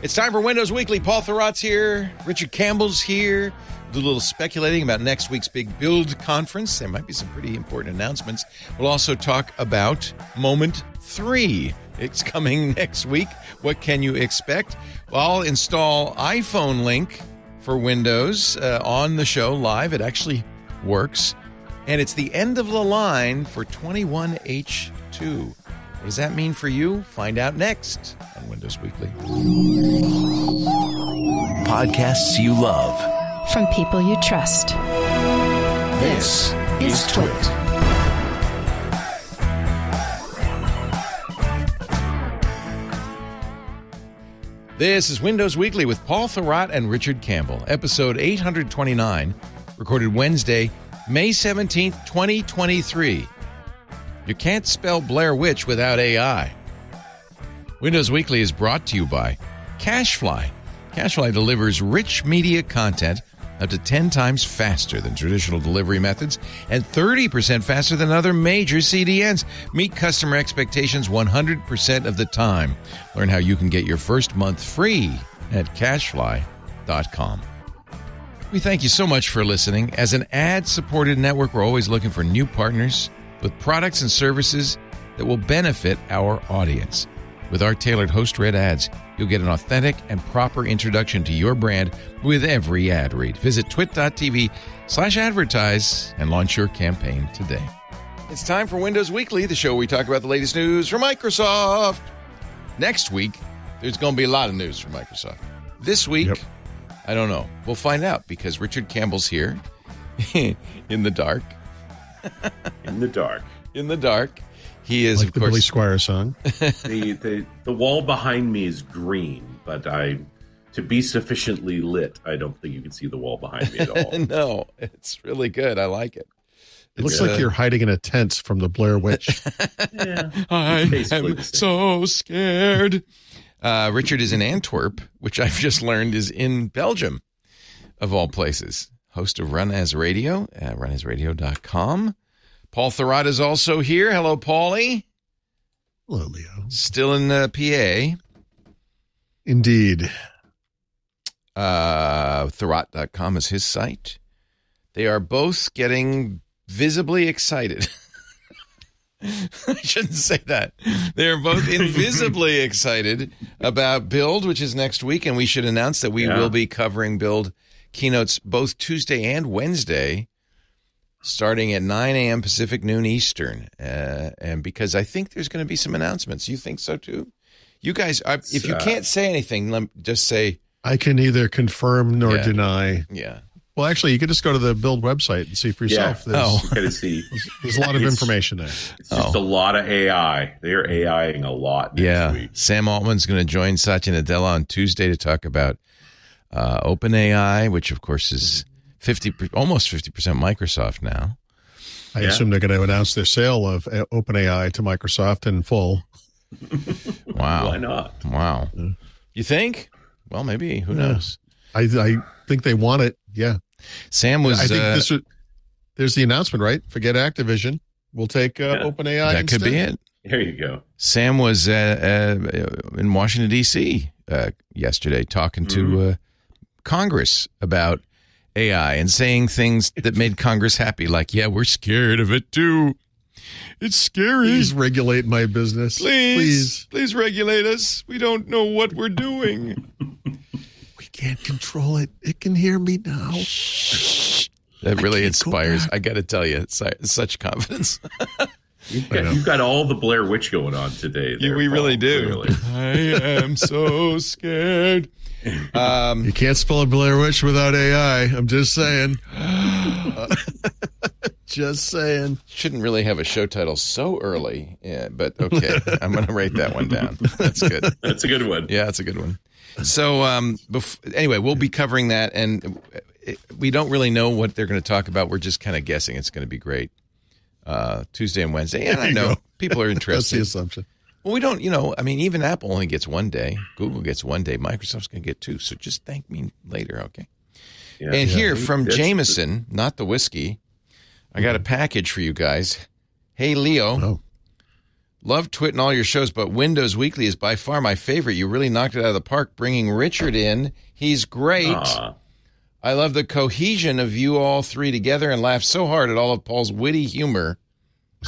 It's time for Windows Weekly. Paul Thurrott's here. Richard Campbell's here. Do a little speculating about next week's big build conference. There might be some pretty important announcements. We'll also talk about Moment 3. It's coming next week. What can you expect? Well, I'll install iPhone link for Windows uh, on the show live. It actually works. And it's the end of the line for 21H2. What does that mean for you? Find out next on Windows Weekly. Podcasts you love. From people you trust. This is Twit. This is Windows Weekly with Paul Thurrott and Richard Campbell, episode 829, recorded Wednesday, May 17th, 2023. You can't spell Blair Witch without AI. Windows Weekly is brought to you by CacheFly. CacheFly delivers rich media content up to 10 times faster than traditional delivery methods and 30% faster than other major CDNs. Meet customer expectations 100% of the time. Learn how you can get your first month free at cachefly.com. We thank you so much for listening. As an ad supported network, we're always looking for new partners with products and services that will benefit our audience. With our tailored host read ads, you'll get an authentic and proper introduction to your brand with every ad read. Visit twit.tv slash advertise and launch your campaign today. It's time for Windows Weekly, the show where we talk about the latest news from Microsoft. Next week, there's going to be a lot of news from Microsoft. This week, Yep. I don't know. We'll find out because Richard Campbell's here in the dark. In the dark. In the dark. He is, like of the Billy course, Squier song. The, the the wall behind me is green, but I to be sufficiently lit, I don't think you can see the wall behind me at all. no, it's really good. I like it. It looks It's, like uh, you're hiding in a tent from the Blair Witch. yeah. I'm, so scared. Uh, Richard is in Antwerp, which I've just learned is in Belgium, of all places. Host of Run As Radio at runasradio.com. Paul Thurrott is also here. Hello, Paulie. Hello, Leo. Still in the PA. Indeed. Uh, Thurrott.com is his site. They are both getting visibly excited. I shouldn't say that. They are both invisibly excited about Build, which is next week, and we should announce that we Yeah. will be covering Build keynotes both Tuesday and Wednesday, starting at 9 a.m. Pacific, noon Eastern. Uh, and because I think there's going to be some announcements. You think so too? You guys, uh, if you Uh, can't say anything, lem- just say, I can neither confirm nor Yeah. deny. yeah. Well, actually, you could just go to the Build website and see for yourself. Yeah. There's, Oh. Kind of see. there's a lot of It's- information there. It's just a lot of AI. They are AIing a lot next Yeah, week. Sam Altman's going to join Satya Nadella on Tuesday to talk about uh, OpenAI, which of course is fifty, almost fifty percent Microsoft now. I Yeah. assume they're going to announce their sale of uh, OpenAI to Microsoft in full. Wow, Why not? wow. You think? Well, maybe. Who Yeah. knows? I, I think they want it. Yeah. Sam was. I think uh, this was. there's the announcement, right? Forget Activision. We'll take uh, Yeah. OpenAI. that could be it. There you go. Sam was uh, uh, in Washington D.C. Uh, yesterday talking to uh, Congress about AI and saying things that made Congress happy, like, "Yeah, we're scared of it too. It's scary. Please regulate my business. Please, please regulate us. We don't know what we're doing." We can't control it. It can hear me now. That really can't go inspires. back. I got to tell you, it's such confidence. You've got, you've got all the Blair Witch going on today. there, we really do. clearly. I am so scared. Um, You can't spell a Blair Witch without AI. I'm just saying. just saying. shouldn't really have a show title so early, yeah, but okay, I'm going to write that one down. That's good. That's a good one. Yeah, that's a good one. So, um, bef- anyway, we'll be covering that, and it, we don't really know what they're going to talk about. We're just kind of guessing it's going to be great. Uh, Tuesday and Wednesday, and I know go. people are interested. That's the interested. assumption. Well, we don't, you know, I mean, even Apple only gets one day. Google gets one day. Microsoft's going to get two. So just thank me later, okay? Yeah. and here from That's- Jameson, not the whiskey, I got a package for you guys. Hey, Leo, Oh, Love Twit and all your shows, but Windows Weekly is by far my favorite. You really knocked it out of the park bringing Richard in. He's great. Aw. I love the cohesion of you all three together and laugh so hard at all of Paul's witty humor.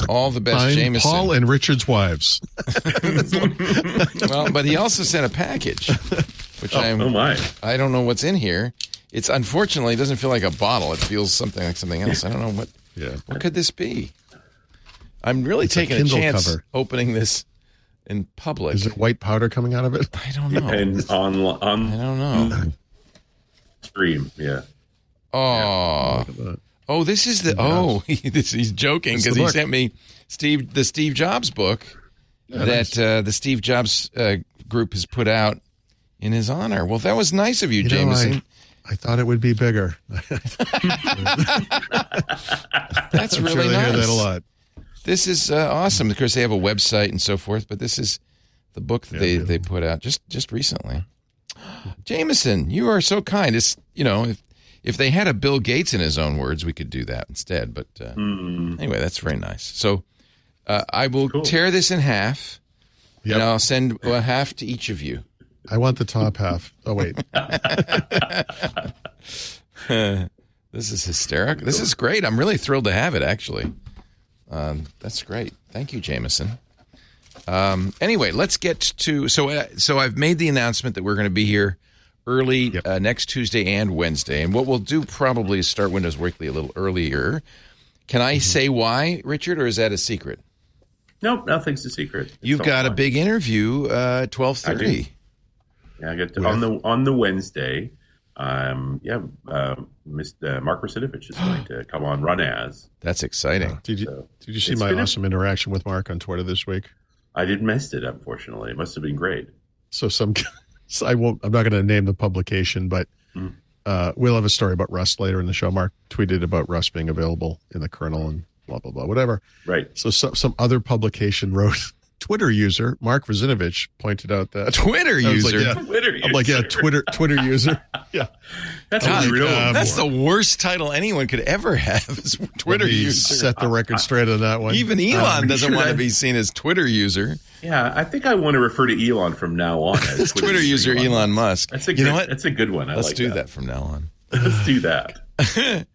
All the best, Find Jameson. Paul and Richard's wives. well, but he also sent a package, which oh, I'm Oh my! I don't know what's in here. It's unfortunately it doesn't feel like a bottle. It feels something like something else. I don't know what Yeah. what could this be. I'm really It's taking a, Kindle chance cover. opening this in public. Is it white powder coming out of it? I don't know. And on I don't know. stream, yeah. Oh, oh, this is the oh. this, he's joking because he book. sent me Steve the Steve Jobs book that uh, the Steve Jobs uh, group has put out in his honor. Well, that was nice of you, You know, Jameson. I, I thought it would be bigger. That's I'm really sure nice. hear that a lot. This is uh, awesome. Of course, they have a website and so forth, but this is the book that Yeah, they, really. they put out just just recently. Jameson, you are so kind. It's you know if if they had a Bill Gates in his own words, we could do that instead. But uh, anyway, that's very nice. So uh, I will Cool. tear this in half, Yep. and I'll send a half to each of you. I want the top half. Oh wait, This is hysterical. This is great. I'm really thrilled to have it. Actually, um, that's great. Thank you, Jameson. Um, anyway, let's get to so. Uh, so I've made the announcement that we're going to be here early Yep. uh, next Tuesday and Wednesday, and what we'll do probably is start Windows Weekly a little earlier. Can I say why, Richard, or is that a secret? Nope, nothing's a secret. It's You've all got a big interview uh, twelve thirty. Yeah, I got to, on the on the Wednesday. Um, yeah, um, Mr. Mark Russinovich is going to come on run as. That's exciting. did you So, did you see my been a- awesome interaction with Mark on Twitter this week? I did missed it, unfortunately. It must have been great. So some, so I won't. I'm not going to name the publication, but Mm. uh, we'll have a story about Rust later in the show. Mark tweeted about Rust being available in the kernel and blah blah blah, whatever. Right. So some some other publication wrote. Twitter user Mark Vazinovich pointed out that Twitter I was like, user. yeah. Twitter. I'm like, yeah. Twitter Twitter user. Yeah, That's God, what we're uh, that's the worst title anyone could ever have. Is Twitter Let me user. Set the record straight on that one. Even Elon I'm doesn't sure want to be seen as Twitter user. Yeah, I think I want to refer to Elon from now on as Twitter user Elon Musk. That's a you good, know what? That's a good one. I Let's like do that. from now on. Let's do that.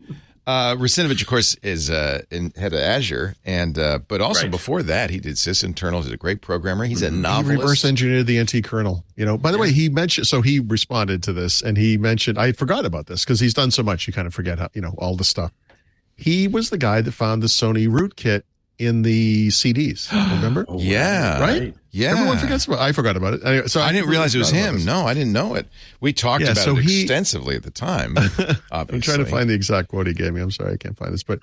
Uh, Russinovich, of course, is uh, in head of Azure, and uh, but also Right. before that, he did sysinternals. He's a great programmer. He's a novelist. he reverse engineered the NT kernel. You know, by the way, he mentioned so he responded to this and he mentioned I forgot about this because he's done so much. You kind of forget how you know all the stuff. He was the guy that found the Sony rootkit in the CDs. Remember? Oh, Yeah. Right? yeah, Everyone forgets about. I forgot about it. Anyway, so I didn't realize it was him. No, I didn't know it. We talked Yeah, about so it he- extensively at the time. I'm trying to find the exact quote he gave me. I'm sorry, I can't find this, but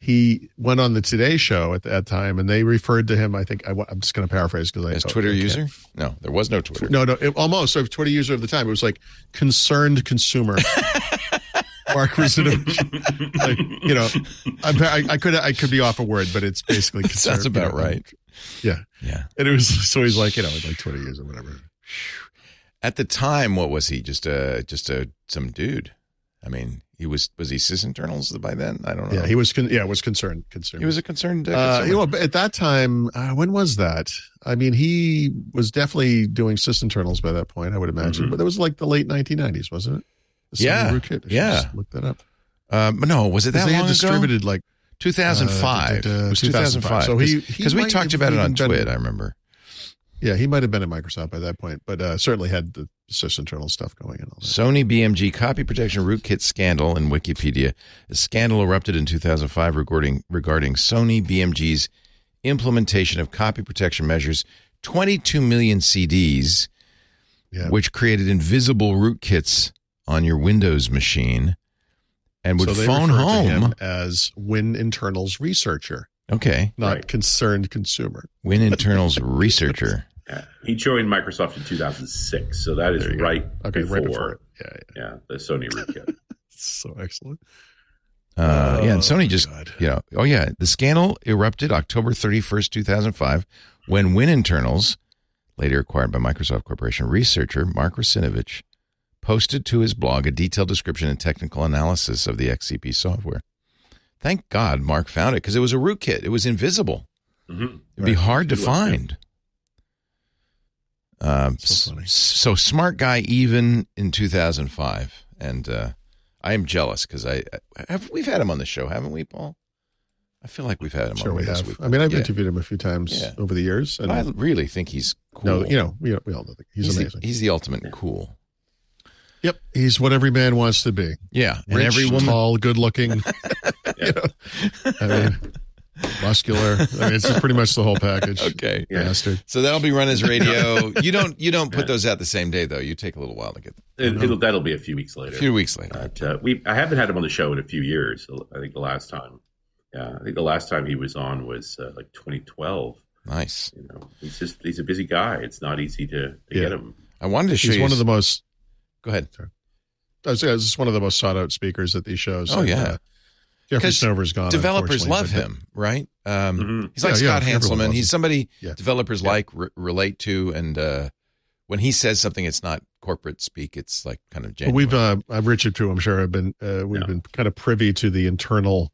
he went on the Today Show at that time, and they referred to him. I think I, am just going to paraphrase because I as Twitter I user. No, there was no Twitter. No, no, it, almost. So Twitter user of the time, it was like concerned consumer. Mark Russinovich. like, you know, I, I could I could be off a word, but it's basically concerned, Sounds about right. Yeah, Yeah. and it was so he's like you know like twenty years or whatever. At the time, what was he? Just a just a some dude. I mean, he was was he sysinternals by then? I don't know. Yeah, he was con- yeah was concerned concerned. he was a concerned. Uh, you know, at that time, uh, when was that? I mean, he was definitely doing sysinternals by that point, I would imagine. Mhm. But it was like the late 1990s, wasn't it? Yeah, rootkit. Yeah. look that up. Um, no, was it that they long had ago? distributed like 2005. Uh, it was 2005. 2005. So he- because we talked about it on Twitter. I remember. Yeah, he might have been at Microsoft by that point, but uh, certainly had the sysinternal stuff going and all that. Sony BMG copy protection rootkit scandal in Wikipedia. A scandal erupted in 2005 regarding regarding Sony BMG's implementation of copy protection measures. 22 million CDs, Yeah. which created invisible rootkits on your Windows machine, and would so they phone referred to home. him as Winternals researcher, Okay, not Right. concerned consumer. Winternals researcher. Yeah. He joined Microsoft in 2006, so that is There you go. right, Okay, before, right before it. Yeah, yeah. Yeah, the Sony rootkit. so excellent. Uh, yeah, and Oh, Sony just, God. you know, oh yeah, the scandal erupted October 31st, 2005, when Winternals, later acquired by Microsoft Corporation, researcher Mark Russinovich posted to his blog a detailed description and technical analysis of the XCP software. Thank God Mark found it because it was a rootkit. It was invisible. Mhm. It'd be hard to find. Um, So so smart guy even in 2005, and uh, I am jealous because I, I have we've had him on the show, haven't we, Paul? I feel like we've had him Sure, on we have. week. I mean, I've Yeah. interviewed him a few times Yeah. over the years, and I really think he's cool. no, you know, we, we all know that he's, he's, amazing. The, he's the ultimate cool. Yep, he's what every man wants to be. Yeah, and Rich, every woman. tall, good looking. you know, I mean, muscular. I mean, it's just pretty much the whole package. Okay, Yeah. Bastard. so that'll be run as radio. you don't you don't put Yeah. those out the same day though. You take a little while to get them. It, it'll, that'll be a few weeks later. A later. few weeks later. But uh, we, I haven't had him on the show in a few years. I think the last time, yeah, I think the last time he was on was uh, like 2012. Nice. You know, he's just he's a busy guy. It's not easy to, to Yeah. get him. I wanted to show He's you one of the most. Go ahead. I was, I was just one of the most sought out speakers at these shows. Oh, And, yeah. uh, Jeffrey 'Cause Snover's gone. Developers love him, right? Um, Mhm. He's like Yeah, yeah, Scott everyone Hanselman. He's somebody Yeah. developers Yeah. like, re- relate to, and uh, when he says something, it's not corporate speak. It's like kind of But genuine. we've, uh, uh, Richard too. I'm sure I've been, uh, we've Yeah. been kind of privy to the internal,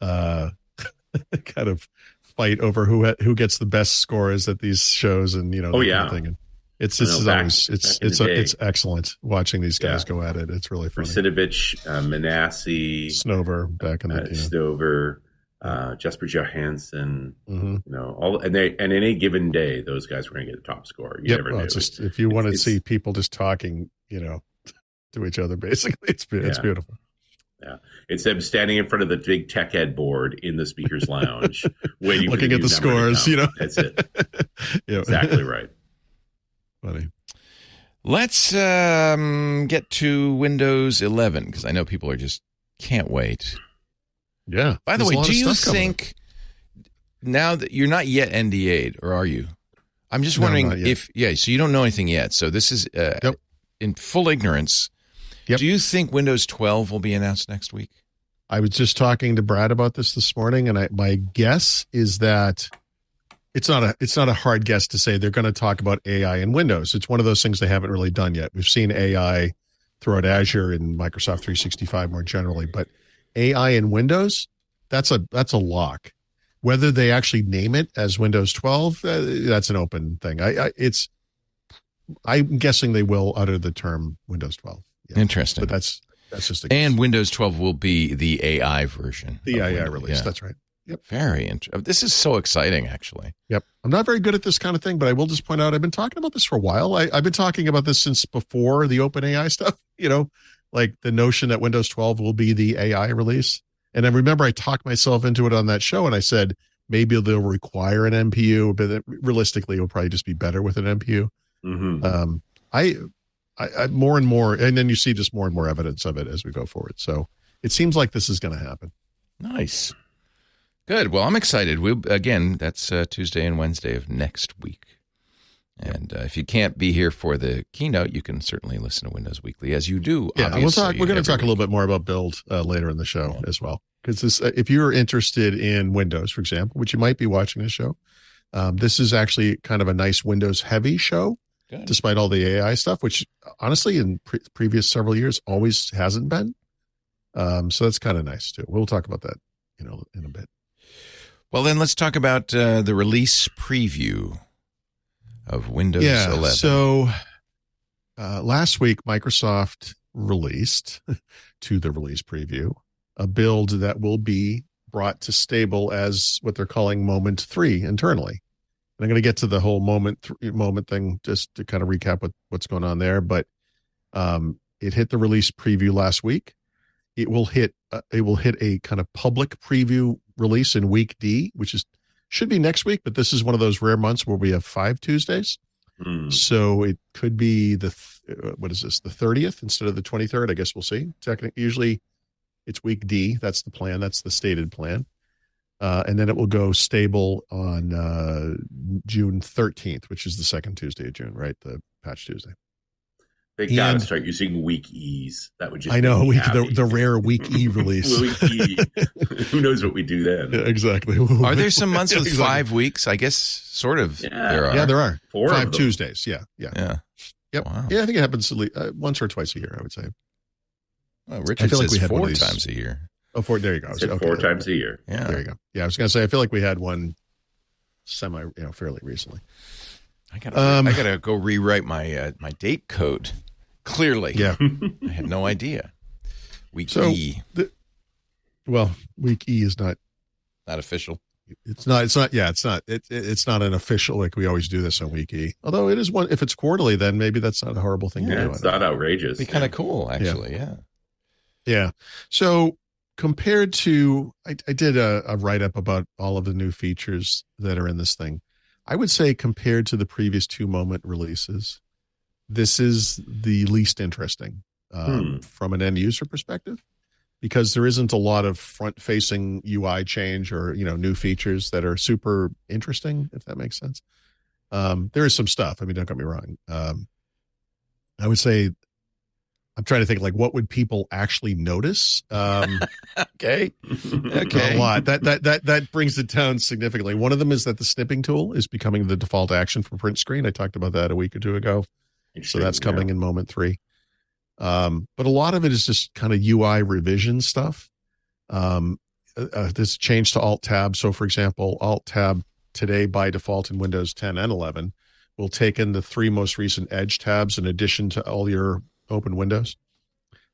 uh, kind of fight over who ha- who gets the best scores at these shows, and you know, Oh, that yeah. kind of thing. And it's I this know, back- it's back it's a, it's excellent watching these guys Yeah. go at it. It's really funny. Russinovich, uh, Minasi, Snover back in the uh. Stover, uh, Jesper Johansson. Mhm. You know, all and they and any given day, those guys were going to get the top score. You Yep. never well, knew. just if you want to see people just talking, you know, to each other, basically, it's it's Yeah. beautiful. It's them standing in front of the big tech ed board in the speakers lounge, waiting, for Looking at the scores, you know. That's it. yeah, Exactly right. Funny. Let's um, get to Windows 11 because I know people are just can't wait. Yeah. By the way, do you think now that you're not yet NDA'd, or are you? I'm just wondering yet. if yeah. So you don't know anything yet. So this is uh, Yep. in full ignorance. Yep. Do you think Windows 12 will be announced next week? I was just talking to Brad about this this morning, and I, my guess is that it's not a it's not a hard guess to say they're going to talk about AI in Windows. It's one of those things they haven't really done yet. We've seen AI throughout Azure and Microsoft 365 more generally, but AI in Windows that's a that's a lock. Whether they actually name it as Windows 12, uh, that's an open thing. I, I it's I'm guessing they will utter the term Windows 12. Yeah. Interesting. But that's that's just a and Windows 12 will be the AI version. the AI release. Yeah. That's right. Very interesting. This is so exciting, actually. Yep. I'm not very good at this kind of thing, but I will just point out I've been talking about this for a while. I, I've been talking about this since before the open AI stuff, you know, like the notion that Windows 12 will be the AI release. And I remember I talked myself into it on that show and I said maybe they'll require an NPU, but realistically it'll probably just be better with an NPU. hmm Um, I, I, I more and more, and then you see just more and more evidence of it as we go forward. So it seems like this is going to happen. Nice. Good. Well, I'm excited. We again, that's uh, Tuesday and Wednesday of next week. And uh, if you can't be here for the keynote, you can certainly listen to Windows Weekly as you do. Yeah, we'll talk, we're going to talk a little bit more about build uh, later in the show Yeah. as well. Because uh, if you're interested in Windows, for example, which you might be watching this show, um, this is actually kind of a nice Windows heavy show, Good. despite all the AI stuff, which honestly in pre- previous several years always hasn't been. Um, so that's kind of nice too. We'll talk about that, you know, in a bit. Well, then let's talk about uh, the release preview of Windows yeah. 11. So uh, last week, Microsoft released to the release preview a build that will be brought to stable as what they're calling Moment Three internally. And I'm going to get to the whole moment th- moment thing just to kind of recap what, what's going on there. But um, it hit the release preview last week. It will hit uh, it will hit a kind of public preview release in week D, which is should be next week. But this is one of those rare months where we have five Tuesdays. Hmm. So it could be the th- uh, what is this the 30th instead of the 23rd. I guess we'll see. Technically, usually it's week D. That's the plan. That's the stated plan. Uh, and then it will go stable on uh, June 13th, which is the second Tuesday of June, right? The patch Tuesday. They got to And- start using week E's. That would just I know make me week the, the rare week E release. week E. Who knows what we do then? Yeah, exactly. Are there some months with Exactly. five weeks? I guess sort of. Yeah. There are. Yeah, there are Four five of them. Tuesdays. Yeah, yeah, Yeah. yep. Wow. Yeah, I think it happens at least, uh, once or twice a year. I would say. Well, Richard feel like says we had four these- times a year. Oh, four. There you go. Said Okay. four times a year. Yeah. There you go. Yeah, I was going to say I feel like we had one semi, you know, fairly recently. I gotta, Um, I gotta go rewrite my uh, my date code. Clearly, Yeah. I had no idea. Week So- E, The, well, week E is not. not official. It's not. It's not. Yeah, it's not. It, it- it's not an official like we always do this on week E. Although it is one. If it's quarterly, then maybe that's not a horrible thing Yeah, to do. it's not outrageous. It'd Be kind of cool, actually. Yeah. Yeah. So compared to, I, I did a, a write up about all of the new features that are in this thing. I would say compared to the previous two moment releases, this is the least interesting um, Hmm. from an end user perspective because there isn't a lot of front facing UI change or, you know, new features that are super interesting, if that makes sense. Um, there is some stuff. I mean, don't get me wrong. Um, I would say I'm trying to think like what would people actually notice? Um, Okay. a lot. That that that that brings it down significantly. One of them is that the snipping tool is becoming the default action for print screen. I talked about that a week or two ago. So that's coming in moment three. Um, but a lot of it is just kind of UI revision stuff. Um, uh, uh, this change to Alt Tab. So, for example, Alt Tab today by default in Windows 10 and 11 will take in the three most recent Edge tabs in addition to all your open windows.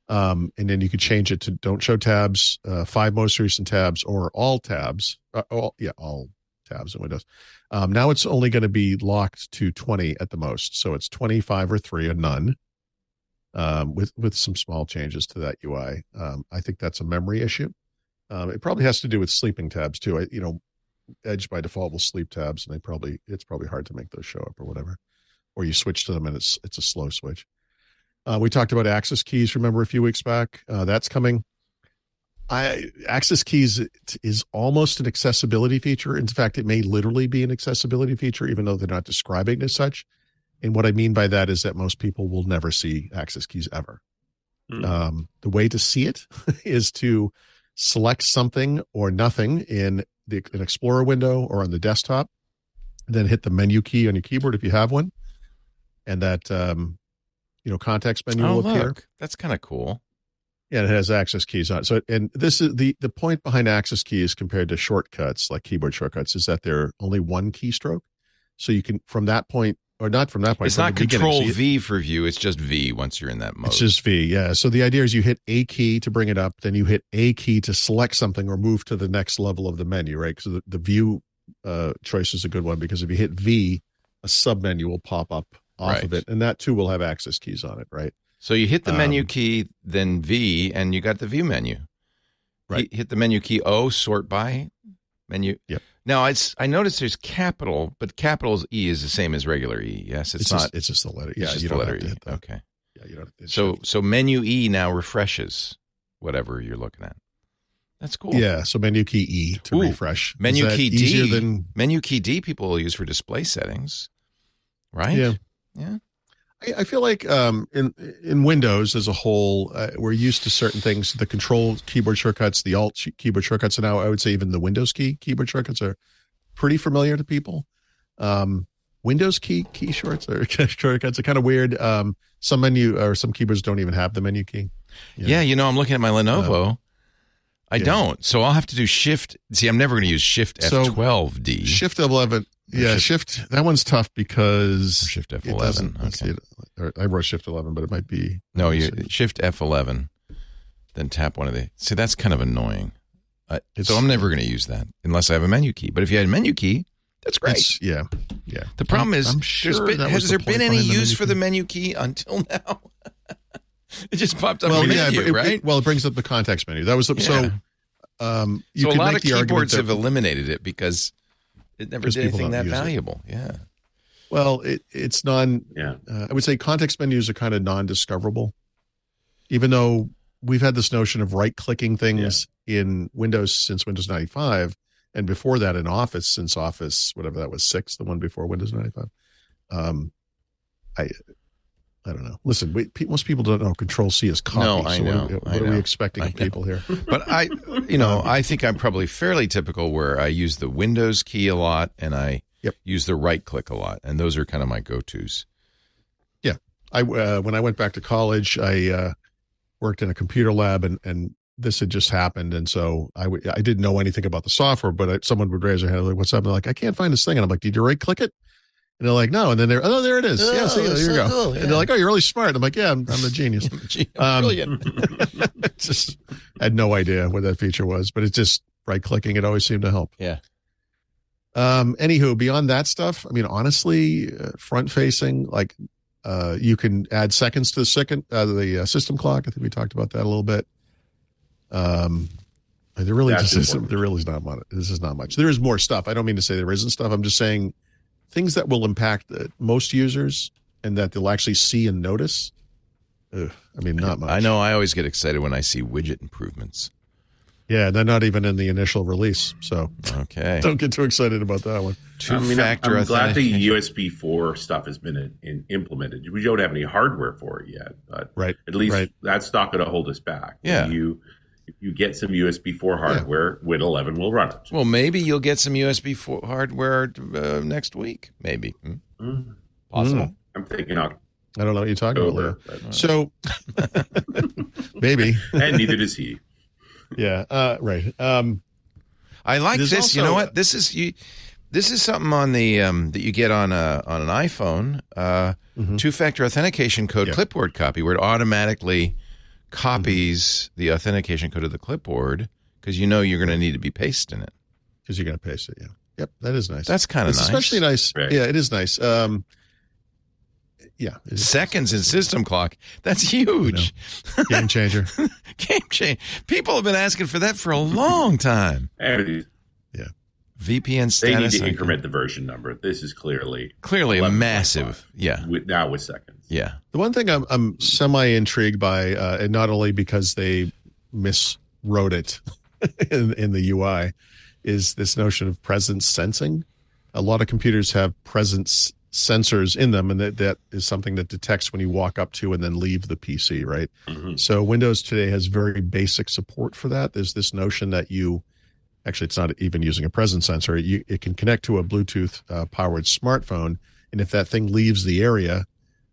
Um, and then you could change it to don't show tabs, uh, five most recent tabs, or all tabs. Uh, all, yeah, all tabs in Windows. Um, now it's only going to be locked to 20 at the most. So it's 25 or three or none um, with, with some small changes to that UI. Um, I think that's a memory issue. Um, it probably has to do with sleeping tabs too. I, you know, Edge by default will sleep tabs and they probably, it's probably hard to make those show up or whatever, or you switch to them and it's, it's a slow switch. Uh, we talked about access keys. Remember a few weeks back? Uh, that's coming. I access keys is almost an accessibility feature. In fact, it may literally be an accessibility feature, even though they're not describing it as such. And what I mean by that is that most people will never see access keys ever. Hmm. Um, the way to see it is to select something or nothing in the an Explorer window or on the desktop, then hit the menu key on your keyboard if you have one, and that um, you know context menu Oh, will appear. That's kind of cool. Yeah, it has access keys on it. So, and this is the the point behind access keys compared to shortcuts like keyboard shortcuts is that they're only one keystroke. So you can from that point, or not from that point. It's not. Control So V for view. It's just V once you're in that mode. It's just V, yeah. So the idea is you hit a key to bring it up, then you hit a key to select something or move to the next level of the menu, right? So the, the view uh, choice is a good one because if you hit V, a sub menu will pop up off of it, and that too will have access keys on it, right? So you hit the menu Um, key, then V, and you got the view menu. Right. Hit- the menu key O, sort by menu. Yep. Now I, I noticed there's capital, but capital E is the same as regular E. Yes, it's, It's, not. just it's just the letter. it's Yeah, just you the don't letter have to hit that. Okay. Yeah, you don't. So so menu E now refreshes whatever you're looking at. That's cool. yeah, so menu key E to Ooh, refresh. Menu key D. than Menu key D people will use for display settings, right? Yeah. Yeah. I, I feel like um, in in Windows as a whole, uh, we're used to certain things. The control keyboard shortcuts, the Alt keyboard shortcuts, and now I would say even the Windows key keyboard shortcuts are pretty familiar to people. Um, Windows key key shorts or shortcuts are kind of weird. Um, some menu or some keyboards don't even have the menu key. Yeah. Yeah. you know, I'm looking at my Lenovo. I yeah. don't. So I'll have to do Shift. See, I'm never going to use Shift So, F12D. Shift eleven, yeah, Shift- shift. That one's tough because Shift F11. Okay. it- or I wrote Shift eleven, but it might be No, you. Shift F11, then tap one of the. See, that's kind of annoying. It's- so I'm never going to use that unless I have a menu key. But if you had a menu key, that's great. Yeah, yeah. The problem I'm- is, I'm sure been, has the there been any behind the use for key. the menu key until now? it just popped up well, yeah, menu, it- right? it- well, it brings up the context menu. That was the, Yeah. so. Um, you so a lot of the keyboards that, have eliminated it because it never did anything that use it. valuable. Yeah. well, it, it's non. Yeah. Uh, I would say context menus are kind of non-discoverable, even though we've had this notion of right-clicking things in Windows since Windows ninety five, and before that in Office since Office whatever that was six, the one before Windows ninety five. Um, I. I don't know. Listen, we, most people don't know Control C is copy. No, I so know, What, are, we- I what are we expecting of people here? But I, you know, I think I'm probably fairly typical where I use the Windows key a lot and I Yep. use the right click a lot. And those are kind of my go tos. Yeah, I uh, when I went back to college, I uh, worked in a computer lab, and and this had just happened, and so I w- I didn't know anything about the software, but I, someone would raise their hand like, "What's up?" And like, "I can't find this thing," and I'm like, "Did you right click it?" And they're like, "No," and then they're, "Oh, there it is. Oh, yeah, see, there that's you so go." cool, yeah. And they're like, "Oh, you're really smart." I'm like, "Yeah, I'm, I'm a genius." Gee, Um, brilliant. just had no idea what that feature was, but it's just right clicking. It always seemed to help. Yeah. Um. Anywho, beyond that stuff, I mean, honestly, uh, front facing, like, uh, you can add seconds to the second, uh, the uh, system clock. I think we talked about that a little bit. Um, there really That's just isn't, there really is not much. This is not much. There is more stuff. I don't mean to say there isn't stuff. I'm just saying things that will impact uh, most users and that they'll actually see and notice. Ugh, I mean, not much. I know I always get excited when I see widget improvements. Yeah, they're not even in the initial release, so Okay. don't get too excited about that one. Two I mean, I'm- factor I'm, glad the. USB 4 stuff has been in, in, implemented. We don't have any hardware for it yet, but Right. at least Right. that's not going to hold us back. Yeah. If you, if you get some USB 4 hardware, Win 11 will run it. Well, maybe you'll get some USB 4 hardware uh, next week. Maybe. Hmm? Mm, Possible. I'm thinking October, I don't know what you're talking about, Leo. So maybe, and neither does he. yeah, uh, right. Um, I like this. you know what? This is you. This is something on the um, that you get on a on an iPhone. Uh, Mhm. Two factor authentication code Yeah. clipboard copy, where it automatically copies the authentication code of the clipboard because you know you're going to need to be pasting it. because you're going to paste it. Yeah. Yep. That is nice. That's kind of nice. especially nice. Right. Yeah, it is nice. Um, yeah, it is Seconds in system clock. That's huge. game changer. Game change. People have been asking for that for a long time. And VPN status. they need to increment the version number. This is clearly Clearly a massive. Yeah. with, now with seconds. Yeah. The one thing I'm, I'm semi intrigued by, uh, and not only because they miswrote it in, in the UI, is this notion of presence sensing. A lot of computers have presence sensors in them, and that, that is something that detects when you walk up to and then leave the PC, right? Mhm. So Windows today has very basic support for that. There's this notion that you actually it's not even using a presence sensor. You, it can connect to a Bluetooth uh, powered smartphone, and if that thing leaves the area,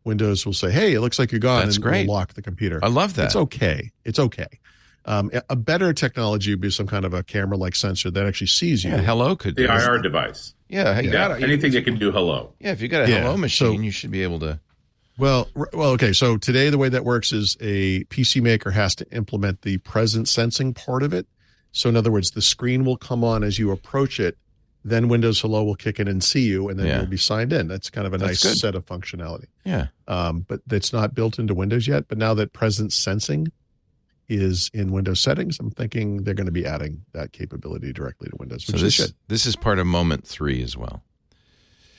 Windows will say, "Hey, it looks like you're gone," That's and great. will lock the computer. I love that. It's okay. It's okay. Um, a- a better technology would be some kind of a camera-like sensor that actually sees you. Yeah, hello could do The it. IR device. Yeah, you Yeah, got it. anything that can do hello. Yeah, if you got a Yeah, hello machine, so- you should be able to. Well, well, okay. So today, the way that works is a PC maker has to implement the presence sensing part of it. So in other words, the screen will come on as you approach it. Then Windows Hello will kick in and see you, and then Yeah. you'll be signed in. That's kind of a That's nice good. set of functionality. Yeah. Um, but that's not built into Windows yet. But now that presence sensing is in Windows settings, I'm thinking they're going to be adding that capability directly to Windows, So this is this is part of Moment Three as well.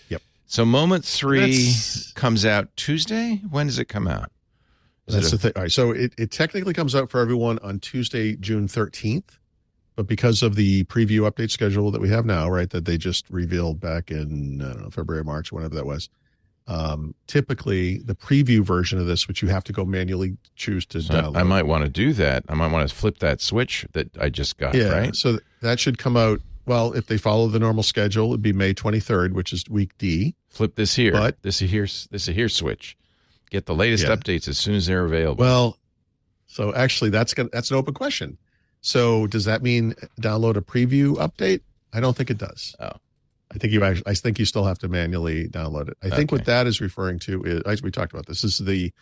Yep. So Moment Three That's- comes out Tuesday. When does it come out? Is That's it the thing. All right. So it, it technically comes out for everyone on Tuesday, June 13th. But because of the preview update schedule that we have now, right, that they just revealed back in, I don't know, February, March, whenever that was, um, typically the preview version of this, which you have to go manually choose to so download. I might want to do that. I might want to flip that switch that I just got. yeah. Right. So that should come out. Well, if they follow the normal schedule, it'd be May 23rd, which is week D. Flip this here. But- this is here. This is here switch. Get the latest Yeah. updates as soon as they're available. Well, so actually, that's gonna, that's an open question. So does that mean download a preview update? I don't think it does. Oh. I think you actually, I think you still have to manually download it. I think what that is referring to is, as we talked about this, is the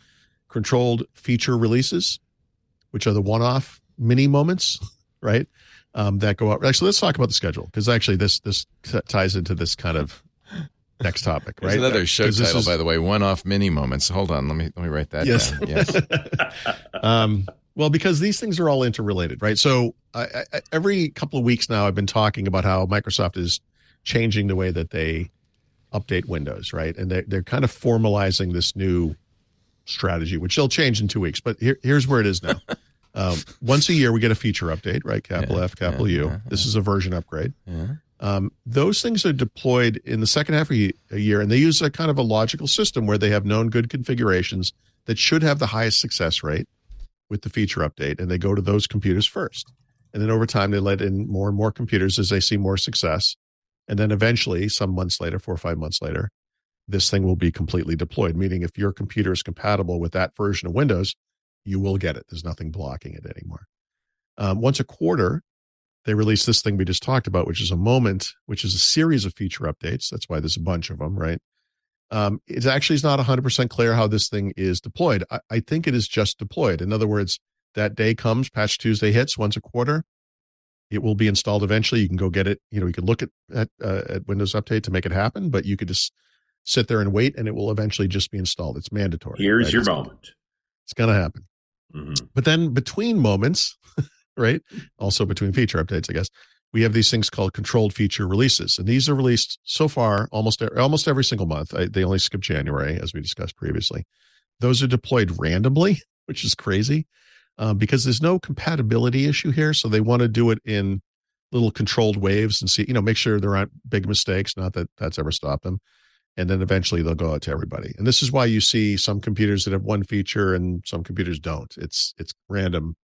controlled feature releases, which are the one-off mini moments, right? Um, that go out. Actually, let's talk about the schedule because actually this this t- ties into this kind of next topic, There's right? another show 'Cause this title, is- by the way. One-off mini moments. Hold on. Let me let me write that Yes. down. Yes. um, well, because these things are all interrelated, right? So I, I, every couple of weeks now, I've been talking about how Microsoft is changing the way that they update Windows, right? And they're, they're kind of formalizing this new strategy, which they'll change in two weeks. But here, here's where it is now. um, once a year, we get a feature update, right? Capital Yeah, F, capital yeah, U. yeah, This is a version upgrade. Um, those things are deployed in the second half of a year, and they use a kind of a logical system where they have known good configurations that should have the highest success rate with the feature update, and they go to those computers first. And then over time, they let in more and more computers as they see more success. And then eventually, some months later, four or five months later, this thing will be completely deployed, meaning if your computer is compatible with that version of Windows, you will get it. There's nothing blocking it anymore. Um, once a quarter, they release this thing we just talked about, which is a moment, which is a series of feature updates. That's why there's a bunch of them, right? Um, it actually is not 100% clear how this thing is deployed. I, I think it is just deployed. In other words, that day comes, Patch Tuesday hits once a quarter. It will be installed eventually. You can go get it. You know, you can look at at, uh, at Windows Update to make it happen, but you could just sit there and wait, and it will eventually just be installed. It's mandatory. Here's right? your it's, moment. It's going to happen. Mhm. But then between moments, right? Also between feature updates, I guess we have these things called controlled feature releases, and these are released so far almost almost every single month. I, they only skip January, as we discussed previously. Those are deployed randomly, which is crazy uh, because there's no compatibility issue here. So they want to do it in little controlled waves and see, you know, make sure there aren't big mistakes. Not that that's ever stopped them. And then eventually they'll go out to everybody. And this is why you see some computers that have one feature and some computers don't. It's it's random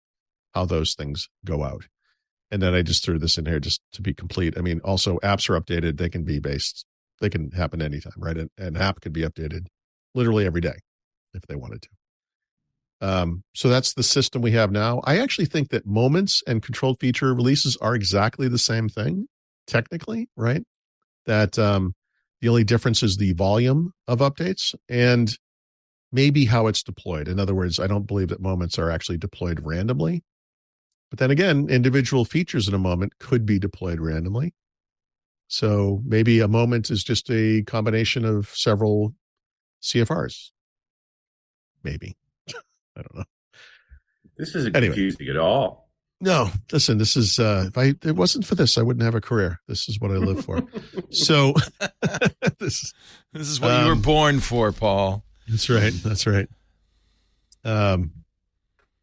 how those things go out. And then I just threw this in here just to be complete. I mean, also apps are updated. They can be based, they can happen anytime, right? And an app could be updated literally every day if they wanted to. Um, so that's the system we have now. I actually think that moments and controlled feature releases are exactly the same thing, technically, right? That um, the only difference is the volume of updates and maybe how it's deployed. In other words, I don't believe that moments are actually deployed randomly. But then again, individual features in a moment could be deployed randomly. So maybe a moment is just a combination of several CFRs. Maybe. I don't know. This isn't Anyway. confusing at all. No, listen, this is uh if I it wasn't for this, I wouldn't have a career. This is what I live for. so this This is what you were Um, born for, Paul. That's right. That's right. Um,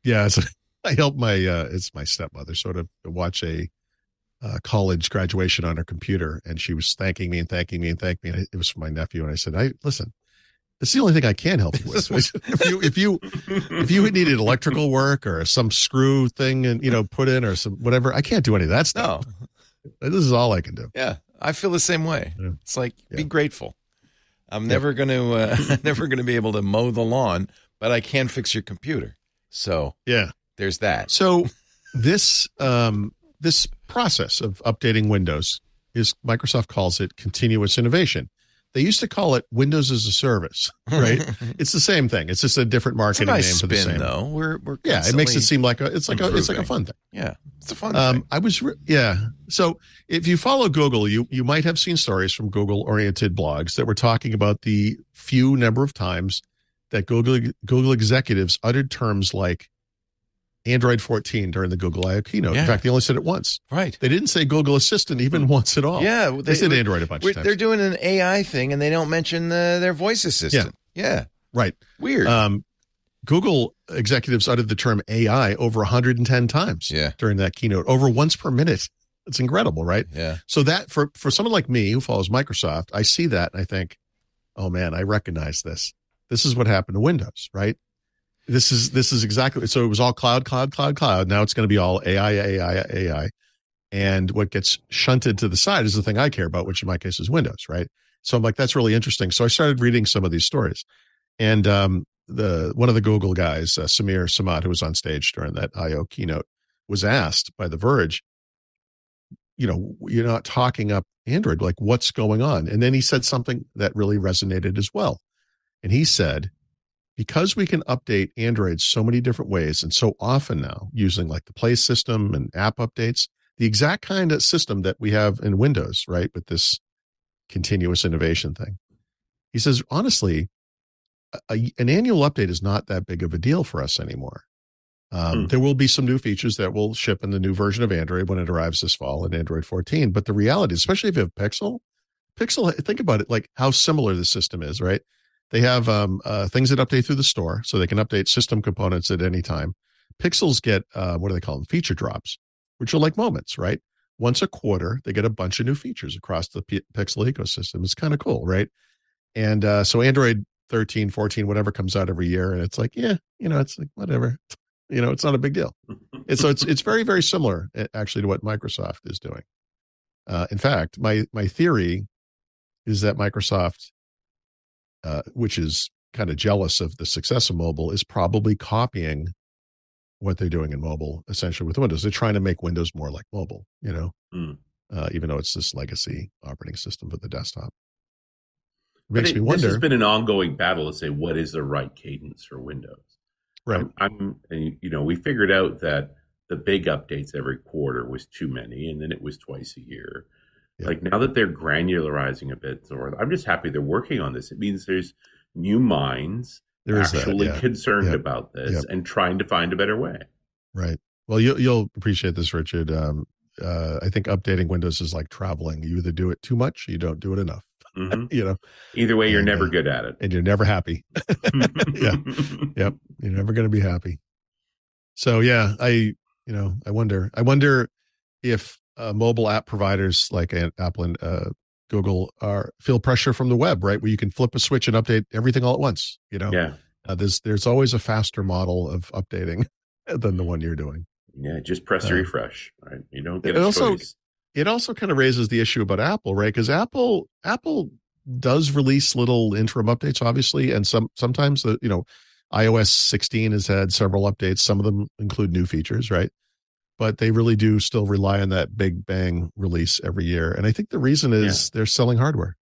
yeah, it's, I helped my uh, it's my stepmother sort of watch a uh, college graduation on her computer, and she was thanking me and thanking me and thanking me. And it was for my nephew, and I said, "I listen, is the only thing I can help you with. If you if you if you needed electrical work or some screw thing and you know put in or some whatever, I can't do any of that stuff. No, This is all I can do. yeah, I feel the same way. Yeah. It's like be grateful. I'm never going to uh, never going to be able to mow the lawn, but I can fix your computer. So Yeah. There's that. So this um, this process of updating Windows is Microsoft calls it continuous innovation. They used to call it Windows as a service, right? it's the same thing. It's just a different It's a marketing nice name for the same. though. We're we're Yeah, it makes it seem like a it's like a it's like a fun thing. yeah, it's a fun Um, thing. I was re- yeah. So if you follow Google, you you might have seen stories from Google oriented blogs that were talking about the few number of times that Google Google executives uttered terms like Android 14 during the Google I/O keynote. Yeah. In fact, they only said it once. Right. They didn't say Google Assistant even once at all. Yeah, they, said Android a bunch of times. They're doing an AI thing, and they don't mention the, their voice assistant. Yeah, right. weird. Um, Google executives uttered the term AI over 110 times yeah, during that keynote, over once per minute. It's incredible, right? yeah. So that for for someone like me who follows Microsoft, I see that and I think, oh man, I recognize this. This is what happened to Windows, right? This is this is exactly so. It was all cloud, cloud, cloud, cloud. Now it's going to be all AI, AI, AI. And what gets shunted to the side is the thing I care about, which in my case is Windows, right? So I'm like, that's really interesting. So I started reading some of these stories, and um, the one of the Google guys, uh, Sameer Samat, who was on stage during that I/O keynote, was asked by The Verge, you know, you're not talking up Android, like what's going on? And then he said something that really resonated as well. And he said, because we can update Android so many different ways and so often now using like the Play system and app updates, the exact kind of system that we have in Windows, right? With this continuous innovation thing. He says, honestly, a, an annual update is not that big of a deal for us anymore. Um, Hmm. There will be some new features that will ship in the new version of Android when it arrives this fall in Android 14. But the reality, especially if you have Pixel, Pixel, think about it like how similar the system is, right? They have um, uh, things that update through the store, so they can update system components at any time. Pixels get uh, what do they call them? Feature drops, which are like moments, right? Once a quarter, they get a bunch of new features across the P- Pixel ecosystem. It's kind of cool, right? And uh, so Android 13, 14, whatever comes out every year, and it's like, yeah, you know, it's like whatever, you know, it's not a big deal. And so it's it's very very similar actually to what Microsoft is doing. Uh, in fact, my my theory is that Microsoft, uh, which is kind of jealous of the success of mobile, is probably copying what they're doing in mobile, essentially with Windows. They're trying to make Windows more like mobile, you know, Mm. uh, even though it's this legacy operating system for the desktop. It makes it, me wonder. This has been an ongoing battle to say what is the right cadence for Windows. right. I'm, I'm and, you know, we figured out that the big updates every quarter was too many, and then it was twice a year. Yeah. Like now that they're granularizing a bit, or I'm just happy they're working on this. It means there's new minds There is that, actually yeah. concerned Yep. about this Yep. and trying to find a better way. Right. Well, you'll you'll appreciate this, Richard. Um, uh, I think updating Windows is like traveling. You either do it too much, or you don't do it enough. Mhm. You know, Either way, you're And, never uh, good at it. and you're never happy. Yeah. Yep. You're never going to be happy. So yeah, I you know I wonder I wonder if uh, mobile app providers like Apple and uh, Google are feel pressure from the web, right? Where you can flip a switch and update everything all at once. You know, Yeah. uh, there's there's always a faster model of updating than the one you're doing. Yeah. Just press Uh, refresh. Right. You don't get it a also- choice. it also kind of raises the issue about Apple, right? Because Apple Apple does release little interim updates, obviously, and some sometimes the you know iOS 16 has had several updates. Some of them include new features, right? But they really do still rely on that big bang release every year, and I think the reason is they're selling hardware,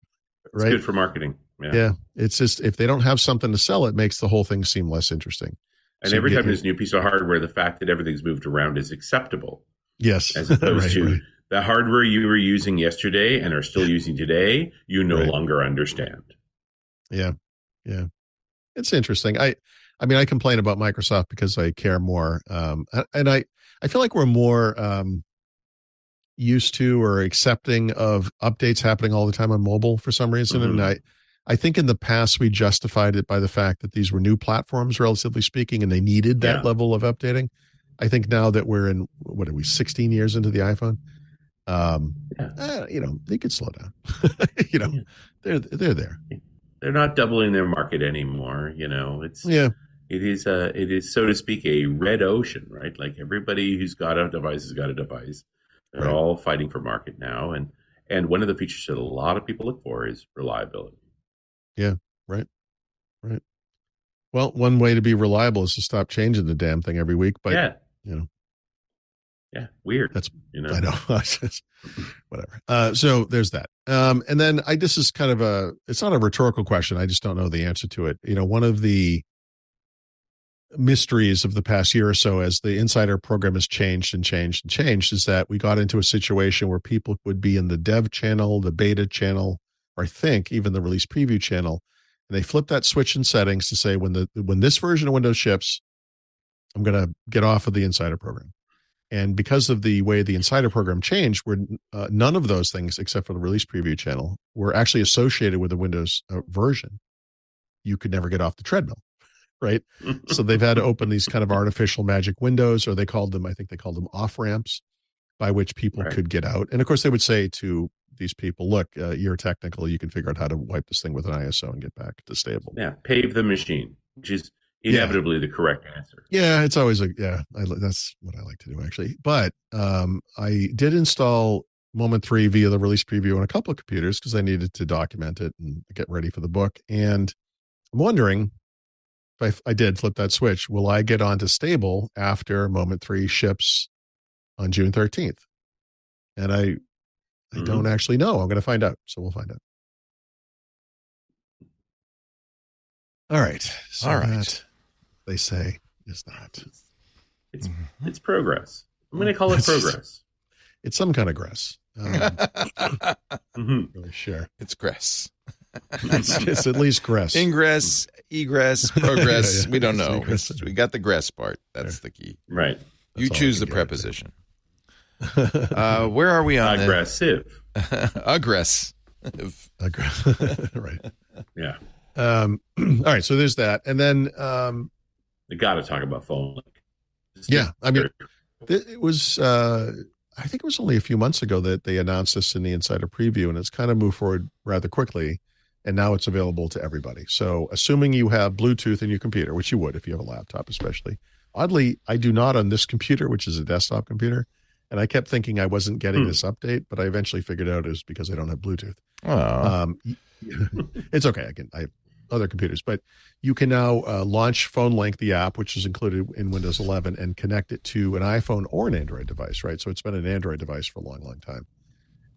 It's right? good for marketing. Yeah. yeah, it's just if they don't have something to sell, it makes the whole thing seem less interesting. And So every time there's a new piece of hardware, the fact that everything's moved around is acceptable. Yes, As opposed Right, to right. the hardware you were using yesterday and are still using today, you no Right. longer understand. Yeah. Yeah. It's interesting. I I mean I complain about Microsoft because I care more um and I I feel like we're more um used to or accepting of updates happening all the time on mobile for some reason and Mhm. I I think in the past we justified it by the fact that these were new platforms relatively speaking and they needed that Yeah. level of updating. I think now that we're in what are we 16 years into the iPhone um Yeah. eh, you know they could slow down. you know Yeah. they're they're there. They're not doubling their market anymore. You know, it's Yeah. It is a it is so to speak a red ocean, right? Like everybody who's got a device has got a device. They're Right. all fighting for market now, and and one of the features that a lot of people look for is reliability. Yeah, right, right. Well, one way to be reliable is to stop changing the damn thing every week. But yeah, you know. yeah, weird. That's- you know, I know, whatever. Uh, so there's that. Um, and then I this is kind of a it's not a rhetorical question. I just don't know the answer to it. You know, one of the mysteries of the past year or so as the insider program has changed and changed and changed is that we got into a situation where people would be in the dev channel, the beta channel, or I think even the release preview channel, and they flip that switch in settings to say when the when this version of Windows ships, I'm going to get off of the insider program. And because of the way the insider program changed, where uh, none of those things, except for the release preview channel, were actually associated with the Windows uh, version, you could never get off the treadmill, right? so they've had to open these kind of artificial magic windows, or they called them, I think they called them off ramps, by which people Right. could get out. And of course, they would say to these people, "Look, uh, you're technical. You can figure out how to wipe this thing with an ISO and get back to stable." yeah, pave the machine, which is Yeah. inevitably the correct answer. Yeah, it's always a yeah. I, that's what I like to do actually. But um, I did install Moment Three via the release preview on a couple of computers because I needed to document it and get ready for the book. And I'm wondering if I, I did flip that switch, will I get onto stable after Moment Three ships on June 13th? And I I Mhm. don't actually know. I'm going to find out. So we'll find out. All right. So All right. that, they say is that. It's it's progress. I'm going to call it It's- progress. It's some kind of grass. Um, hmm really sure. it's Gress. It's, it's at least grass. Ingress, egress, progress. Yeah, yeah. We don't know. we got the gress part. That's the key. Right. You choose the get, I think. preposition. Uh, where are we on Aggressive. the aggress? Right. Yeah. Um, all right. So there's that, and then um, We got to talk about phone link. Yeah, I mean- it, it was. Uh, I think it was only a few months ago that they announced this in the insider preview, and it's kind of moved forward rather quickly. And now it's available to everybody. So, assuming you have Bluetooth in your computer, which you would if you have a laptop, especially. Oddly, I do not on this computer, which is a desktop computer. And I kept thinking I wasn't getting Hmm. this update, but I eventually figured out it was because I don't have Bluetooth. Um, it's okay. I can. I other computers, but you can now uh, launch Phone Link, the app, which is included in Windows 11, and connect it to an iPhone or an Android device, right? So it's been an Android device for a long, long time.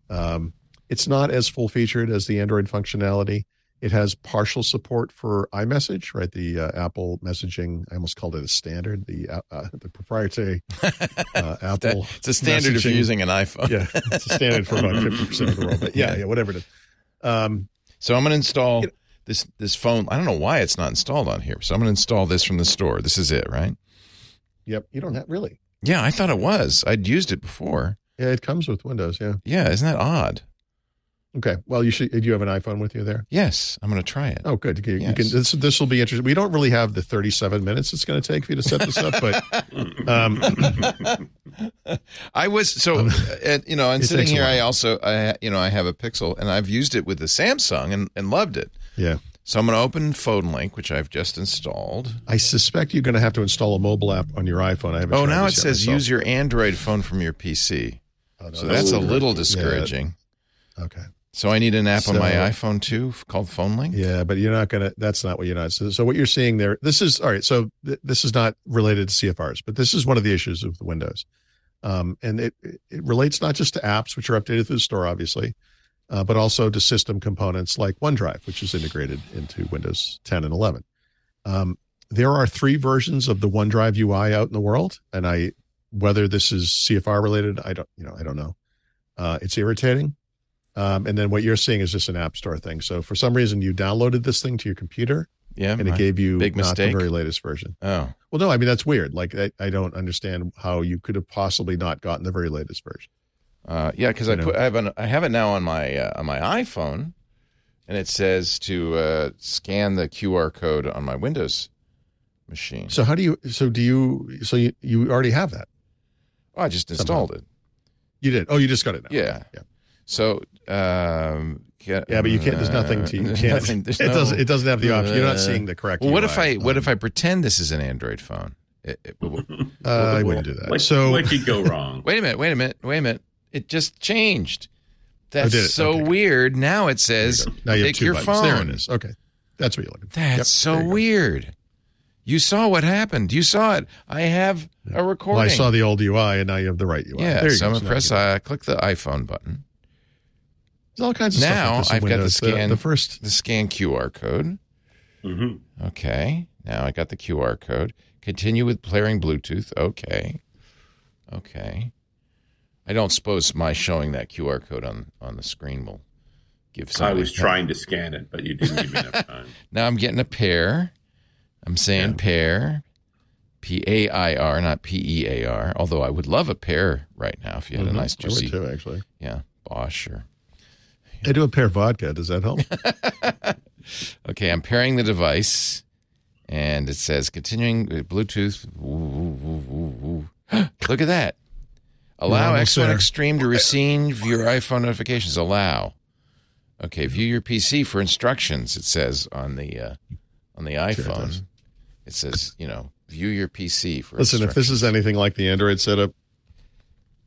Um, it's not as full featured as the Android functionality. It has partial support for iMessage, right? The uh, Apple messaging. I almost called it a standard. The uh, uh, the proprietary uh, Apple. It's a standard if you're using an iPhone. Yeah, it's a standard for about fifty percent of the world. But yeah, Yeah. yeah, whatever it is. Um, So I'm going to install this this phone. I don't know why it's not installed on here. So I'm going to install this from the store. This is it, right? yep, you don't have really. Yeah, I thought it was. I'd used it before. Yeah, it comes with Windows. Yeah. Yeah, isn't that odd? Okay. Well, you should. Do you have an iPhone with you there? Yes, I'm going to try it. Oh, good. You can, you Yes. can this this will be interesting. We don't really have the 37 minutes it's going to take for you to set this up, but um, I was so, Um, uh, you know, and it sitting here, I also, I, you know, I have a Pixel, and I've used it with the Samsung and, and loved it. yeah, So I'm going to open Phone Link, which I've just installed. I suspect you're going to have to install a mobile app on your iPhone. I haven't. Oh, now it says myself. use your Android phone from your PC. Oh, no, So that's a good. little Yeah, discouraging. okay. So I need an app on my iPhone too called Phone Link. Yeah, but you're not going to. That's not what you're not. So, so what you're seeing there. This is all right. So th- this is not related to CFRs, but this is one of the issues of the Windows, um, and it it relates not just to apps which are updated through the store, obviously, uh, but also to system components like OneDrive, which is integrated into Windows 10 and 11. Um, there are three versions of the OneDrive UI out in the world, and I whether this is CFR related, I don't you know I don't know. Uh, it's irritating. Um, and then what you're seeing is just an app store thing. So for some reason, you downloaded this thing to your computer, Yeah. and it gave you big not mistake? the very latest version. oh. Well, no, I mean that's weird. Like I, I don't understand how you could have possibly not gotten the very latest version. Uh, yeah, because I put I have an, I have it now on my uh, on my iPhone, and it says to uh, scan the QR code on my Windows machine. So how do you? So do you? So you, you already have that? oh, I just installed it. You did? Oh, you just got it now. Yeah. yeah, So um, yeah. But you can't. There's nothing to. You can't. nothing- there's it no- doesn't. It doesn't have the option. You're not Uh, seeing the correct. Well, what UI. if I what if I pretend this is an Android phone? It- it- Uh, I wouldn't do that. What, so what could go wrong? wait a minute, wait a minute, wait a minute. It just changed. That's Oh, it? so Okay. weird. Now it there you says go. now you pick your buttons. phone. There it is. Okay, that's what you're looking. for. That's Yep, so there you go. weird. You saw what happened. You saw it. I have a recording. Well, I saw the old UI, and now you have the right UI. Yeah, there you so go. I'm So gonna press. you get. I click the iPhone button. There's all kinds of Now stuff. like this in I've got the scan- The, first. The scan QR code. hmm Okay. Now I got the QR code. Continue with pairing Bluetooth. Okay. Okay. I don't suppose my showing that QR code on on the screen will give some. I somebody. was trying to scan it, but you didn't give me enough time. Now I'm getting a pair. I'm saying Yeah. pair. P A I R, not P E A R. Although I would love a pair right now if you had a Mhm. nice I would juicy, too, actually. yeah, Bosch or I do a pair of vodka. Does that help? Okay, I'm pairing the device, and it says continuing Bluetooth. Woo, woo, woo, woo, woo. Look at that. Allow X1 there. Extreme to receive your iPhone notifications. Allow. Okay, view your PC for instructions. It says on the uh, on the iPhone. does. It says you know view your PC for. Listen, if this is anything like the Android setup,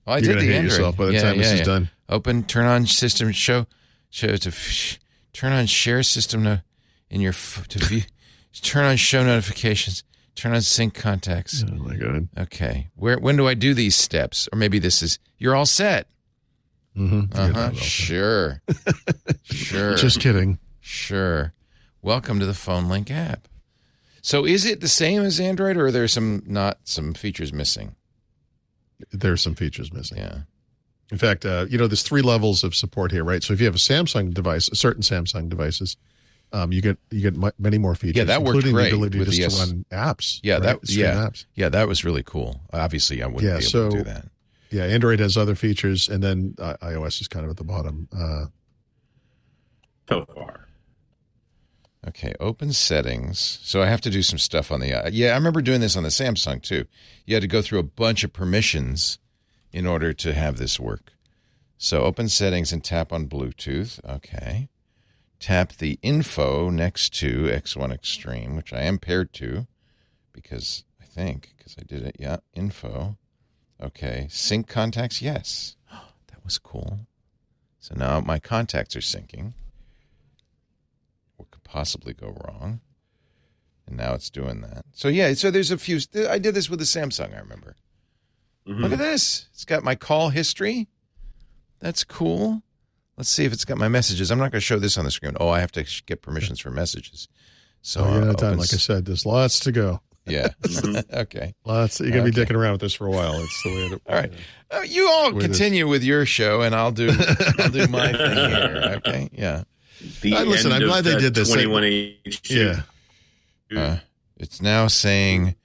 oh, I you're did going to the hate Android. yourself by the Yeah, time this yeah, is done. Open, turn on system show, show to f- turn on share system no, in your f- to view, turn on show notifications, turn on sync contacts. Oh my god. Okay, where when do I do these steps? Or maybe this is you're all set. Mm-hmm. Uh huh. Sure, sure, Just kidding. sure. Welcome to the Phone Link app. So, is it the same as Android, or are there some not some features missing? There's some features missing. Yeah. In fact, uh, you know, there's three levels of support here, right? So if you have a Samsung device, certain Samsung devices, um, you get you get mu- many more features. Yeah, that worked including great the ability with just the to run apps. Yeah, right? that- Stream yeah. apps. Yeah, that was really cool. Obviously, I wouldn't Yeah, be able so- to do that. Yeah, Android has other features, and then uh, iOS is kind of at the bottom. Uh, So far. Okay, open settings. So I have to do some stuff on the. Uh, yeah, I remember doing this on the Samsung too. You had to go through a bunch of permissions in order to have this work. So open settings and tap on Bluetooth. Okay. Tap the info next to X1 Extreme, which I am paired to because I think, because I did it. Yeah, info. Okay. Sync contacts. Yes. That was cool. So now my contacts are syncing. What could possibly go wrong? And now it's doing that. So yeah, so there's a few. I did this with the Samsung. I remember. Mhm. Look at this. It's got my call history. That's cool. Let's see if it's got my messages. I'm not going to show this on the screen. Oh, I have to get permissions for messages. So So you're uh, not done. opens- Like I said, there's lots to go. yeah. Okay. Lots. You're gonna Okay. be dicking around with this for a while. It's the way it. All right. Uh, you all With this. continue with your show, and I'll do I'll do my thing here. Okay. Yeah. The Uh, listen, I'm glad of they did this. 21H2. Yeah. Uh, it's now saying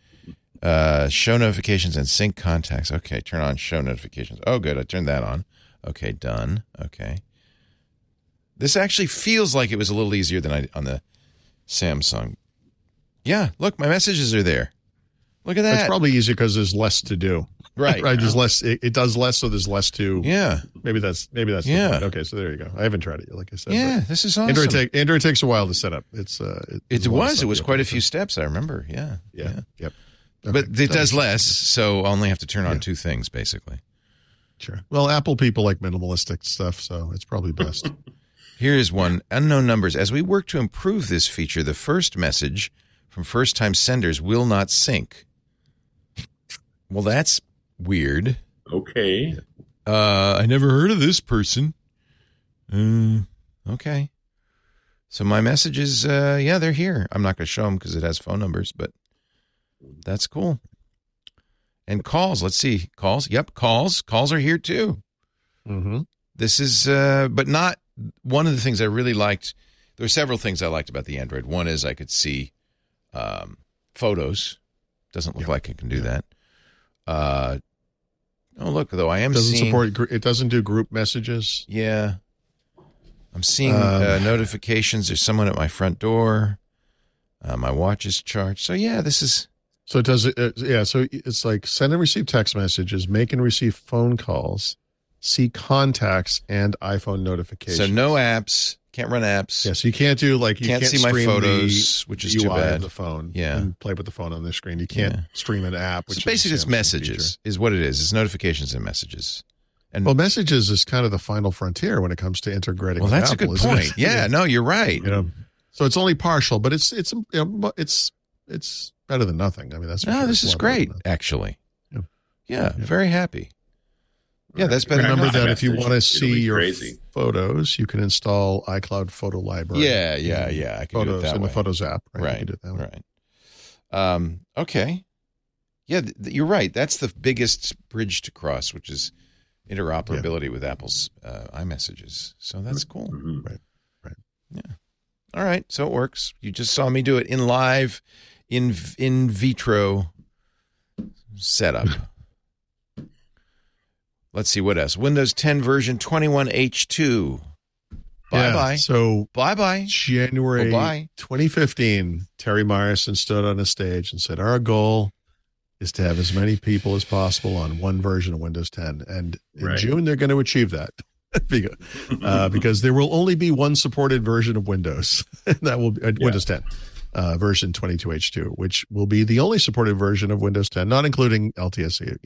uh, show notifications and sync contacts. Okay, turn on show notifications. Oh, good. I turned that on. Okay, done. Okay. This actually feels like it was a little easier than I on the Samsung. Yeah, look, my messages are there. Look at that. It's probably easier because there's less to do. right. Right. There's less. It, it does less, so there's less to. Yeah. Maybe that's maybe that's. Yeah. Okay. So there you go. I haven't tried it yet, like I said. Yeah, this is awesome. Android take Android takes a while to set up. It's uh. it there's a lot of was. It was quite a few steps. I remember. Yeah. Yeah. Yep. But it does less, so I only have to turn on Yeah. two things basically. Sure. Well, Apple people like minimalistic stuff, so it's probably best. Here is one unknown numbers. As we work to improve this feature, the first message from first time senders will not sync. Well, that's weird. Okay. Uh, I never heard of this person. Uh, okay. So my messages, uh, yeah, they're here. I'm not going to show them because it has phone numbers, but that's cool. And calls, let's see. Calls, yep, calls. Calls are here too. mm-hmm. This is, uh, but not one of the things I really liked. There were several things I liked about the Android. One is I could see um, photos. Doesn't look Yeah. like it can do that. Uh, oh, look though, I am Doesn't seeing. support. It doesn't do group messages. Yeah, I'm seeing Um, uh, notifications. There's someone at my front door. Uh, my watch is charged. So yeah, this is So it does it. Uh, yeah. So it's like send and receive text messages, make and receive phone calls, see contacts and iPhone notifications. so no apps. Can't run apps. Yeah. So you can't do like you can't, can't, see my photos, which is UI too of bad. the phone. Yeah. And play with the phone on the screen. You can't Yeah. stream an app. Which So basically, it's messages feature. is what it is. It's notifications and messages. And Well, messages is kind of the final frontier when it comes to integrating. well, with that's a good point. Yeah, no, you're right. You know, so it's only partial, but it's it's you know, it's it's better than nothing. I mean, that's No, sure. this is a lot better great, actually. Yeah. Yeah, Yeah. very happy. Yeah, that's been Remember Back that if you want to see be your crazy. photos, you can install iCloud Photo Library. Yeah, yeah, yeah. I can do it Photos that in way. the Photos app. Right. You Right, can do that way. right. Um, okay. Yeah, th- th- you're right. That's the biggest bridge to cross, which is interoperability with Apple's uh, iMessages. So that's cool. Mhm. Right. Right. Yeah. All right, so it works. You just saw me do it in live, in in vitro setup. Let's see what else. Windows 10 version 21H2. Bye Yeah, bye. So Bye bye. January Bye-bye. 2015, Terry Myerson stood on a stage and said, "Our goal is to have as many people as possible on one version of Windows 10." And in Right. June, they're going to achieve that. because, uh, because there will only be one supported version of Windows. that will be uh, Yeah. Windows 10 uh, version 22H2, which will be the only supported version of Windows 10, not including LTSC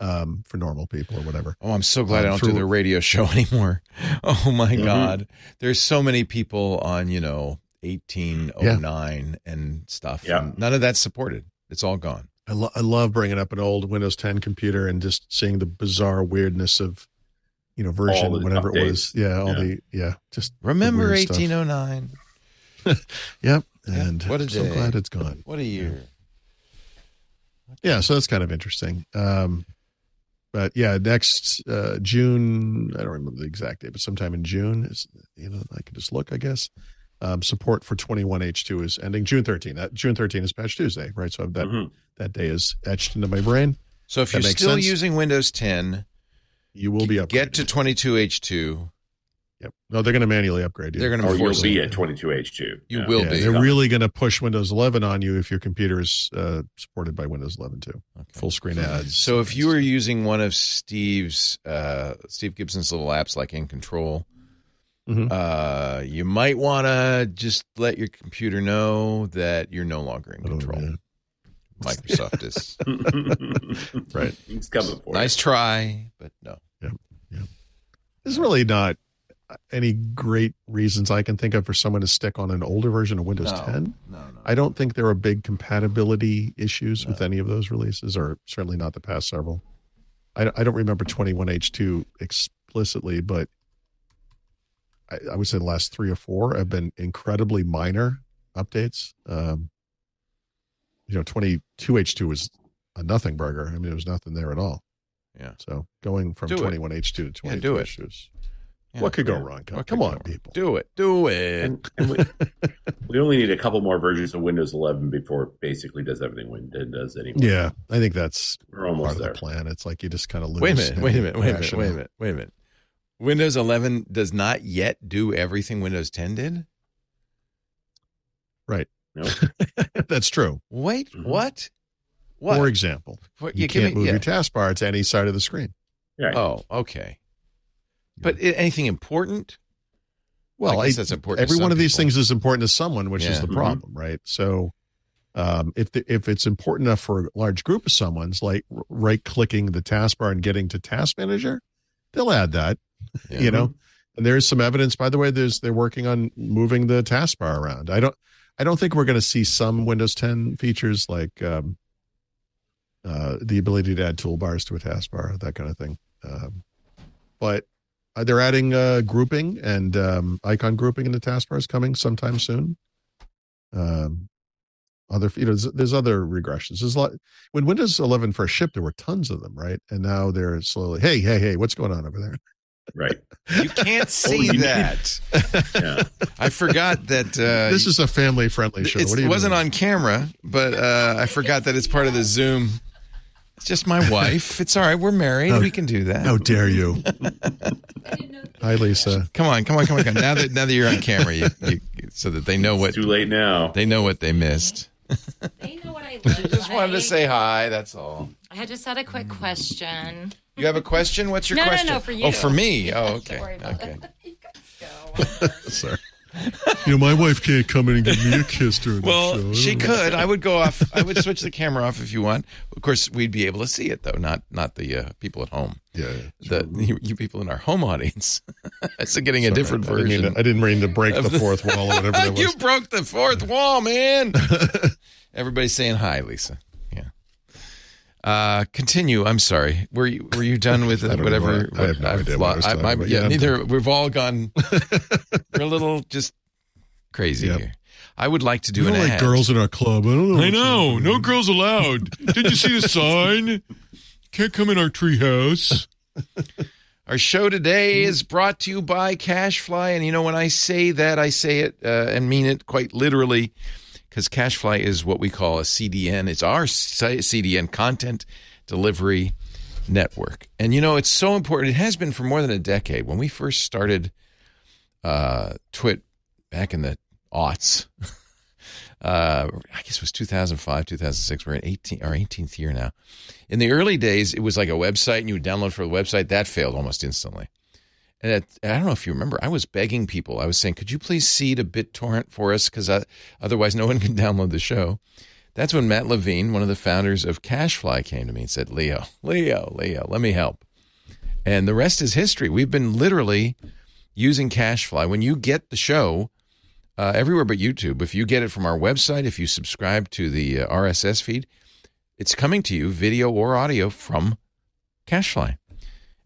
um, for normal people or whatever. Oh, I'm so glad Um, I don't for- do the radio show anymore. Oh my Mhm. God. There's so many people on, you know, 1809 and stuff. Yeah. and none of that's supported. It's all gone. I, lo- I love bringing up an old Windows 10 computer and just seeing the bizarre weirdness of, you know, version, All the whatever it was. Yeah, all Yeah. the, yeah, just Remember 1809? Yep. And what a I'm so day. glad it's gone. What a year. Yeah, so that's kind of interesting. Um, but yeah, next uh, June, I don't remember the exact date, but sometime in June, is you know, I can just look, I guess. Um, support for 21H2 is ending June 13. That June 13 is Patch Tuesday, right? So that Mhm. that day is etched into my brain. So if That you're still sense. using Windows 10, You will be upgraded. get to 22H2. Yep. No, they're going to manually upgrade you. They're going to Or you'll be at 22H2. You Yeah. will Yeah, be. they're really going to push Windows 11 on you if your computer is uh, supported by Windows 11 too. Okay. Full screen ads. So if you were using one of Steve's uh, Steve Gibson's little apps like InControl, Mhm. uh, you might want to just let your computer know that you're no longer in Oh, control. yeah. Microsoft is Right. It's coming for nice try, but no. Yeah. Yeah. It's really not any great reasons I can think of for someone to stick on an older version of Windows No. 10. No, no. I don't think there are big compatibility issues with any of those releases, or certainly not the past several. I, don't- I don't remember 21H2 explicitly, but I, I would say the last three or four have been incredibly minor updates. Um, you know, 22H2 was a nothing burger. I mean, there was nothing there at all. Yeah. So going from Do 21H2 to 22 Yeah, do it. is Yeah. what could go Yeah. wrong? What Come on, people. Do it. Do it. And, and we, we only need a couple more versions of Windows 11 before it basically does everything Windows does anyway. Yeah, I think that's We're part almost of the plan. It's like you just kind of lose. Wait a minute. Wait a minute. Wait a minute. Wait a minute. Wait a minute. Windows 11 does not yet do everything Windows 10 did. Right. No? That's true. Wait, Mhm. what? What? For example, What- you, yeah, give can't me- move yeah. your taskbar to any side of the screen. Right. Oh, okay. But i- anything important? Well, I guess I- that's important. to every some one of these things is important to someone, which is Yeah. the Mhm. problem, right? So, um, if the, if it's important enough for a large group of someone's, like right clicking the taskbar and getting to Task Manager, they'll add that. Yeah. You know, and there's some evidence, by the way. There's they're working on moving the taskbar around. I don't, I don't think we're going to see some Windows 10 features like um, uh, the ability to add toolbars to a taskbar, that kind of thing. Um, but uh, they're adding uh, grouping and um, icon grouping in the taskbars coming sometime soon. Um, other, you know, there's, there's other regressions. There's a lot. When Windows 11 first shipped, there were tons of them, right? And now they're slowly, hey, hey, hey, what's going on over there? Right. You can't see you that. Yeah. I forgot that. Uh, this is a family friendly show. it's- What are it wasn't doing? on camera, but uh, I forgot that it's part of the Zoom. It's just my wife. It's all right. We're married. How- we can do that. How dare you? Hi, Lisa. Come on, come on, come on, come on. Now that now that you're on camera, you, you, so that they know what Too late now. they know what they missed. They know what I look Just wanted to say hi. That's all. I just had a quick question. You have a question? What's your No, no, question? no, for oh, you. Oh, for me. Oh, okay. worry about Okay. Go. Sorry. You know, my wife can't come in and give me a kiss during the show. Well, she could. I would go off. I would switch the camera off if you want. Of course, we'd be able to see it though, not not the uh, people at home. Yeah. yeah. The you, you people in our home audience. so getting a different I didn't, version. to, I didn't mean to break the the- fourth wall or whatever you broke the fourth wall, man. Everybody's saying hi, Lisa. Yeah. Uh, continue. I'm sorry. Were you were you done with I don't whatever? know. I have no I've idea what I was lo- talking my- about. yeah, Yeah. neither. We've all gone. we're a little just crazy Yep. here. I would like to do we an don't like ad. girls in our club. I don't know. I know. No girls allowed. Did you see the sign? Can't come in our treehouse. Our show today is brought to you by CacheFly, and you know when I say that, I say it uh, and mean it quite literally, because CacheFly is what we call a CDN. It's our CDN content delivery network, and you know it's so important. It has been for more than a decade. When we first started uh, TWiT back in the aughts. Uh, I guess it was 2005, 2006. We're in 18, our 18th year now. In the early days, it was like a website, and you would download for the website. That failed almost instantly. And I don't know if you remember, I was begging people. I was saying, "Could you please seed a BitTorrent for us? Because otherwise, no one can download the show." That's when Matt Levine, one of the founders of CacheFly, came to me and said, "Leo, Leo, Leo, let me help." And the rest is history. We've been literally using CacheFly. When you get the show, uh, everywhere but YouTube. If you get it from our website, if you subscribe to the uh, RSS feed, it's coming to you, video or audio, from CacheFly.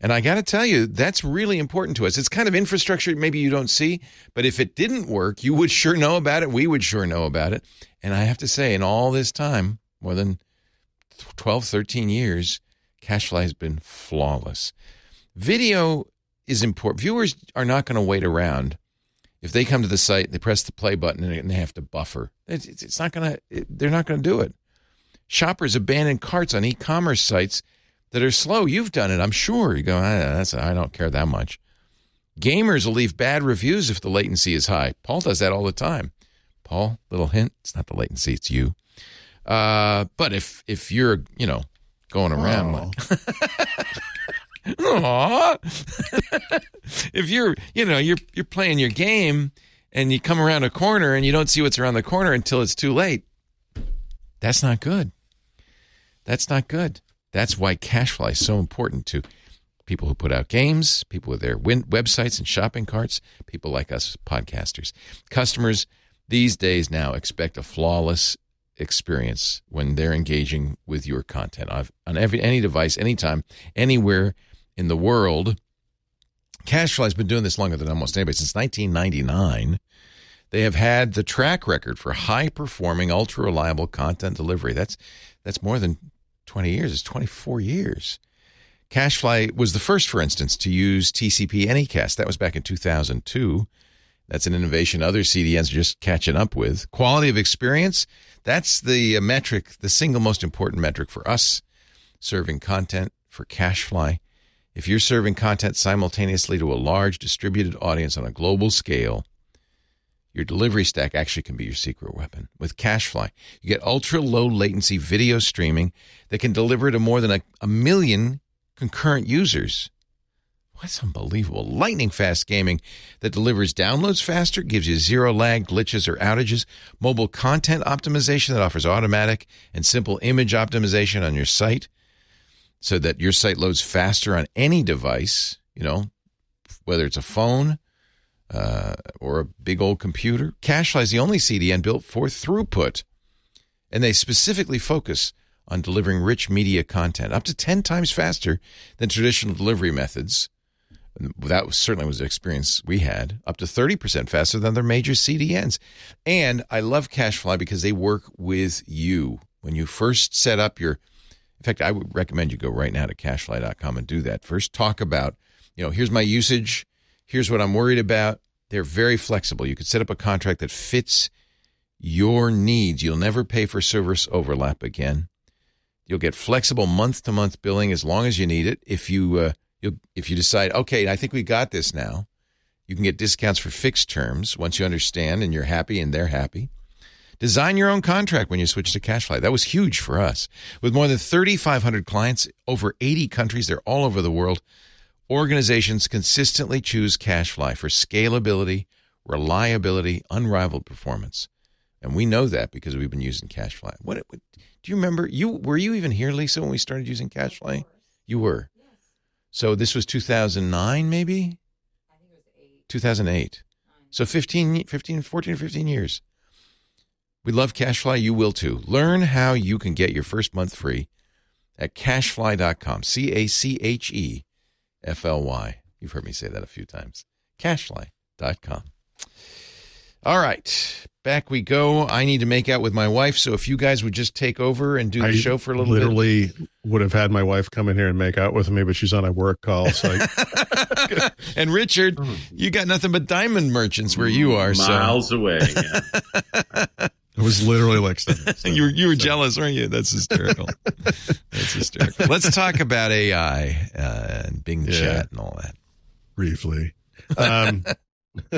And I got to tell you, that's really important to us. It's kind of infrastructure maybe you don't see, but if it didn't work, you would sure know about it. We would sure know about it. And I have to say, in all this time, more than 12, 13 years, CacheFly has been flawless. Video is important. Viewers are not going to wait around if they come to the site, they press the play button and they have to buffer. It's, it's not gonna. They're not gonna do it. Shoppers abandon carts on e-commerce sites that are slow. You've done it, I'm sure. You go, that's I don't care that much. Gamers will leave bad reviews if the latency is high. Paul does that all the time. Paul, little hint: it's not the latency, it's you. Uh, but if if you're you know going around like Aw. if you're, you know, you're you're playing your game and you come around a corner and you don't see what's around the corner until it's too late. That's not good. That's not good. That's why CacheFly is so important to people who put out games, people with their win- websites and shopping carts, people like us podcasters. Customers these days now expect a flawless experience when they're engaging with your content I've, on every any device, anytime, anywhere in the world. CacheFly's been doing this longer than almost anybody since 1999. They have had the track record for high performing, ultra reliable content delivery. That's that's more than 20 years. It's 24 years. CacheFly was the first, for instance, to use TCP Anycast. That was back in 2002. That's an innovation other CDNs are just catching up with. Quality of experience, that's the uh, metric, the single most important metric for us serving content for CacheFly. If you're serving content simultaneously to a large distributed audience on a global scale, your delivery stack actually can be your secret weapon. With CacheFly, you get ultra low latency video streaming that can deliver to more than a, a million concurrent users. That's unbelievable. Lightning fast gaming that delivers downloads faster, gives you zero lag, glitches, or outages. Mobile content optimization that offers automatic and simple image optimization on your site so that your site loads faster on any device, you know, whether it's a phone uh, or a big old computer. CacheFly is the only CDN built for throughput. And they specifically focus on delivering rich media content up to 10 times faster than traditional delivery methods. That was, certainly was the experience we had, up to 30% faster than their major CDNs. And I love CacheFly because they work with you. When you first set up your, in fact, I would recommend you go right now to cachefly.com and do that. First, talk about, you know, here's my usage, here's what I'm worried about. They're very flexible. You could set up a contract that fits your needs. You'll never pay for service overlap again. You'll get flexible month to month billing as long as you need it. If you uh, if you decide, okay, I think we got this now, you can get discounts for fixed terms once you understand and you're happy and they're happy. Design your own contract when you switch to CacheFly. That was huge for us. With more than 3,500 clients, over 80 countries, they're all over the world. Organizations consistently choose CacheFly for scalability, reliability, unrivaled performance. And we know that because we've been using CacheFly. What, what do you remember? You were you even here, Lisa, when we started using CacheFly? You were. So this was 2009, maybe? i think it was 2008. So 15, 15, 14 15 years. We love CacheFly. You will too. Learn how you can get your first month free at cachefly.com. C A C H E F L Y. You've heard me say that a few times. CacheFly.com. All right. Back we go. I need to make out with my wife. So if you guys would just take over and do the I show for a little bit. literally would have had my wife come in here and make out with me, but she's on a work call. So I, and Richard, you got nothing but diamond merchants where you are. So Miles away. yeah. it was literally like seven. so- you were, you were jealous, weren't you? That's hysterical. That's hysterical. Let's talk about AI uh, and Bing Yeah. Chat and all that. briefly. Um,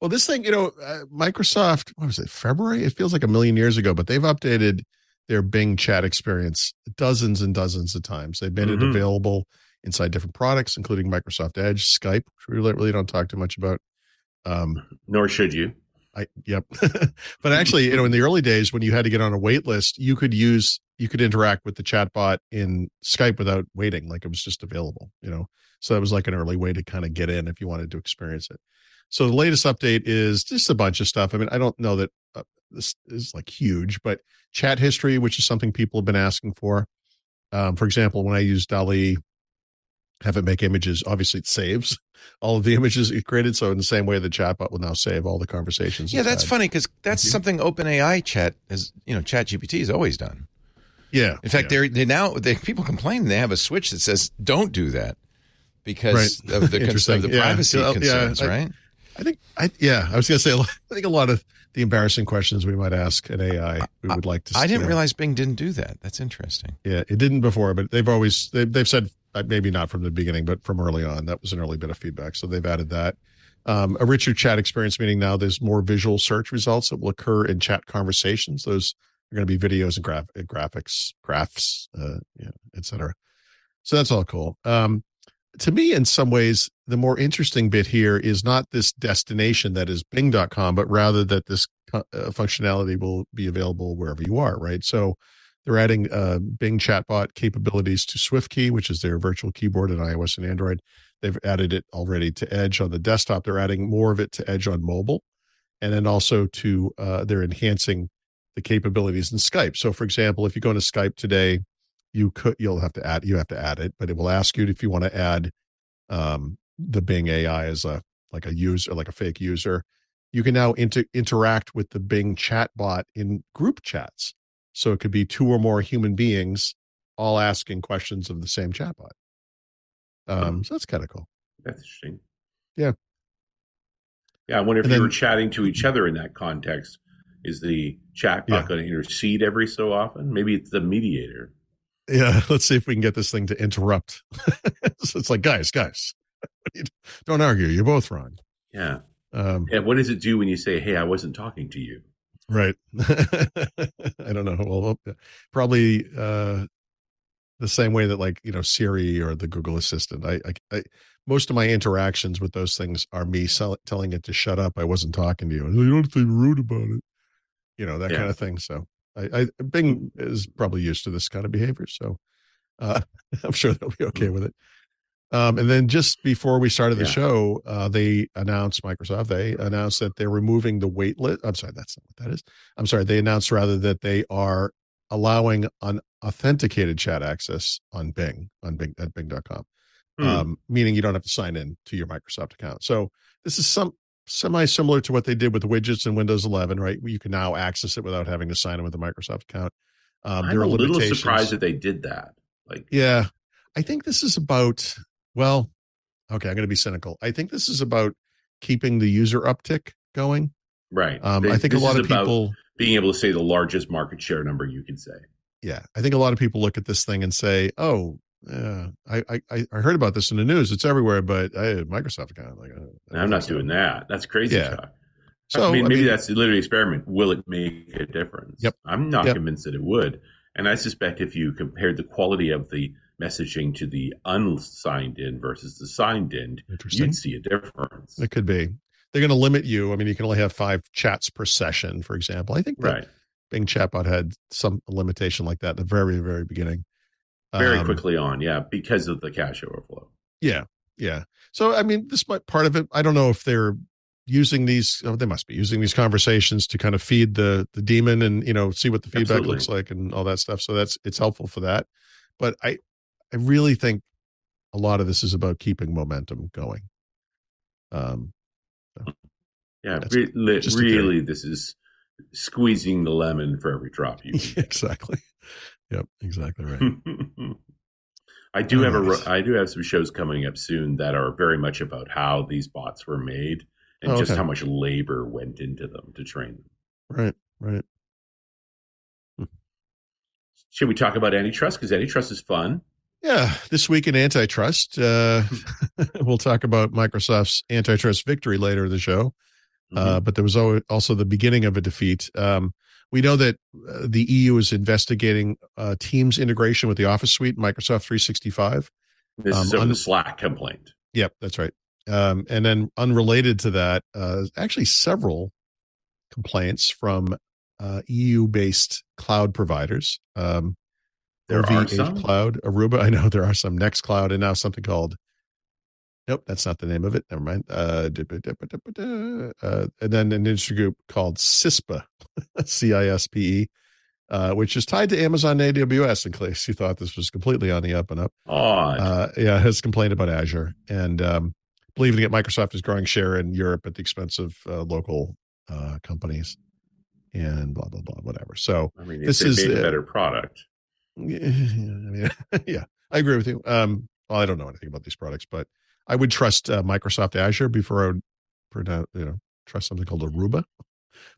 well, this thing, you know, uh, Microsoft, what was it, February? It feels like a million years ago, but they've updated their Bing chat experience dozens and dozens of times. They've made it Mhm. available inside different products, including Microsoft Edge, Skype, which we really, really don't talk too much about. Um, Nor should you. I, yep. but actually, you know, in the early days when you had to get on a wait list, you could use, you could interact with the chatbot in Skype without waiting. Like it was just available, you know? So that was like an early way to kind of get in if you wanted to experience it. So the latest update is just a bunch of stuff. I mean, I don't know that uh, this is like huge, but chat history, which is something people have been asking for. Um, for example, when I use DALL-E, have it make images, obviously it saves all of the images it created. So in the same way, the chatbot will now save all the conversations. Yeah, that's had. funny because that's Mhm. something OpenAI chat has, you know, ChatGPT has always done. Yeah. In fact, yeah. they're they now they people complain they have a switch that says don't do that because Right. of the cons- of the Yeah. privacy Yeah, concerns, I- right? I think I yeah, I was gonna say I think a lot of the embarrassing questions we might ask an AI we would like to I didn't you know, realize Bing didn't do that. That's interesting. Yeah, it didn't before, but they've always they've, they've said maybe not from the beginning, but from early on. That was an early bit of feedback, so they've added that. Um, a richer chat experience, meaning now there's more visual search results that will occur in chat conversations. Those are going to be videos and graph, uh, graphics, graphs, uh, yeah, et cetera. So that's all cool. Um, to me, in some ways, the more interesting bit here is not this destination that is bing.com, but rather that this uh, functionality will be available wherever you are, right? So They're adding uh, Bing chatbot capabilities to SwiftKey, which is their virtual keyboard in iOS and Android. They've added it already to Edge on the desktop. They're adding more of it to Edge on mobile, and then also to uh, they're enhancing the capabilities in Skype. So, for example, if you go into Skype today, you could you'll have to add you have to add it, but it will ask you if you want to add um, the Bing AI as a like a user, like a fake user. You can now inter- interact with the Bing chatbot in group chats. So it could be two or more human beings all asking questions of the same chatbot. Um, so that's kind of cool. That's interesting. Yeah. Yeah, I wonder if And you then- were chatting to each other in that context. Is the chatbot Yeah. going to intercede every so often? Maybe it's the mediator. Yeah, let's see if we can get this thing to interrupt. so it's like, guys, guys, don't argue. You're both wrong. Yeah. Um, And what does it do when you say, "Hey, I wasn't talking to you"? Right. I don't know. Well, probably uh, the same way that, like, you know, Siri or the Google Assistant. I, I, I most of my interactions with those things are me sell, telling it to shut up. I wasn't talking to you. You don't have to be rude about it. You know that Yeah. kind of thing. So, I, I Bing is probably used to this kind of behavior. So, uh, I'm sure they'll be okay with it. Um, and then just before we started the Yeah. show, uh, they announced Microsoft. They announced that they're removing the wait list. I'm sorry, that's not what that is. I'm sorry. They announced rather that they are allowing unauthenticated chat access on Bing on Bing at Bing.com, Hmm. um, meaning you don't have to sign in to your Microsoft account. So this is some semi similar to what they did with widgets in Windows 11, right? You can now access it without having to sign in with a Microsoft account. Um, I'm there a little surprised that they did that. Like, Yeah. I think this is about, well, okay, I'm going to be cynical. I think this is about keeping the user uptick going. right? Um, They- I think a lot of people, being able to say the largest market share number you can say. yeah, I think a lot of people look at this thing and say, oh, yeah, I, I, I- I heard about this in the news. It's everywhere, but I Microsoft account. Like, uh, I I'm not doing that. That's crazy Yeah. talk. So, I mean, I maybe mean- that's literally experiment. Will it make a difference? Yep. I'm not Yep. convinced that it would. And I suspect if you compared the quality of the messaging to the unsigned in versus the signed in, you'd see a difference. It could be. They're going to limit you. I mean, you can only have five chats per session, for example. I think Right. Bing Chatbot had some limitation like that at the very, very beginning. Very Um, quickly on, yeah, because of the cache overflow. Yeah, yeah. So I mean, this might part of it. I don't know if they're using these. Oh, they must be using these conversations to kind of feed the the demon and you know see what the feedback Absolutely. looks like and all that stuff. So that's it's helpful for that. But I I really think a lot of this is about keeping momentum going. Um, Yeah, re- li- a really, this is squeezing the lemon for every drop you. exactly. Yep, exactly right. I do have a ro- Alright. I do have some shows coming up soon that are very much about how these bots were made and Oh, just okay. how much labor went into them to train them. right, right. Should we talk about antitrust? Because antitrust is fun. Yeah, this week in antitrust, uh, we'll talk about Microsoft's antitrust victory later in the show. Mm-hmm. Uh, but there was also the beginning of a defeat. Um, we know that uh, the EU is investigating uh, Teams integration with the Office suite, Microsoft 365. this is um, over un- the Slack complaint. Yep, that's right. Um, and then unrelated to that, uh, actually several complaints from uh, EU-based cloud providers. Um, There are some? Cloud, Aruba. I know there are some Nextcloud, and now something called. Nope, that's not the name of it. Never mind. Uh, uh, and then an industry group called CISPE, C I S P E, uh, which is tied to Amazon AWS. In case you thought this was completely on the up and up, uh, yeah, has complained about Azure and um, believing that Microsoft is growing share in Europe at the expense of uh, local uh, companies and blah blah blah whatever. So I mean, this is, a better product. Yeah, I yeah, I agree with you. Um, well, I don't know anything about these products, but I would trust uh, Microsoft Azure before I would pronounce, you know, trust something called Aruba.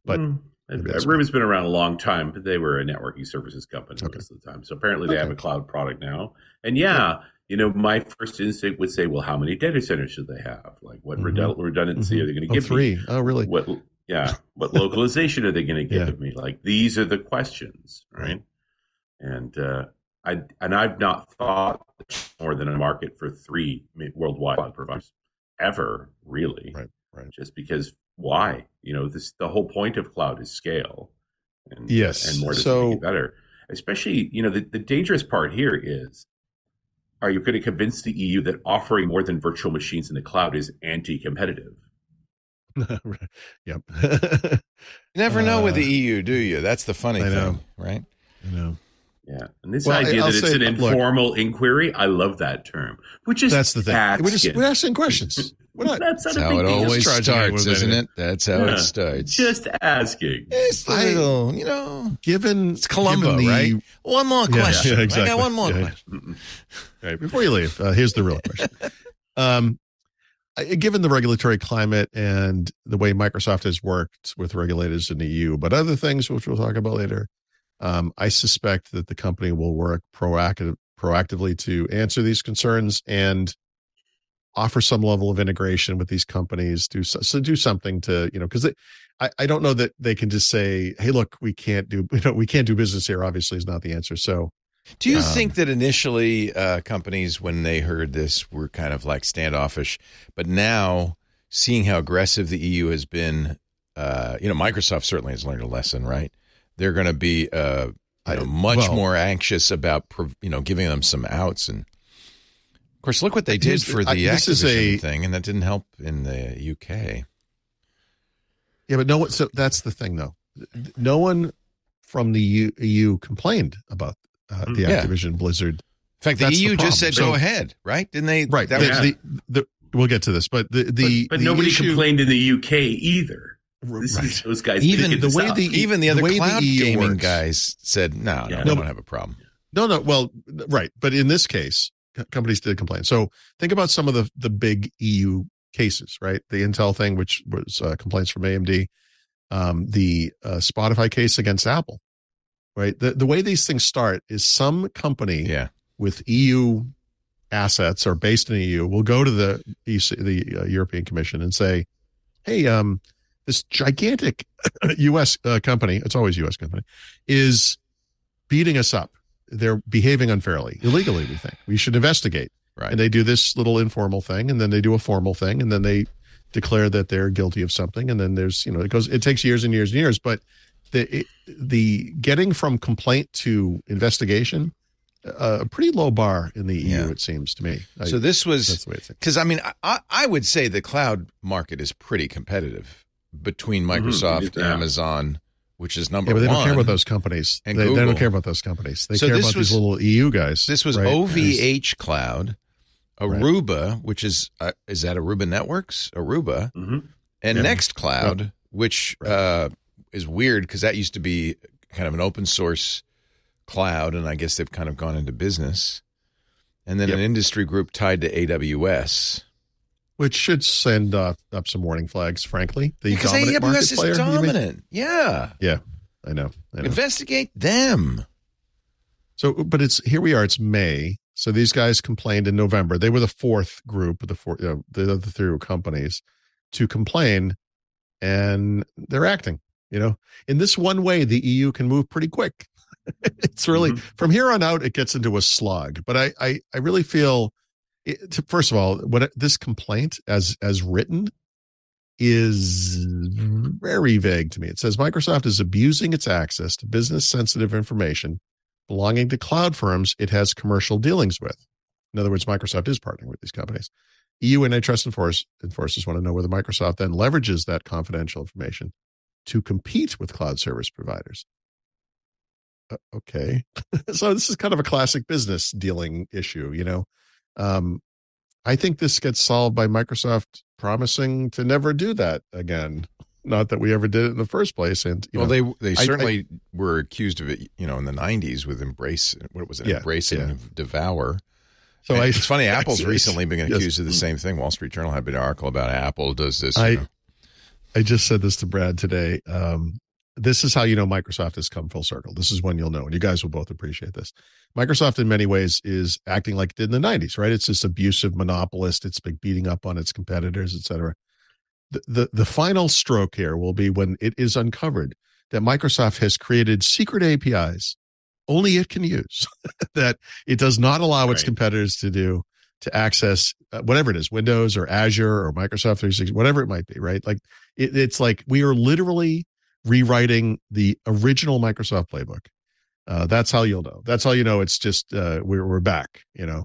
But Mm. Aruba's been around a long time, but they were a networking services company Okay. most of the time. So apparently they have a cloud product now. And yeah, you know, my first instinct would say, well, how many data centers should they have? Like, what Mhm. redund- redundancy Mhm. are they going to Oh, give me? three. Oh, really? What, yeah, what localization are they going to give Yeah. me? Like, these are the questions, right? And uh, I and I've not thought more than a market for three worldwide cloud providers ever, really. Right, right. Just because why? You know, this the whole point of cloud is scale. And, Yes. and more to So- make it better. especially you know the, the dangerous part here is are you going to convince the eu that offering more than virtual machines in the cloud is anti-competitive yep. You never know with Uh, the EU, do you? That's the funny I know. thing, right? I know. Yeah and this Well, idea I'll that it's say- an look- informal inquiry i love that term which is That's the thing. We're just we're asking questions. We're not. that's not That's a how big it deal. always Charging starts, isn't anything. it? That's how Yeah. it starts. just asking It's a I- little, you know, Given it's Columbo, given the- right? One more question. yeah, I exactly. got one more Yeah. question. Right before you leave, uh, here's the real question. Um, given the regulatory climate and the way Microsoft has worked with regulators in the EU, but other things which we'll talk about later, um, I suspect that the company will work proactive, proactively to answer these concerns and offer some level of integration with these companies. Do so, so do something to you know because I I don't know that they can just say, hey, look, we can't do you know we can't do business here. Obviously, is not the answer. So Do you Um, think that initially uh, companies, when they heard this, were kind of like standoffish, but now seeing how aggressive the EU has been, uh, you know, Microsoft certainly has learned a lesson, right? They're going to be uh, you know, much well- more anxious about you know giving them some outs, and of course, look what they did for the I- this is Activision a- thing, and that didn't help in the UK. Yeah, but no one. So that's the thing, though. No one from the EU, EU complained about uh, the Yeah. Activision Blizzard. In fact, the That's the EU just problem. said, "Go ahead," right? Didn't they? Right. That the, was- Yeah. the, the, we'll get to this, but the the but, but the nobody issue- complained in the uk either this Right. is those guys Even the way up. the- even the other way the cloud EU gaming works- guys said, "No, Yeah. no, No, we don't have a problem." No, no. Well, right, but in this case, companies did complain. So think about some of the the big EU cases, right? The Intel thing, which was uh, complaints from AMD, um, the uh, Spotify case against Apple, right? The the way these things start is some company Yeah. with EU assets or based in the EU will go to the EC, the uh, European Commission and say, "Hey, um, this gigantic U.S. Uh, company, it's always U.S. company, is beating us up. They're behaving unfairly, illegally. We think we should investigate." Right. And they do this little informal thing, and then they do a formal thing, and then they declare that they're guilty of something, and then there's you know it goes it takes years and years and years, but the it, the getting from complaint to investigation uh, a pretty low bar in the EU, Yeah. it seems to me. I- So this was the way it's. because I mean I, I would say the cloud market is pretty competitive between Mhm. Microsoft, Yeah. Amazon, which is number Yeah, but they one. don't care about those companies. And they, they don't care about those companies. They So care this about was- these little EU guys. This was right? OVH Cloud, Aruba, which is uh, is that Aruba Networks, Aruba, Mhm. and Yeah. Nextcloud, which Right. uh, is weird because that used to be kind of an open source cloud, and I guess they've kind of gone into business. And then Yep. an industry group tied to AWS. Which should send uh, up some warning flags. Frankly, the Because dominant market AWS is player. dominant. Yeah. I know. I know. Investigate them. So, but it's here we are. It's May. So these guys complained in November. They were the fourth group, the four, you know, the other three companies to complain, and they're acting. You know, in this one way, the EU can move pretty quick. it's really Mhm. from here on out, it gets into a slog. But I, I, I really feel, it, to, first of all, what this complaint as as written is very vague to me. It says Microsoft is abusing its access to business sensitive information belonging to cloud firms it has commercial dealings with. In other words, Microsoft is partnering with these companies. EU antitrust enforce, enforcers want to know whether Microsoft then leverages that confidential information to compete with cloud service providers. Uh, okay. so this is kind of a classic business dealing issue, you know. Um, I think this gets solved by Microsoft promising to never do that again. Not that we ever did it in the first place. And you well, know, they they I- certainly were accused of it, you know, in the '90s with embrace. What was it? Yeah, embrace yeah. and devour. so I, it's funny. Apple's Yes. recently been Yes. accused of the same thing. Wall Street Journal had an article about Apple does this. you I- know. I just said this to Brad today. Um, this is how you know Microsoft has come full circle. This is when you'll know, and you guys will both appreciate this. Microsoft, in many ways, is acting like it did in the '90s, right? It's this abusive monopolist. It's been beating up on its competitors, et cetera. The, the the final stroke here will be when it is uncovered that Microsoft has created secret APIs only it can use that it does not allow its competitors to do to access uh, whatever it is, Windows or Azure or Microsoft 360, whatever it might be, right? Like it, it's like we are literally rewriting the original Microsoft playbook. Uh, that's how you'll know. That's how you know it's just uh, we're we're back. You know,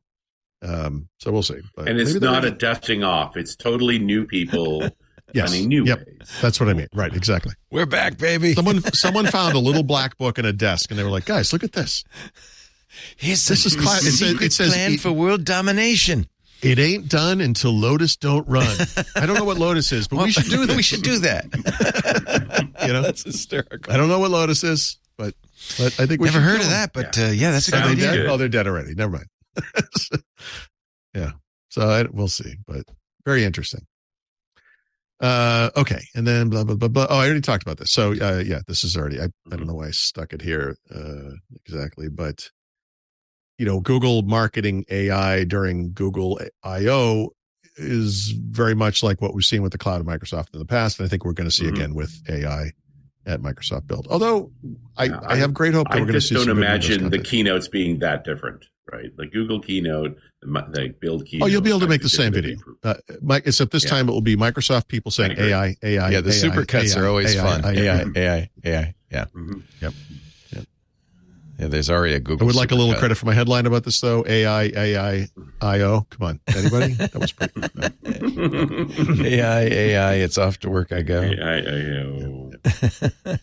um, so we'll see. But And it's not a dusting off. It's totally new people yes, new yep. ways. That's what I mean. Right, exactly. We're back, baby. Someone someone found a little black book in a desk, and they were like, "Guys, look at this. This This is cla- it says- secret it says plan it- for world domination. It ain't done until Lotus don't run." I don't know what Lotus is, but we should do this. we should do that. You know, That's hysterical. I don't know what Lotus is, but, but I think we Never should heard kill of them. that, but uh, yeah, that's a good they Sounds idea. dead? Oh, they're dead already. Never mind. yeah. So I, we'll see, but very interesting. Uh, okay, and then blah blah blah blah. Oh, I already talked about this. So uh, yeah, this is already. I, I don't know why I stuck it here uh, exactly, but you know, Google marketing AI during Google I/O is very much like what we've seen with the cloud of Microsoft in the past, and I think we're going to see Mhm. again with AI at Microsoft Build. Although I, Yeah, I have great hope that I we're going to just see. don't some imagine the keynotes being that different, right? The Google keynote, the, mi- the build keynote. Oh, you'll be able to make the same video. improved. Uh, Mike, except this Yeah. time it will be Microsoft people saying AI, AI. Yeah, the AI, supercuts AI, are always AI, fun. AI. AI, AI, AI. Yeah, Mhm. Yeah. There's already a I Google. I would like a little supercut. credit for my headline about this though. AI, AI, IO. Come on, anybody? That was pretty. AI, AI. It's off to work. I go. I, I, I,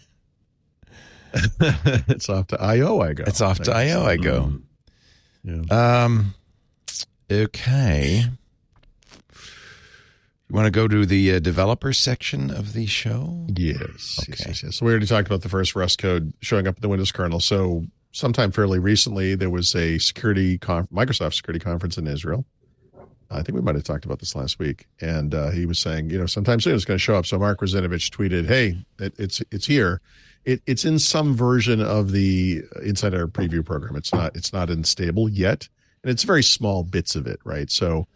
it's off to IO. I go. It's off to IO. I go. Mhm. Yeah. Um. Okay. You want to go to the uh, developer section of the show? Yes, yes, Okay. yes, yes. So we already talked about the first Rust code showing up in the Windows kernel. So sometime fairly recently, there was a security Microsoft security conference in Israel. I think we might have talked about this last week, and uh, he was saying, you know, sometime soon it's going to show up. So Mark Russinovich tweeted, "Hey, it, it's it's here. It, it's in some version of the Insider Preview program. It's not it's not in stable yet, and it's very small bits of it, right? So."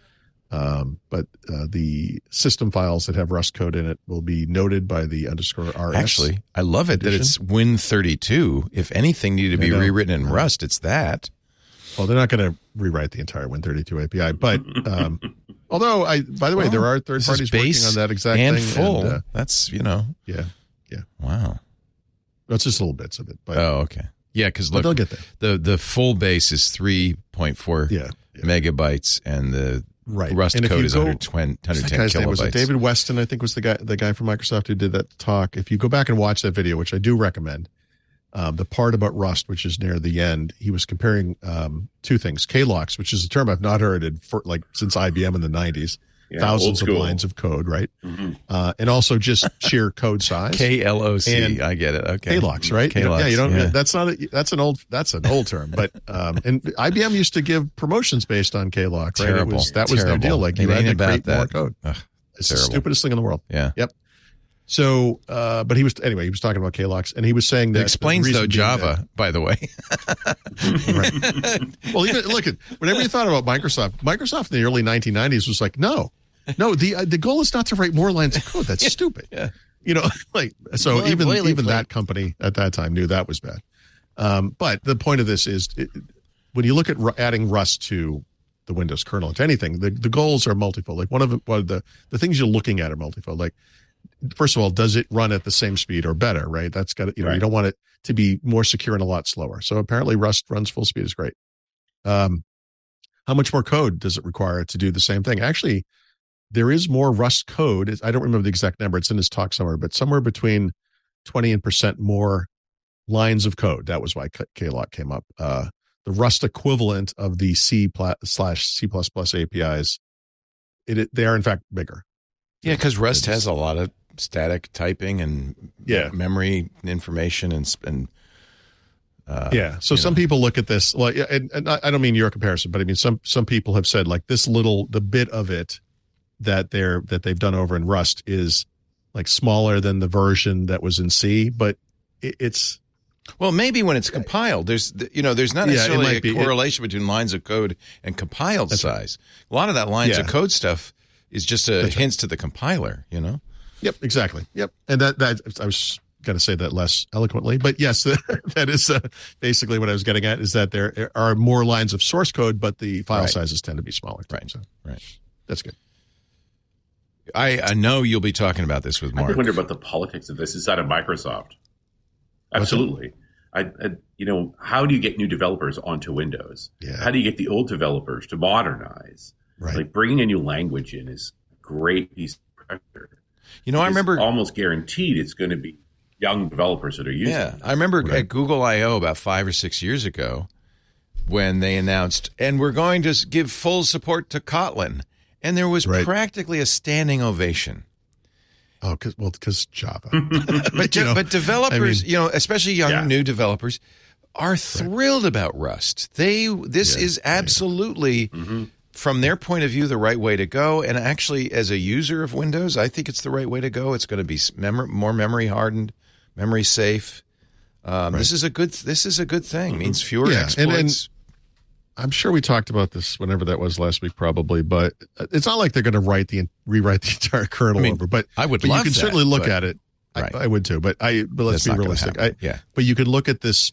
Um, but uh, the system files that have Rust code in it will be noted by the underscore RS. Actually, I love it that it's Win32. If anything needed to be rewritten in Rust, it's that. well, they're not going to rewrite the entire Win32 API, but um, although I, by the way, Well, there are third This parties working base on that exact and thing. full. And, uh, That's you know. yeah, Yeah. Wow. that's just little bits of it, but, Oh, okay. Yeah, because look, they'll get there. the the full base is three point four Yeah, yeah. megabytes, and the right. Rust And code is go- 120, what's 110 guy's name? Was it. David Weston? I think was the guy, the guy from Microsoft who did that talk. If you go back and watch that video, which I do recommend, um, the part about Rust, which is near the end, he was comparing um, two things: KLOCs, which is a term I've not heard in for like since IBM in the '90s, Yeah, thousands of lines of code, right? Mhm. Uh, and also just sheer code size. K L O C. I get it. Okay. KLOCs, right? You know, yeah, you don't. yeah. That's not. A, that's an old. That's an old term. But um, and IBM used to give promotions based on KLOC, right? Terrible. It was, that was their deal. Like It you had to about create more that. code. Ugh, it's the terrible. stupidest thing in the world. Yeah. So, uh, but he was anyway. He was talking about KLOCs, and he was saying that It explains the though reason being Java, by the way. that- well, even look at whenever you thought about Microsoft, Microsoft in the early 1990s was like, no, no. The uh, the goal is not to write more lines of code. That's stupid. Yeah. You know, like so. Boiler- even boilerplate. even that company at that time knew that was bad. Um, but the point of this is, it, when you look at ru- adding Rust to the Windows kernel to anything, the, the goals are multifold. Like one of the, one of the the things you're looking at are multifold. Like first of all, does it run at the same speed or better? Right. That's got to, you know, you don't want it to be more secure and a lot slower. So apparently, Rust runs full speed is great. Um, how much more code does it require to do the same thing? Actually, there is more Rust code. I don't remember the exact number. It's in this talk somewhere, but somewhere between twenty and percent more lines of code. That was why K- KLOC came up. Uh, the Rust equivalent of the C slash C plus plus APIs. It, it they are in fact bigger. Yeah, because Rust has a lot of static typing and Yeah. memory information and and uh, yeah. So some know. people look at this like, and, and I don't mean your comparison, but I mean some some people have said like this little the bit of it that they're that they've done over in Rust is like smaller than the version that was in C, but it, it's Well, maybe when it's compiled, there's you know there's not necessarily might a be. It- correlation between lines of code and compiled That's right. size. A lot of that lines Yeah. of code stuff is just a That's right. hints to the compiler. You know, Yep, exactly. Yep, and that that I was going to say that less eloquently, but yes, that is uh, basically what I was getting at. Is that there are more lines of source code, but the file Right. sizes tend to be smaller. too. Right. So right? that's good. I, I know you'll be talking about this with Mark. I wonder about the politics of this inside of Microsoft. Absolutely. I, I, you know, how do you get new developers onto Windows? Yeah. How do you get the old developers to modernize? Right. Like bringing a new language in is a great piece of pressure. You know, I remember almost guaranteed it's going to be young developers that are using. Yeah, it. I remember Right. at Google I/O about five or six years ago when they announced, and we're going to give full support to Kotlin, and there was Right. practically a standing ovation. Oh, cause, well, because Java. But You know, but developers, I mean- you know, especially young Yeah. new developers, are thrilled about Rust. They this Yeah, is absolutely. Mm-hmm. From their point of view, the right way to go, and actually, as a user of Windows, I think it's the right way to go. It's going to be mem- more memory hardened, memory safe. Um, This is a good. This is a good thing. Means fewer Yeah, and- and- exploits. I'm sure we talked about this whenever that was last week, probably, but it's not like they're going to write the rewrite the entire kernel I mean, over. But I would but you can that, certainly look but- at it. Right. I, I would too, but I but let's That's be realistic. I, yeah, but you could look at this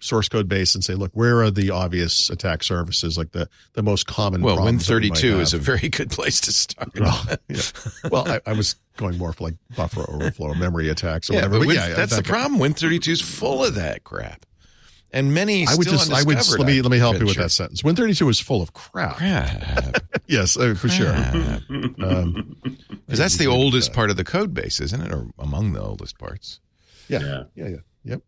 source code base and say, look, where are the obvious attack services, like the the most common. well, problems that we might Win32 is a very good place to start. well, yeah. well I, I was going more for like buffer overflow, memory attacks, or yeah, whatever. but But Win- yeah, that's the problem. Win32 is full of that crap, and many I would still just, I would undiscovered, let me let me help you with that sentence. Win thirty two is full of crap. Crap. Yes, uh, for sure. Crap. Um, Because that's the oldest part of the code base, isn't it? Or among the oldest parts. yeah, Yeah. yeah, yeah, yep.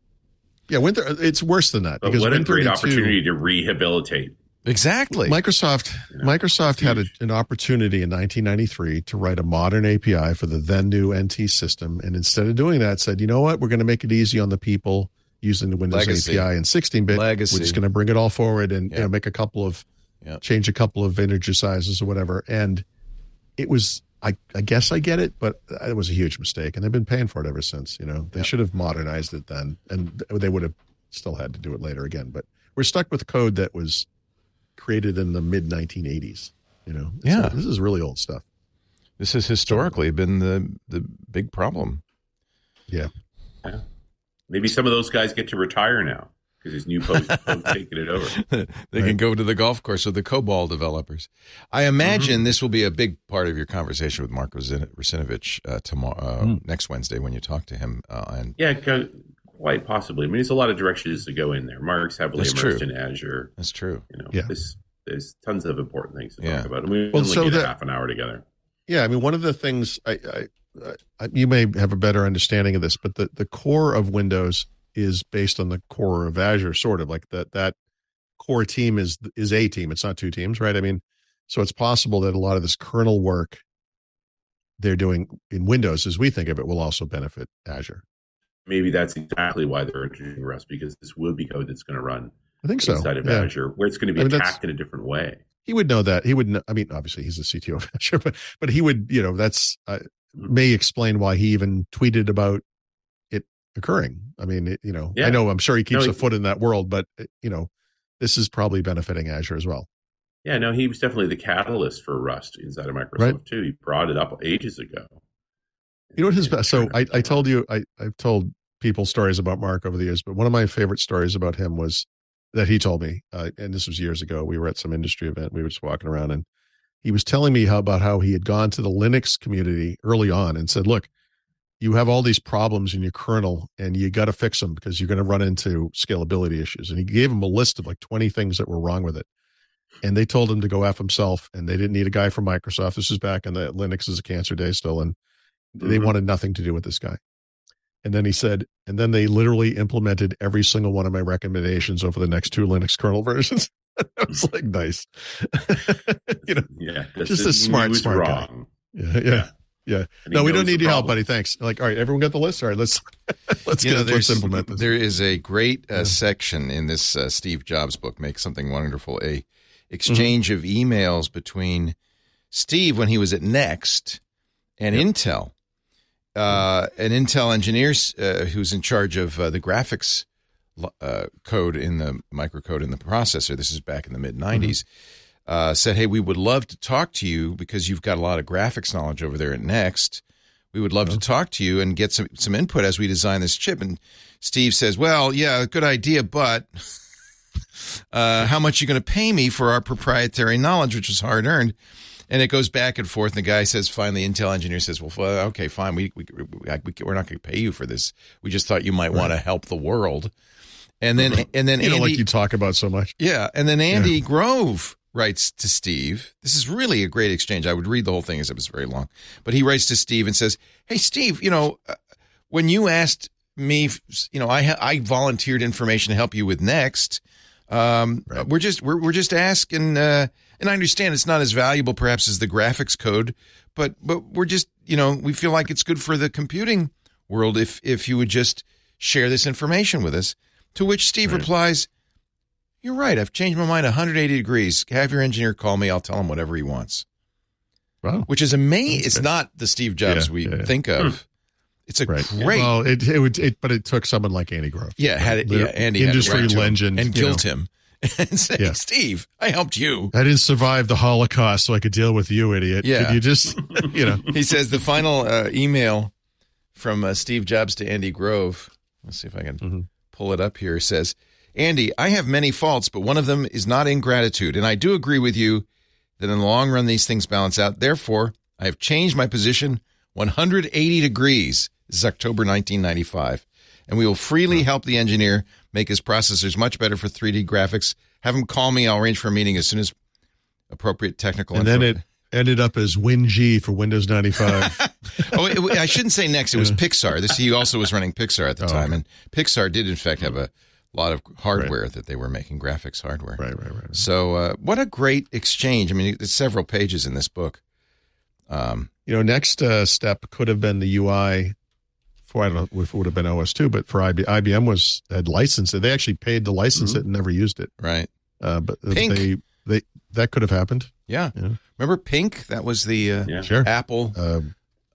Yeah, Win. thir- It's worse than that But because what a Win great 32 opportunity to rehabilitate. Exactly. Microsoft Yeah, Microsoft had a, an opportunity in 1993 to write a modern API for the then new NT system, and instead of doing that, said, you know what, we're going to make it easy on the people using the Windows Legacy. API in 16-bit. Legacy. We're just going to bring it all forward and you know make a couple of Yeah. change a couple of integer sizes or whatever. And it was, I, I guess I get it, but it was a huge mistake, and they've been paying for it ever since. You know, they Yeah. should have modernized it then, and they would have still had to do it later again. But we're stuck with code that was created in the mid 1980s. You know, So Yeah. this is really old stuff. This has historically been the the big problem. Yeah. Yeah, Maybe some of those guys get to retire now because his new post taking it over. they can go to the golf course with the COBOL developers. I imagine this will be a big part of your conversation with Mark Russinovich uh, tomorrow, uh, next Wednesday when you talk to him. Uh, and Yeah, co- quite possibly. I mean, there's a lot of directions to go in there. Mark's heavily That's immersed true. in Azure. that's true. You know, Yeah. this, there's tons of important things to Yeah. talk about. And we Well, only so get that- half an hour together. yeah. I mean, one of the things I, I, I you may have a better understanding of this, but the the core of Windows is based on the core of Azure, sort of like that that core team is is a team. It's not two teams, right? I mean, so it's possible that a lot of this kernel work they're doing in Windows, as we think of it, will also benefit Azure. Maybe that's exactly why they're introducing Rust because this will be code that's going to run I think so. inside of yeah. Azure, where it's going to be I mean, attacked in a different way. he would know that he would know, i mean obviously he's the cto of azure but but he would you know that's uh, may explain why he even tweeted about occurring i mean it, you know Yeah. i know i'm sure he keeps No, a foot in that world but uh, you know this is probably benefiting azure as well Yeah, no, he was definitely the catalyst for Rust inside of Microsoft Right. too. He brought it up ages ago. you know what his best so i, I told you I, i've told people stories about mark over the years but one of my favorite stories about him was that he told me uh, and this was years ago we were at some industry event we were just walking around and he was telling me how about how he had gone to the linux community early on and said look you have all these problems in your kernel and you got to fix them because you're going to run into scalability issues. And he gave him a list of like 20 things that were wrong with it. And they told him to go f himself and they didn't need a guy from microsoft. This is back in the linux is a cancer day still and they Mhm. wanted nothing to do with this guy. And then he said and then they literally implemented every single one of my recommendations over the next two linux kernel versions. I was like nice. You know Yeah, Just this a smart, smart guy. wrong. yeah. Yeah yeah. No we don't need your help buddy. Thanks. Like all right everyone got the list? All right let's let's You know, get let's there's- implement this. There is a great uh, Yeah. section in this uh, Steve Jobs book, Make Something Wonderful, a exchange of emails between Steve when he was at Next and Intel. Uh, an Intel engineer uh, who's in charge of uh, the graphics uh, code in the microcode in the processor. This is back in the mid 90s. Uh, said, "Hey, we would love to talk to you because you've got a lot of graphics knowledge over there at Next. We would love to talk to you and get some some input as we design this chip." And Steve says, "Well, yeah, good idea, but uh, how much are you going to pay me for our proprietary knowledge, which was hard earned?" And it goes back and forth. And the guy says, finally, Intel engineer says, "Well, okay, fine. We, we, we we're not going to pay you for this. We just thought you might want to help the world." And then and then You know, Andy, like you talk about so much. yeah, and then Andy Grove writes to Steve. This is really a great exchange. I would read the whole thing as it was very long, but he writes to Steve and says, "Hey, Steve, you know, uh, when you asked me, you know, I ha- I volunteered information to help you with Next. Um, We're just we're we're just asking, uh, and I understand it's not as valuable perhaps as the graphics code, but but we're just you know we feel like it's good for the computing world if if you would just share this information with us." To which Steve replies. You're right. I've changed my mind 180 degrees. Have your engineer call me. I'll tell him whatever he wants. Wow. Which is amazing. It's not the Steve Jobs Yeah, we yeah, yeah. think of. It's a Right. great. Well, it it would it, but it took someone like Andy Grove. yeah, had it. Yeah, Andy industry had to write him legend, and you know. guilt him and say. "Steve, I helped you." I didn't survive the Holocaust, so I could deal with you, idiot. Yeah. Could you just, you know, He says the final uh, email from uh, Steve Jobs to Andy Grove. Let's see if I can Mhm. pull it up here. Says, Andy, I have many faults, but one of them is not ingratitude. And I do agree with you that in the long run, these things balance out. Therefore, I have changed my position 180 degrees. This is October 1995. And we will freely hmm. help the engineer make his processors much better for 3D graphics. Have him call me. I'll arrange for a meeting as soon as appropriate technical and then it ended up as WinG for Windows 95. oh, it, I shouldn't say next. It was Pixar. This he also was running Pixar at the Oh, time, okay. and Pixar did in fact have a lot of hardware that they were making graphics hardware. right, right, right. right. So, uh, what a great exchange! I mean, it's several pages in this book. Um, You know, next uh, step could have been the UI for I don't know if it would have been OS2, but for IB, IBM was had licensed it. They actually paid to license it and never used it. right? Uh, but Pink. they they that could have happened. Yeah. Yeah. Remember Pink? That was the uh, Yeah. Sure. Apple Uh,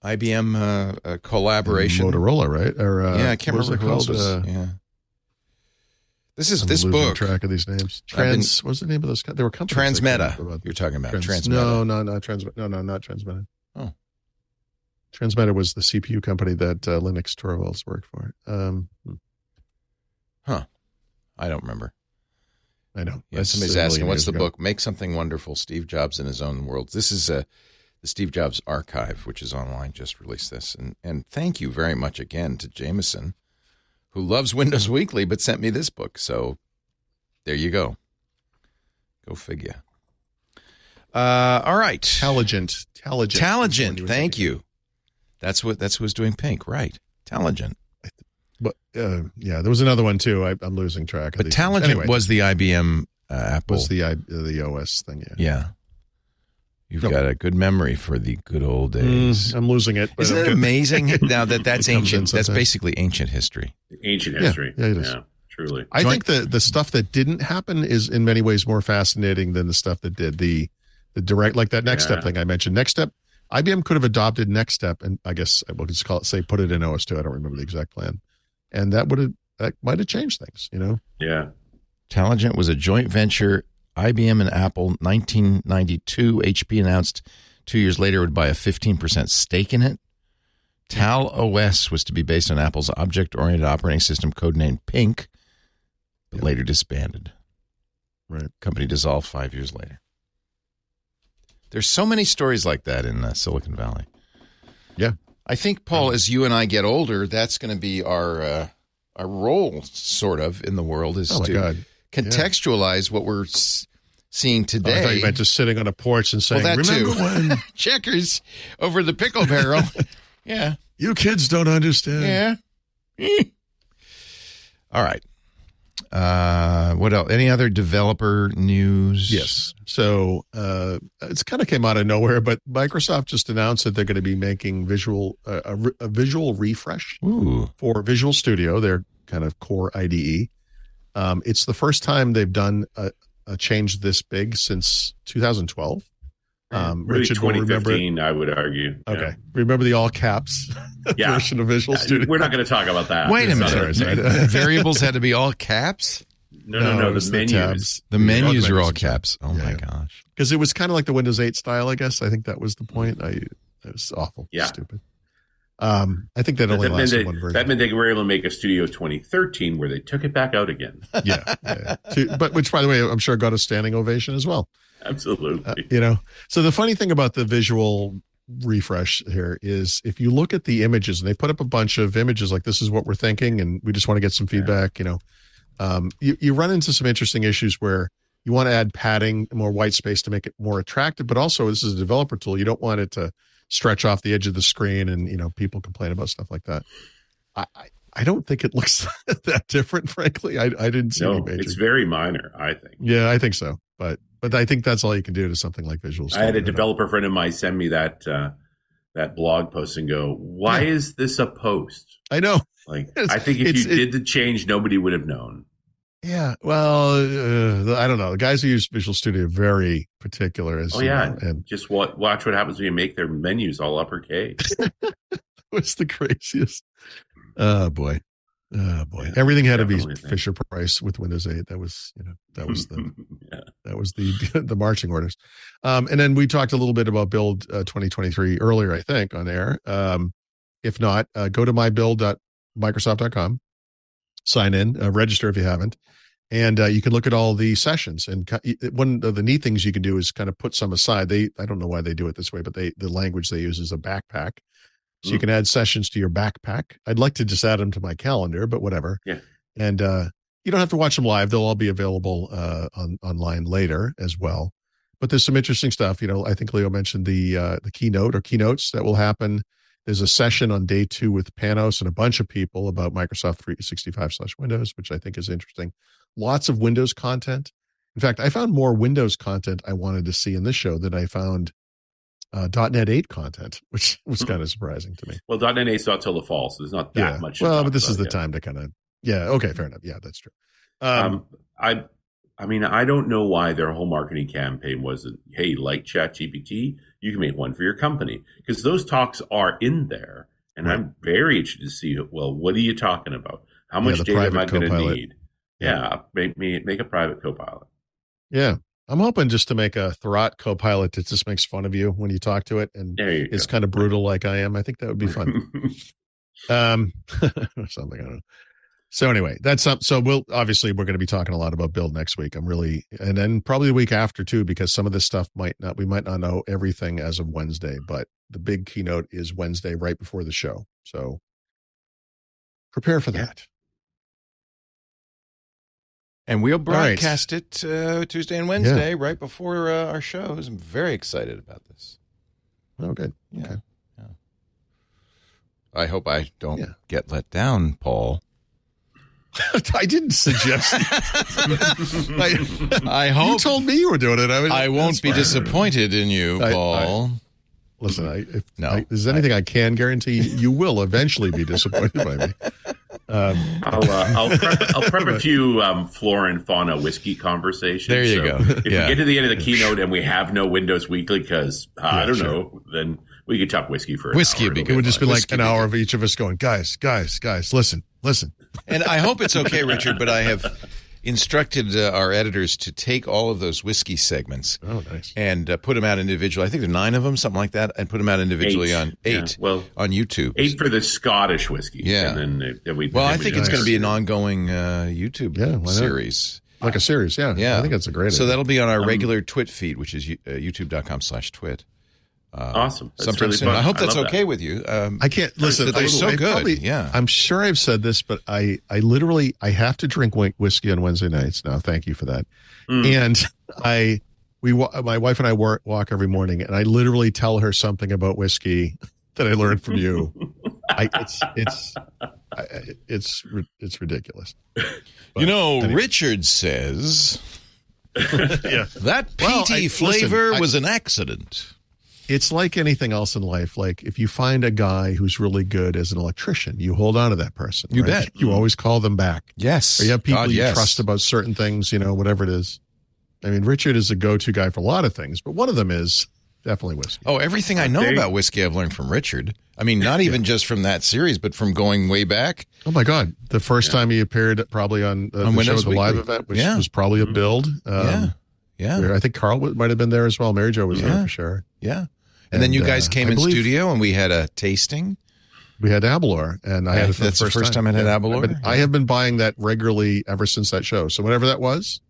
IBM uh, uh, collaboration. Motorola, right? Or uh, yeah, I can't what remember it who else was. Uh, yeah. This is I'm this book. Track of these names. I've been- What's the name of those? They were companies. Transmeta. about You're talking about Trans- Transmeta. No, no, not Transmeta. No, no, not Transmeta. Oh. Transmeta was the CPU company that uh, Linus Torvalds worked for. Um, huh. I don't remember. I know. Yeah, somebody's asking, "What's the ago. book? Make something wonderful." Steve Jobs in his own world. This is uh, the Steve Jobs Archive, which is online. Just released this, and and thank you very much again to Jameson, who loves Windows Weekly, but sent me this book. So there you go. Go figure. Uh, all right, Taligent. Taligent. Taligent. Thank you. That's what that's who's doing Pink, right? Taligent. But uh, yeah, there was another one too. I, I'm losing track. Of But things. Anyway, was the IBM uh, Apple. was the I, the OS thing. Yeah. yeah. You've Yep. got a good memory for the good old days. Mm, I'm losing it. but Isn't it amazing now that that's It comes ancient? That's basically ancient history. Ancient history. yeah, it is. truly. I Joint- think the the stuff that didn't happen is in many ways more fascinating than the stuff that did. The the direct like that next step thing I mentioned. Next step, IBM could have adopted next step, and I guess we'll just call it say put it in OS2. I don't remember the exact plan, and that would have that might have changed things. You know, Yeah. Taligent was a joint venture, IBM and Apple, 1992. HP announced two years later would buy a 15% stake in it. Tal OS was to be based on Apple's object oriented operating system codenamed Pink, but later disbanded. Right. Company dissolved five years later. There's so many stories like that in uh, Silicon Valley. Yeah. I think, Paul, as you and I get older, that's going to be our uh, our role, sort of, in the world, is oh my to god, contextualize what we're s- seeing Oh, I today. thought you meant just sitting on a porch and saying, that "Remember too. when Checkers over the pickle barrel. yeah, you kids don't understand?" yeah. All right. Uh, what else? Any other developer news? Yes. So uh, it's kind of came out of nowhere, but Microsoft just announced that they're going to be making visual uh, a, a visual refresh Ooh. for Visual Studio, their kind of core IDE. Um, it's the first time they've done a, a change this big since 2012. Um, really, Richard will remember it. 2015, I would argue. Yeah. Okay, remember the all caps Yeah. version of Visual Yeah, Studio? We're not going to talk about that. Wait a minute. Sorry, sorry. Variables had to be all caps. No, no, no. it was The menus. tabs. The menus are all caps. Oh Yeah, my gosh. because it was kind of like the Windows 8 style, I guess. I think that was the point. I it was awful, Yeah. stupid. Um, I think that That, only meant lasted they, one version. that meant they were able to make a Studio 2013 where they took it back out again. yeah, yeah. To- but which, by the way, I'm sure got a standing ovation as well. Absolutely. Uh, you know, so the funny thing about the visual refresh here is if you look at the images and they put up a bunch of images like this is what we're thinking and we just want to get some feedback. You know, um, you, you run into some interesting issues where you want to add padding, more white space to make it more attractive, but also this is a developer tool. You don't want it to stretch off the edge of the screen, and you know people complain about stuff like that. I I, I don't think it looks that different, frankly. I I didn't see any No, it's very minor. I think. yeah, I think so, but but I think that's all you can do to something like Visual I had a know? developer friend of mine send me that uh, that blog post and go, "Why Yeah. is this a post?" I know. Like, It's- I think if you it- did the change, nobody would have known. Yeah, well, uh, I don't know. The guys who use Visual Studio are very particular. As Oh you yeah, know, and just wa- watch what happens when you make their menus all uppercase. That was the craziest. Oh boy, oh boy. Yeah, Everything had to be. Fisher Price with Windows 8. That was you know that was the yeah. that was the the marching orders. Um, and then we talked a little bit about Build uh, 2023 earlier, I think, on air. Um, if not, uh, go to mybuild.microsoft.com, sign in, uh, register if you haven't, and uh, you can look at all the sessions. And one of the neat things you can do is kind of put some aside. They I don't know why they do it this way, but they the language they use is a backpack. So you Mm. can add sessions to your backpack. I'd like to just add them to my calendar, but whatever. Yeah. And uh, you don't have to watch them live; they'll all be available uh, on online later as well. But there's some interesting stuff. You know, I think Leo mentioned the uh, the keynote or keynotes that will happen. There's a session on day two with Panos and a bunch of people about Microsoft 365 slash Windows, which I think is interesting. Lots of Windows content. In fact, I found more Windows content I wanted to see in this show than I found uh, .NET 8 content, which was Hmm. kind of surprising to me. Well, .NET 8's not till the fall, so there's not that yeah. much. Well, but this is the yet. time to kind of yeah. Okay, fair enough. Yeah, that's true. Um, Um, I, I mean, I don't know why their whole marketing campaign wasn't, "Hey, like ChatGPT, you can make one for your company," because those talks are in there, and I'm very interested to see. Well, what are you talking about? How much the data am I going to need? Yeah, make me make a private copilot. yeah, I'm hoping just to make a Thurrott Copilot that just makes fun of you when you talk to it and is go. kind of brutal like I am. I think that would be fun. um, something I don't know. So anyway, that's some. So we'll obviously we're going to be talking a lot about build next week. I'm really, and then probably the week after too, because some of this stuff might not. We might not know everything as of Wednesday, but the big keynote is Wednesday right before the show. So prepare for Yeah. that. And we'll right. broadcast it uh, Tuesday and Wednesday right before uh, our shows. I'm very excited about this. Oh, good. Yeah. Okay. yeah. I hope I don't Yeah. get let down, Paul. I didn't suggest. I, I you told me you were doing it. I, mean, I won't be disappointed in you, I- I- Paul. Listen, I, if No, I, there's anything I, can guarantee, you will eventually be disappointed by me. Um, I'll, uh, I'll prep, I'll prep a few um, flora and fauna whiskey conversations. There you So go. If Yeah. we get to the end of the keynote and we have no Windows Weekly because uh, I don't sure. know, then we could talk whiskey for an Whiskey hour. would be It'll it would just be like Whiskey an hour of each of us going, guys, guys, guys, listen, listen. and I hope it's okay, Richard, but I have instructed uh, our editors to take all of those whiskey segments Oh, nice. and uh, put them out individually. I think there are nine of them, something like that, and put them out individually Eight. on Yeah. eight Well, on YouTube. eight for the Scottish whiskey. Yeah. and then, uh, we. Well, I think do it's the going to be an ongoing uh, YouTube Yeah, series. Like a series, yeah. Yeah. I think that's a great So idea. that'll be on our Um, regular Twit feed, which is uh, youtube.com slash twit. Uh, Awesome. That's sometime really soon. fun. I hope that's love okay with you. Um, I can't listen. They're I- so I good, probably- yeah. I'm sure I've said this, but I, I literally, I have to drink whiskey on Wednesday nights now. Thank you for that. Mm. And I, we, my wife and I walk, walk every morning, and I literally tell her something about whiskey that I learned from you. I, it's, it's, it's, it's ridiculous. you know, anyway. Richard says Yeah. that Well, peaty I- listen, flavor I- was an accident. It's like anything else in life. Like if you find a guy who's really good as an electrician, you hold on to that person. You right? bet. You mm-hmm. always call them back. Yes. Or you have people God, you yes. trust about certain things, you know, whatever it is. I mean, Richard is a go-to guy for a lot of things, but one of them is definitely whiskey. Oh, everything I know There about whiskey I've learned from Richard. I mean, not even just from that series, but from going way back. Oh my God! The first time he appeared probably on the, On the show, Windows the live event, which Yeah. was probably a mm-hmm. build. Um, yeah. Yeah. where I think Carl might have been there as well. Mary Jo was Yeah. there for sure. Yeah. And, then you guys uh, came I in believe- studio and we had a tasting. We had Aberlour, and I Yeah, had it for that's the the first, first time I had Yeah. Aberlour. I've been- I have been buying that regularly ever since that show. So whatever that was,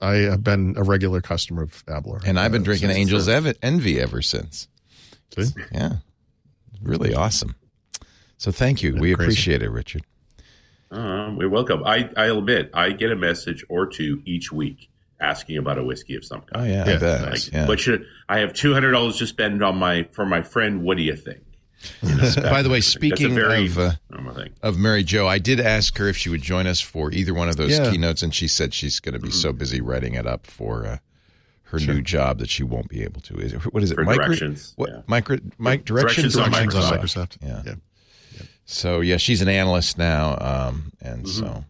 I have been a regular customer of Aberlour. And I've been Uh, drinking Angel's Ev- Envy ever since. See? Yeah. Really awesome. So thank you. Yeah, we crazy. appreciate it, Richard. Uh, we're welcome. I, I'll admit, I get a message or two each week asking about a whiskey of some Oh kind. yeah, I Yeah, bet. Like, yeah. what should I have two hundred dollars to spend on my for my friend? What do you think? You know, By the way, speaking very of uh, of Mary Jo, I did ask her if she would join us for either one of those Yeah. keynotes, and she said she's going to be so busy writing it up for uh, her new job that she won't be able to. Is it, what is it? For Micro- directions, What yeah. micro? Mic directions, Directions on on Directions on Microsoft. Microsoft. Yeah. yeah. So yeah, she's an analyst now, um, and Mm-hmm. so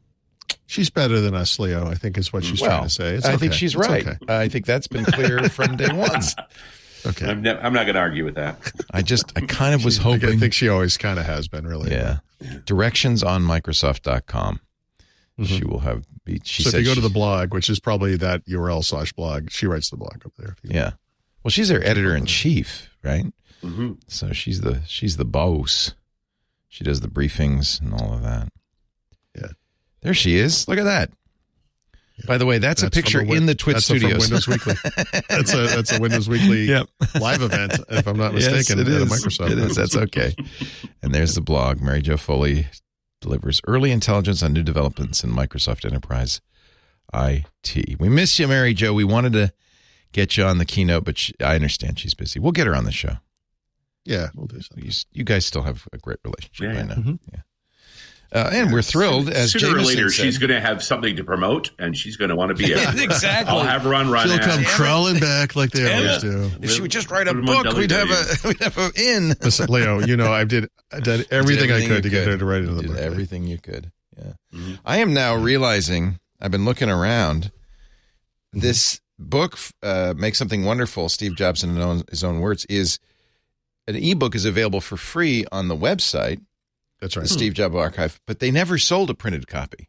She's better than us, Leo. I think is what she's well, trying to say. It's I think she's It's right. okay. I think that's been clear from day one. Okay. I'm, ne- I'm not going to argue with that. I just, I kind of was I hoping. I think she always kind of has been, really. yeah. Directions on Microsoft.com. She will have. Be, she Mm-hmm. so if you go to the blog, which is probably that URL slash blog, she writes the blog up there. Yeah. Well, she's their editor in chief, right? hmm So she's the she's the boss. She does the briefings and all of that. Yeah. There she is. Look at that. By the way, that's, a That's from picture Win- in the Twit that's a- from studios. Windows Weekly. That's a that's a Windows Weekly Yep. live event, if I'm not Yes, mistaken. it at a. Microsoft. It is. That's okay. And there's the blog. Mary Jo Foley delivers early intelligence on new developments in Microsoft Enterprise IT. We miss you, Mary Jo. We wanted to get you on the keynote, but she, I understand she's busy. We'll get her on the show. Yeah, we'll do something. You, you guys still have a great relationship. Yeah, I yeah. know. Mhm. Yeah. Uh, and we're thrilled, as Sooner or later, said. she's going to have something to promote, and she's going to want to be. exactly. I'll have her on run. She'll come crawling back like they always do. If she would just write a book, we'd have a we'd have a in. Listen, Leo, you know I did I did everything, I you could to get her to write another book. everything you could. Yeah. Mhm. I am now realizing I've been looking around. This book, uh, Make Something Wonderful, Steve Jobs in his own, his own words, is an ebook is available for free on the website, That's right. the. Steve Jobs Archive, but they never sold a printed copy.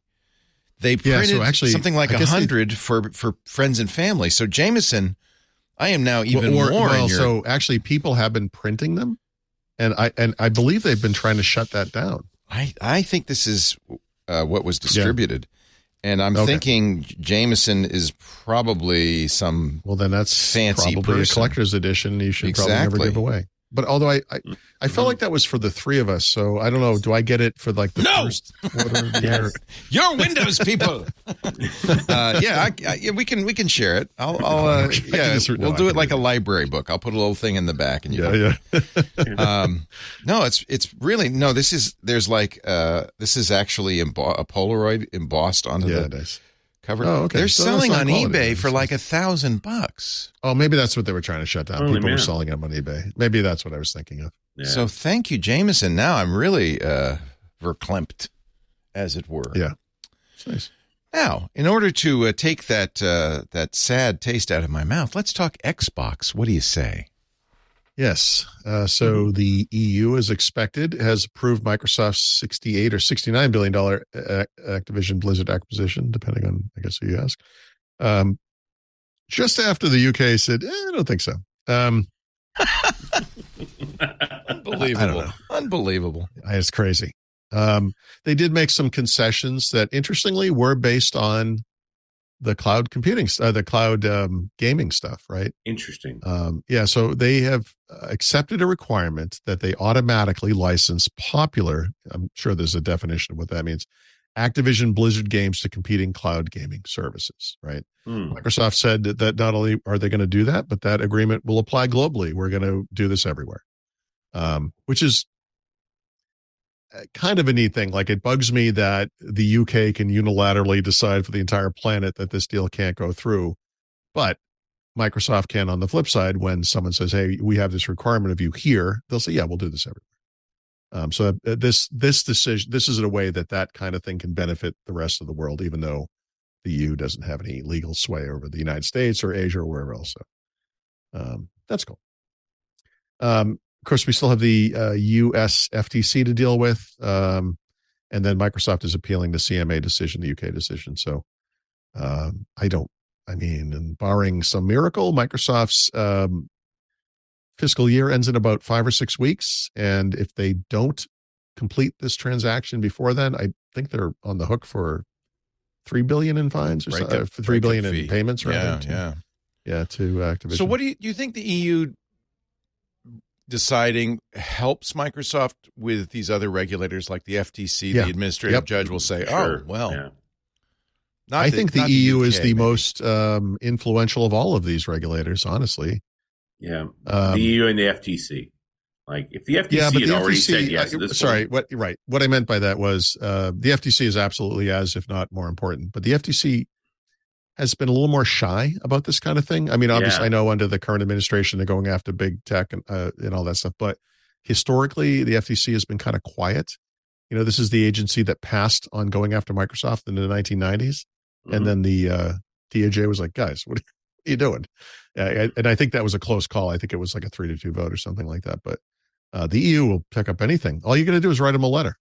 They Yeah, printed so actually, something like a hundred for for friends and family. So Jameson, I am now even or- more well, your so actually people have been printing them and I and I believe they've been trying to shut that down. I, I think this is uh, what was distributed. And I'm Okay. thinking Jameson is probably some. Well, then that's Fancy probably person. a collector's edition. You should probably never give away. But although I, I, I felt like that was for the three of us, so I don't know. Do I get it for like the No! first quarter of the? Your Windows people. uh, yeah, I, I, yeah, we can we can share it. I'll, I'll uh, yeah, just- we'll I do it like a library book. I'll put a little thing in the back, and you. Yeah, yeah. Um, no, it's it's really no. This is there's like uh, this is actually embo- a Polaroid embossed onto yeah, the nice. Cover. Oh, okay. They're So selling not on quality. eBay for like a thousand bucks. Oh, maybe that's what they were trying to shut down. Holy People were selling them on eBay. Maybe that's what I was thinking of. Yeah. So thank you, Jameson. Now I'm really uh, verklempt, as it were. Yeah. It's nice. Now, in order to uh, take that uh, that sad taste out of my mouth, let's talk Xbox. What do you say? Yes. Uh, so the EU, as expected, has approved Microsoft's 68 or 69 billion dollar uh, Activision Blizzard acquisition, depending on I guess who you ask. Um, just after the UK said, eh, "I don't think so." Um, Unbelievable! know. Unbelievable! it's crazy. Um, they did make some concessions that, interestingly, were based on the cloud computing, uh, the cloud um, gaming stuff, right? Interesting. Um, yeah, so they have uh, accepted a requirement that they automatically license popular. I'm sure there's a definition of what that means. Activision Blizzard games to competing cloud gaming services, right? Hmm. Microsoft said that, that not only are they going to do that, but that agreement will apply globally. We're going to do this everywhere, um, which is kind of a neat thing. Like it bugs me that the UK can unilaterally decide for the entire planet that this deal can't go through, but Microsoft can on the flip side when someone says, "Hey, we have this requirement of you here," they'll say, "Yeah, we'll do this everywhere." Um, so uh, this this decision this is in a way that that kind of thing can benefit the rest of the world, even though the EU doesn't have any legal sway over the United States or Asia or wherever else. So um, that's cool. Um, course, we still have the uh, U.S. FTC to deal with, um, and then Microsoft is appealing the CMA decision, the UK decision. So um, I don't. I mean, and barring some miracle, Microsoft's um, fiscal year ends in about five or six weeks, and if they don't complete this transaction before then, I think they're on the hook for three billion in fines or Breakup- so, uh, three billion in fee. payments, Yeah, to- yeah. yeah, to Activision. So, what do you do? You think the EU deciding helps Microsoft with these other regulators like the FTC. Yeah. The administrative Yep. judge will say, Sure. "Oh, well." Yeah. Not I think the not EU is UK, the maybe. most um, influential of all of these regulators, honestly. Yeah. Um, the EU and the FTC. Like if the FTC yeah, but had the already FTC. said yes to uh, this sorry, one, what? Right. What I meant by that was uh, the FTC is absolutely as, if not more important. But the FTC has been a little more shy about this kind of thing. I mean, obviously, Yeah. I know under the current administration they're going after big tech and uh, and all that stuff. But historically, the FTC has been kind of quiet. You know, this is the agency that passed on going after Microsoft in the 1990s, Mhm. and then the uh, DOJ was like, "Guys, what are you doing?" Uh, and I think that was a close call. I think it was like a three to two vote or something like that. But uh, the EU will pick up anything. All you got to do is write them a letter.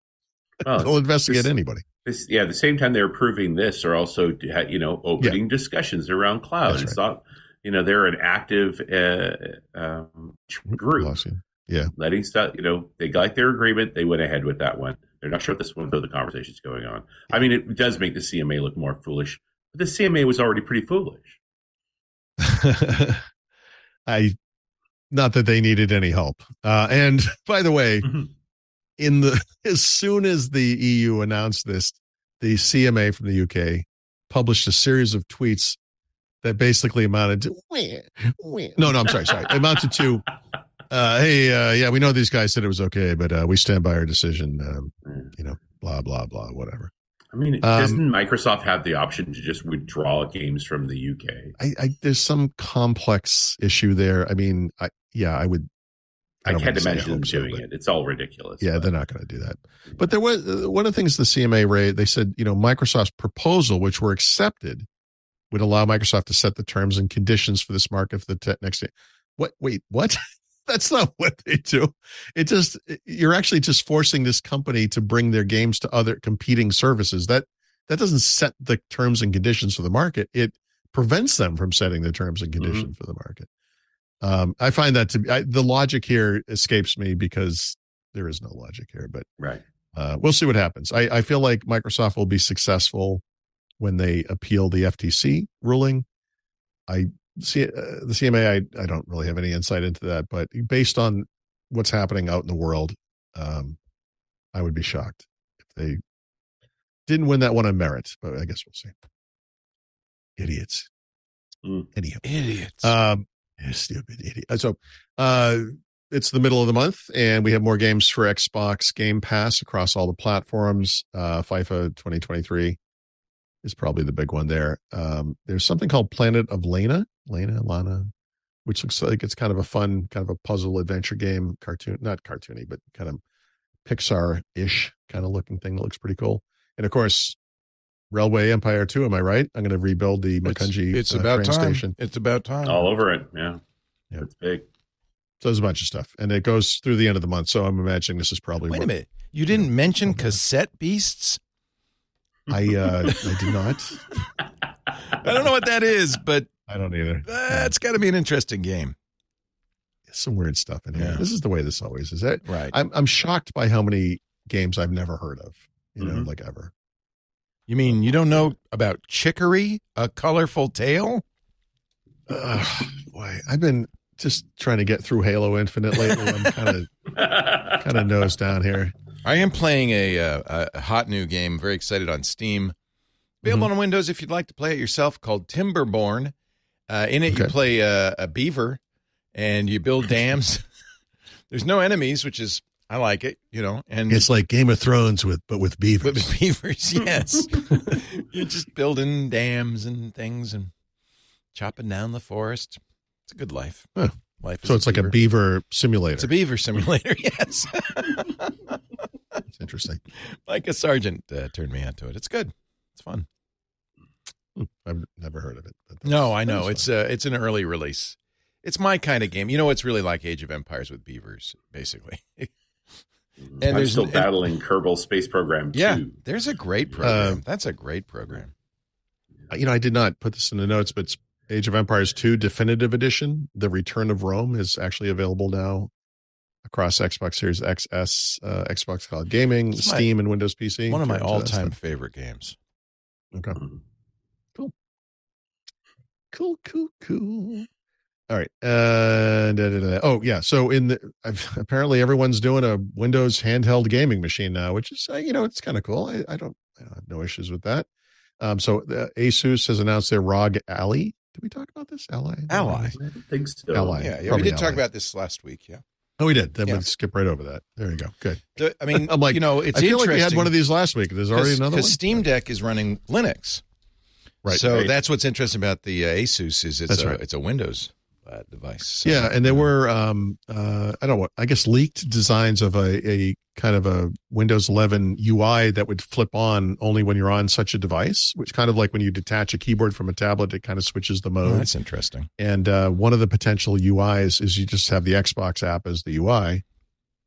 Well, They'll investigate anybody. This, yeah, at the same time they're approving this, are also you know opening discussions around cloud. That's it's not you know they're an active uh, um, group you. letting stuff. You know they got their agreement. They went ahead with that one. They're not sure what this one though the conversation's going on. I mean, it does make the CMA look more foolish, but the CMA was already pretty foolish. I, not that they needed any help. Uh, and by the way, Mhm. In the as soon as the EU announced this, the CMA from the UK published a series of tweets that basically amounted to no, no, I'm sorry, sorry, amounted to uh, hey, uh, yeah, we know these guys said it was okay, but uh, we stand by our decision. Um, you know, blah blah blah, whatever. I mean, Um, doesn't Microsoft have the option to just withdraw games from the UK? I, I there's some complex issue there. I mean, I yeah, I would. I, don't can't imagine them doing but- it. It's all ridiculous. Yeah, but- they're not going to do that. But there was uh, one of the things the CMA raised. They said, you know, Microsoft's proposal, which were accepted, would allow Microsoft to set the terms and conditions for this market for the te- next year. What? Wait, what? That's not what they do. It just you're actually just forcing this company to bring their games to other competing services. That that doesn't set the terms and conditions for the market. It prevents them from setting the terms and conditions for the market. Um, I find that to be I, the logic here escapes me because there is no logic here. But right. uh, we'll see what happens. I, I feel like Microsoft will be successful when they appeal the FTC ruling. I see uh, the CMA. I, I don't really have any insight into that, but based on what's happening out in the world, um, I would be shocked if they didn't win that one on merit. But I guess we'll see. Idiots. Mm. Anyhow, idiots. um, stupid idiot. Uh, So, uh, it's the middle of the month, and we have more games for Xbox Game Pass across all the platforms. Uh, FIFA 2023 is probably the big one there. Um, there's something called Planet of Lana, Lana, Lana, which looks like it's kind of a fun, kind of a puzzle adventure game, cartoon, not cartoony, but kind of Pixar ish kind of looking thing that looks pretty cool. And of course, Railway Empire 2. Am I right? I'm going to rebuild the it's, Makunji it's uh, about train time. station. It's about time. All over it. Yeah. Yeah. It's big. So there's a bunch of stuff, and it goes through the end of the month. So I'm imagining this is probably Wait a minute. You didn't mention Okay. cassette beasts? I uh, I did not. I don't know what that is, but I don't either. that's got to be an interesting game. There's some weird stuff in here. Yeah. This is the way this always is. It Right. I'm I'm shocked by how many games I've never heard of. You know, Mhm. like ever. You mean you don't know about Chicory, a colorful tale? Ugh, boy, I've been just trying to get through Halo Infinite lately. I'm kind of kind of nose down here. I am playing a, uh, a hot new game. Very excited on Steam. Available on Windows if you'd like to play it yourself. Called Timberborn. Uh, in it, you Okay. play a, a beaver, and you build dams. There's no enemies, which is I like it. You know, and It's like Game of Thrones with but with beavers. With beavers, yes. You're just building dams and things and chopping down the forest. It's a good life. Huh. Life. so it's like a beaver simulator. It's a beaver simulator. Yes. It's interesting. like a sergeant uh, turned me onto it. It's good. It's fun. Hmm, I've never heard of it. but No, I know it's uh, it's an early release. It's my kind of game. You know, it's really like Age of Empires with beavers, basically. And And I'm there's still and- battling Kerbal Space Program 2. yeah, there's a great program. Uh, That's a great program. you know, I did not put this in the notes, but Age of Empires 2 Definitive Edition, The Return of Rome, is actually available now across Xbox Series XS, uh, Xbox Cloud Gaming, It's my- Steam, and Windows PC. One of my If you're into that all-time stuff. favorite games. Okay. Mhm. Cool, cool, cool. All right. Uh, da, da, da. Oh yeah. So in the I've, apparently everyone's doing a Windows handheld gaming machine now, which is uh, you know it's kind of cool. I, I don't I have no issues with that. Um, so the ASUS has announced their ROG Ally. Did we talk about this? Ally. Ally. I don't think so. Ally. Yeah, yeah. We Probably did talk about this last week. Yeah. Oh, we did. Then Yeah. we'll skip right over that. There you go. Good. The- I mean, I'm like, you know, it's I feel like interesting. we had one of these last week. There's already another one. Steam Deck is running Linux. Right. So Right. that's what's interesting about the uh, Asus is it's That's a right. it's a Windows uh, device. So- Yeah, and there were um uh I don't know, I guess leaked designs of a, a kind of a Windows 11 UI that would flip on only when you're on such a device, which kind of like when you detach a keyboard from a tablet, it kind of switches the Oh, mode. that's interesting. and uh, one of the potential UIs is you just have the Xbox app as the UI,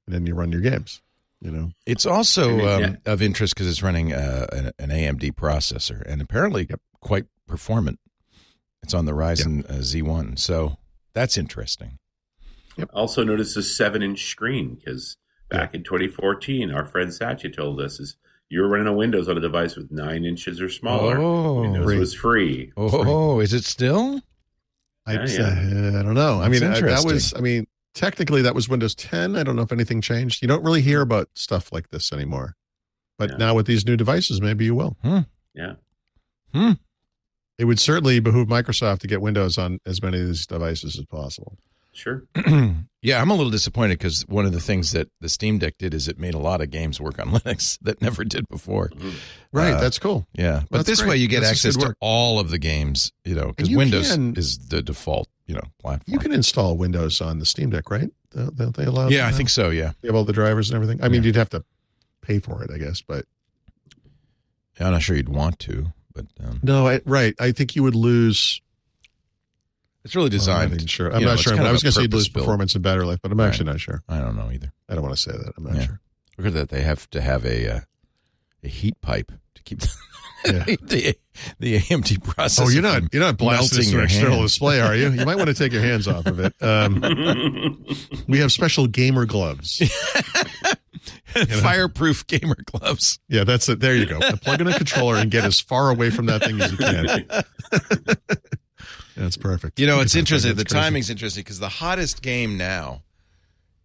and then you run your games. You know, It's also I mean, um, yeah. of interest because it's running uh, an, an AMD processor and apparently Yep. quite performant. It's on the Ryzen uh, Z1, so that's interesting. Also notice the seven inch screen because back in 2014, our friend Satya told us is you were running a Windows on a device with nine inches or smaller. Oh, Windows Free. was free. oh, is it still? I, Yeah, yeah. uh, I don't know. I mean, I, that was. I mean, technically, that was Windows 10. I don't know if anything changed. You don't really hear about stuff like this anymore. But Yeah. now with these new devices, maybe you will. Hmm. Yeah. It would certainly behoove Microsoft to get Windows on as many of these devices as possible. Sure. yeah, I'm a little disappointed because one of the things that the Steam Deck did is it made a lot of games work on Linux that never did before. Right. Uh, that's cool. Yeah, but That's this great. way you get That's access to all of the games, you know, because Windows can- is the default, you know, platform. You can install Windows on the Steam Deck, right? Don't don't they allow? yeah, that I think so. Yeah, You have all the drivers and everything. I mean, Yeah. you'd have to pay for it, I guess, but I'm not sure you'd want to, but um, no, I, right. I think you would lose. it's really well, I'm designed. not sure. I'm you know, not it's sure. I was going to say you'd lose purpose-built. performance in battery life, but I'm Right. actually not sure. I don't know either. I don't want to say that. I'm not Yeah. sure. Look at that; they have to have a uh, a heat pipe to keep Yeah. the the AMD processor. Oh, you're not you're not blasting this your external hand. display, are you? You might want to take your hands off of it. Um, we have special gamer gloves. fireproof gamer gloves. Yeah, that's it. There you go. Plug in a controller and get as far away from that thing as you can. That's perfect. You know, it's at that thing. interesting. The crazy. timing's interesting because the hottest game now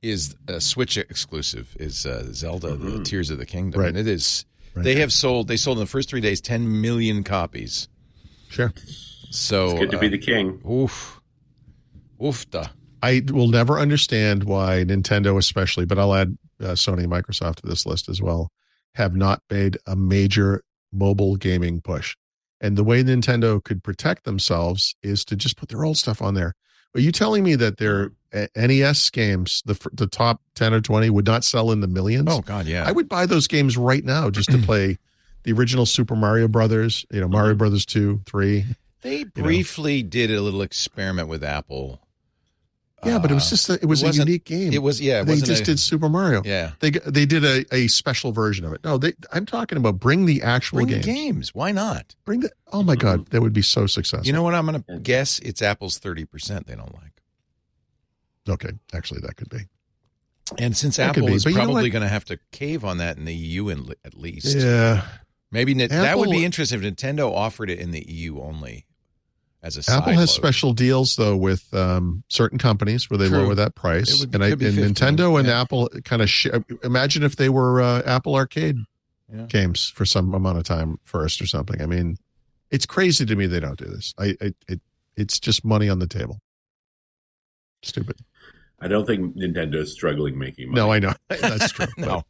is a Switch exclusive. Is uh, Zelda: The Tears of the Kingdom, Right. and it is. Right. They have sold. They sold in the first three days ten million copies. Sure. So It's good to be uh, the king. oof, oofta. I will never understand why Nintendo, especially, but I'll add uh, Sony and Microsoft to this list as well, have not made a major mobile gaming push. And the way Nintendo could protect themselves is to just put their old stuff on there. Are you telling me that their uh, NES games, the the top ten or twenty, would not sell in the millions? Oh God, yeah. I would buy those games right now just to play the original Super Mario Brothers. You know, Mario Brothers two, three. they know. briefly did a little experiment with Apple. Yeah, but it was Uh, just a, it was a unique game. It was yeah. It they just a- did Super Mario. Yeah. They they did a, a special version of it. No, they I'm talking about bring the actual Bring game. the games. Why not? Bring the Oh my god, that would be so successful. You know what? I'm going to guess it's Apple's thirty percent. They don't like. okay, actually that could be. And since That Apple is but you know probably going to have to cave on that in the EU in, at least, Yeah. maybe Ni- that would be interesting if Nintendo offered it in the EU only as a side Apple has load. special deals though with um, certain companies where they True. lower that price. be- and I, and 15, Nintendo and yeah. Apple kind of sh- imagine if they were uh, Apple Arcade Yeah. games for some amount of time first or something. I mean, it's crazy to me they don't do this. I, I it it's just money on the table. Stupid. I don't think Nintendo is struggling making money. No, I know that's true. no,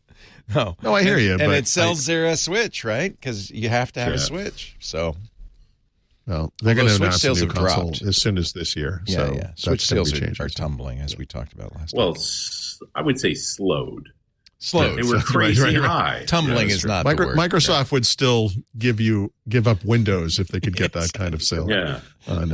no, No, I hear And- you, And but it sells their uh, Switch, right? Because you have to have a Switch. So Well, they're going to Switch announce a new have console dropped. as soon as this year. yeah, so yeah. Switch gonna sales be are, changing are soon. tumbling, as we talked about last. Time. Well, time. s- I would say slowed. slow. They were Right, crazy right, right. high. Tumbling Yeah, is that's not Micro- the word. Microsoft would still give you give up Windows if they could get that kind of sale. Yeah. on,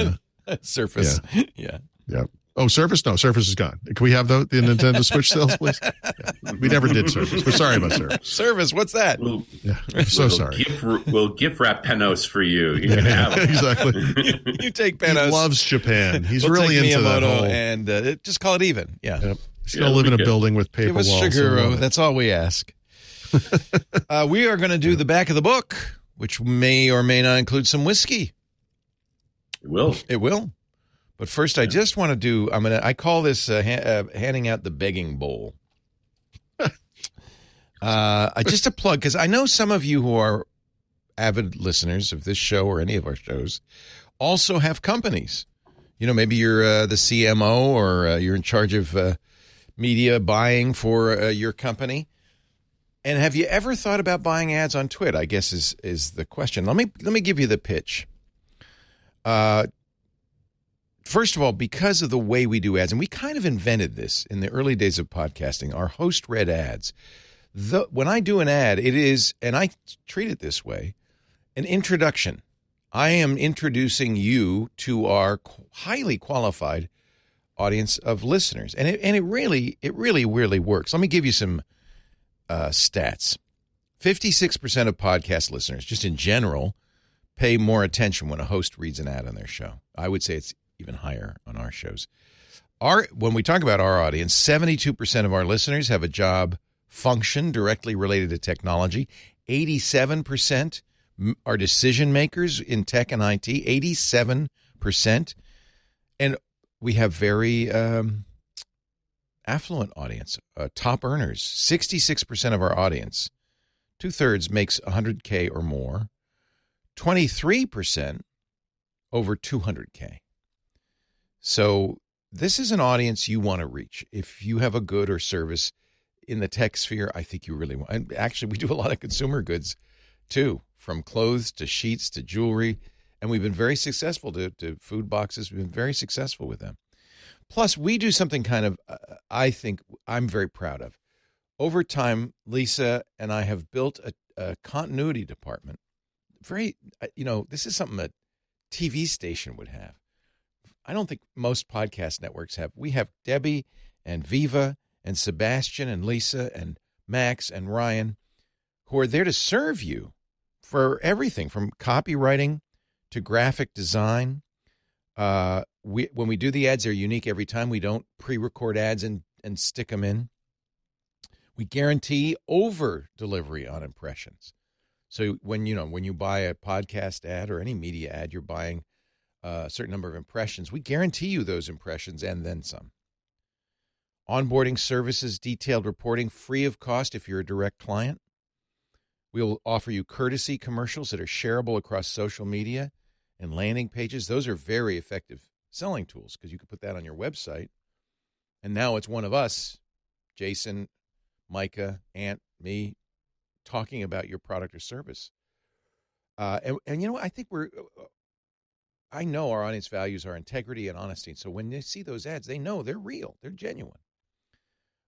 uh, Surface. Yeah. Yeah. Oh, Surface? No, Surface is gone. Can we have the, the Nintendo Switch sales, please? Yeah. We never did Surface. We're sorry about Surface. Service. What's that? We'll, Yeah, I'm so we'll sorry. Gift, we'll gift wrap Panos for you. You can have it. exactly. you take Panos. He loves Japan. He's we'll really take into that Miyamoto whole. and uh, just call it even. Yeah. Yep. He's Yeah, going to live in a we could- building with paper Give us walls. Shigeru. That's all we ask. uh, we are going to do the back of the book, which may or may not include some whiskey. It will. It will. But first, I just want to do. I'm gonna. I call this uh, ha- uh, handing out the begging bowl. uh, I- just a plug because I know some of you who are avid listeners of this show or any of our shows also have companies. You know, maybe you're uh, the CMO or uh, you're in charge of uh, media buying for uh, your company. And have you ever thought about buying ads on Twitter? I guess is is the question. Let me let me give you the pitch. First of all, because of the way we do ads, and we kind of invented this in the early days of podcasting, our host read ads. The, when I do an ad, it is, and I treat it this way, an introduction. I am introducing you to our highly qualified audience of listeners, and it and it really it really really works. Let me give you some uh, stats. Fifty six percent of podcast listeners, just in general, pay more attention when a host reads an ad on their show. I would say it's even higher on our shows. Our when we talk about our audience, 72% of our listeners have a job function directly related to technology. 87% are decision makers in tech and IT. 87%. And we have very um, affluent audience, uh, top earners. 66% of our audience, two thirds makes 100K or more. 23% over 200K. So this is an audience you want to reach. If you have a good or service in the tech sphere, I think you really want. And actually, we do a lot of consumer goods too, from clothes to sheets to jewelry. And we've been very successful to, to food boxes. We've been very successful with them. Plus, we do something kind of, uh, I think I'm very proud of. Over time, Lisa and I have built a, a continuity department. Very, uh, you know, this is something that TV station would have. I don't think most podcast networks have. We have Debbie and Viva and Sebastian and Lisa and Max and Ryan who are there to serve you for everything from copywriting to graphic design. Uh, we when we do the ads, they're unique every time. We don't pre-record ads and and stick them in. We guarantee over delivery on impressions. So when you know when you buy a podcast ad or any media ad, you're buying uh, a certain number of impressions. We guarantee you those impressions and then some. Onboarding services, detailed reporting, free of cost if you're a direct client. We'll offer you courtesy commercials that are shareable across social media and landing pages. Those are very effective selling tools because you can put that on your website. And now it's one of us, Jason, Micah, Ant, me, talking about your product or service. Uh, and, and you know, I think we're, uh, I know our audience values our integrity and honesty. So when they see those ads, they know they're real, they're genuine.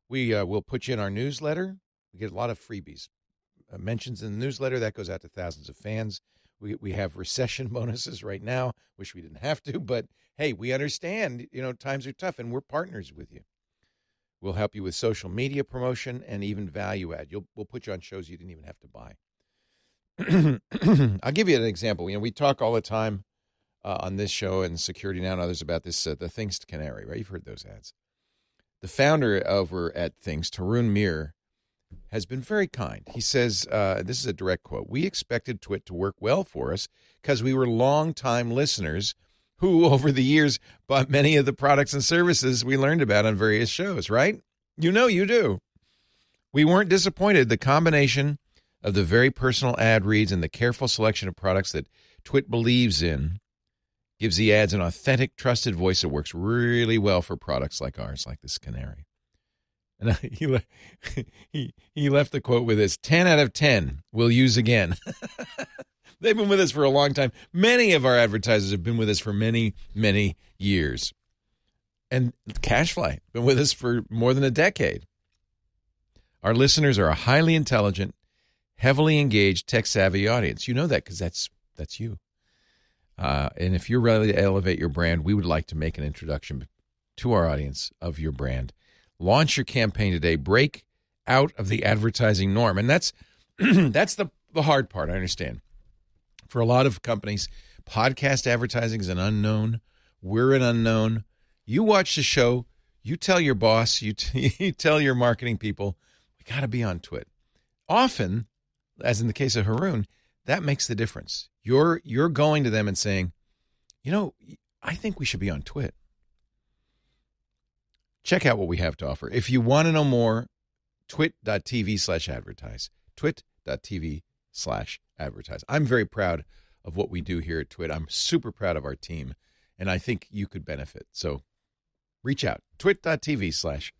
We uh, will put you in our newsletter. We get a lot of freebies, uh, mentions in the newsletter that goes out to thousands of fans. We we have recession bonuses right now. Wish we didn't have to, but hey, we understand. You know, times are tough, and we're partners with you. We'll help you with social media promotion and even value add. You'll we'll put you on shows you didn't even have to buy. I'll give you an example. You know, we talk all the time uh, on this show and Security Now and others about this uh, the Thinkst Canary, right? You've heard those ads. The founder over at Thinkst, Haroon Meer, has been very kind. He says, uh, this is a direct quote We expected TWiT to work well for us because we were longtime listeners who, over the years, bought many of the products and services we learned about on various shows, right? You know you do. We weren't disappointed. The combination of the very personal ad reads and the careful selection of products that TWiT believes in gives the ads an authentic, trusted voice that works really well for products like ours, like this canary. And he le- he he left the quote with this: ten out of ten we'll use again. They've been with us for a long time. Many of our advertisers have been with us for many, many years. And CacheFly been with us for more than a decade. Our listeners are a highly intelligent, heavily engaged, tech savvy audience. You know that because that's that's you. Uh, and if you're ready to elevate your brand, we would like to make an introduction to our audience of your brand. Launch your campaign today. Break out of the advertising norm, and that's that's the the hard part. I understand. For a lot of companies, podcast advertising is an unknown. We're an unknown. You watch the show. You tell your boss. You, t- you tell your marketing people. We got to be on TWiT. Often, as in the case of Haroon, that makes the difference. You're you're going to them and saying, you know, I think we should be on TWiT. check out what we have to offer. If you want to know more, twit.tv slash advertise. TWiT.tv slash advertise. I'm very proud of what we do here at Twit. I'm super proud of our team, and I think you could benefit. So reach out. Twit.tv slash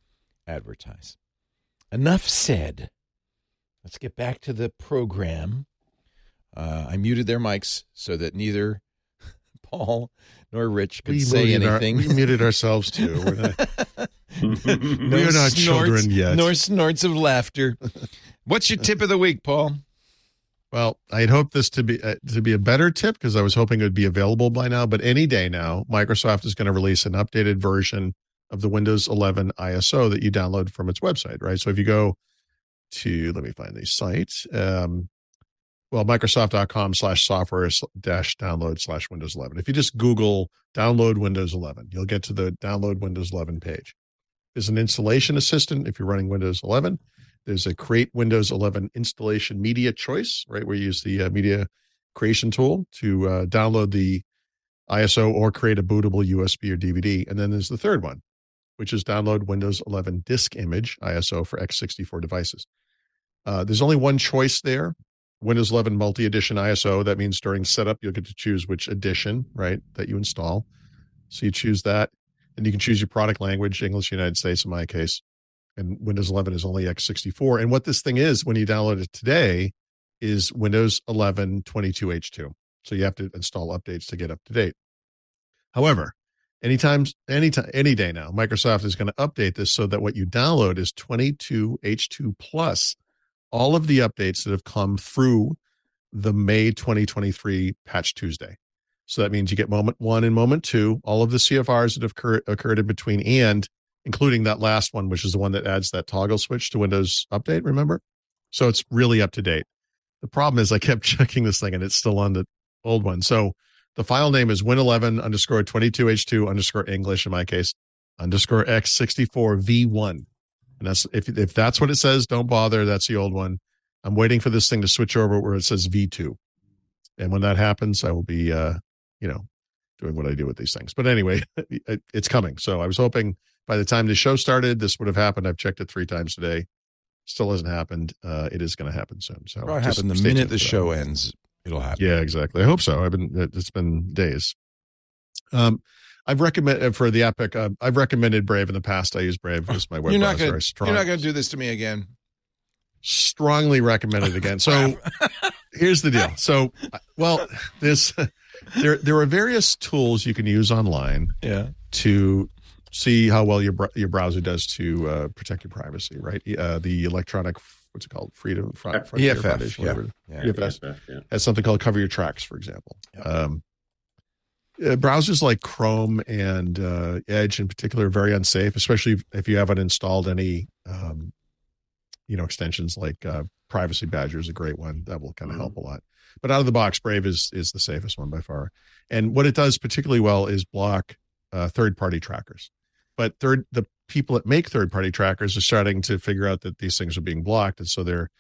advertise. Enough said. Let's get back to the program. Uh, I muted their mics so that neither Paul nor Rich could say muted our- anything. we muted ourselves too. We're not, No we are not snorts, children yet. Nor snorts of laughter. What's your tip of the week, Paul? Well, I'd hoped this to be uh, to be a better tip because I was hoping it would be available by now. But any day now, Microsoft is going to release an updated version of the Windows 11 ISO that you download from its website. Right. So if you go to let me find the site. Um, well, Microsoft.com slash software dash download slash Windows 11. If you just Google download Windows 11, you'll get to the download Windows 11 page. There's an installation assistant if you're running Windows 11. There's a create Windows 11 installation media choice, right, where you use the uh, media creation tool to uh, download the ISO or create a bootable USB or DVD. And then there's the third one, which is download Windows 11 disk image ISO for x64 devices. Uh, there's only one choice there Windows 11 multi edition ISO. That means during setup, you'll get to choose which edition, right, that you install. So you choose that. And you can choose your product language, English, United States in my case. And Windows 11 is only x64. And what this thing is when you download it today is Windows 11 22H2. So you have to install updates to get up to date. However, anytime, anytime, any day now, Microsoft is going to update this so that what you download is 22H2 plus all of the updates that have come through the May 2023 Patch Tuesday. So that means you get moment one and moment two, all of the CFRs that have occurred, occurred in between, and including that last one, which is the one that adds that toggle switch to Windows Update. Remember? So it's really up to date. The problem is I kept checking this thing and it's still on the old one. So the file name is win11 underscore 22h2 underscore English in my case underscore x64 v1. And that's if if that's what it says, don't bother. That's the old one. I'm waiting for this thing to switch over where it says v2. And when that happens, I will be uh, you know, doing what I do with these things. But anyway, it, it's coming. So I was hoping by the time the show started, this would have happened. I've checked it three times today. Still hasn't happened. Uh, it is going to happen soon. So Probably happen the minute the show ends. It'll happen. Yeah, exactly. I hope so. I've been. It's been days. Um, I've recommended for the Epic. Uh, I've recommended Brave in the past. I use Brave as my web You're not browser. gonna. Strong, You're not gonna do this to me again. strongly recommend it again. So here's the deal. So, well, there's there there are various tools you can use online Yeah. to see how well your your browser does to uh, protect your privacy. Right. Uh, the electronic what's it called? Freedom Fr- Frontier EFF. Foundation, Yeah. whatever. Yeah. EFF Yeah, yeah. has something called Cover Your Tracks, for example. Yeah. Um, uh, browsers like Chrome and uh, Edge, in particular, are very unsafe, especially if, if you haven't installed any, um, you know, extensions like uh, Privacy Badger is a great one that will kind of Mhm. help a lot. But out of the box, Brave is is the safest one by far. And what it does particularly well is block uh, third party trackers. But third, the people that make third party trackers are starting to figure out that these things are being blocked, and so they're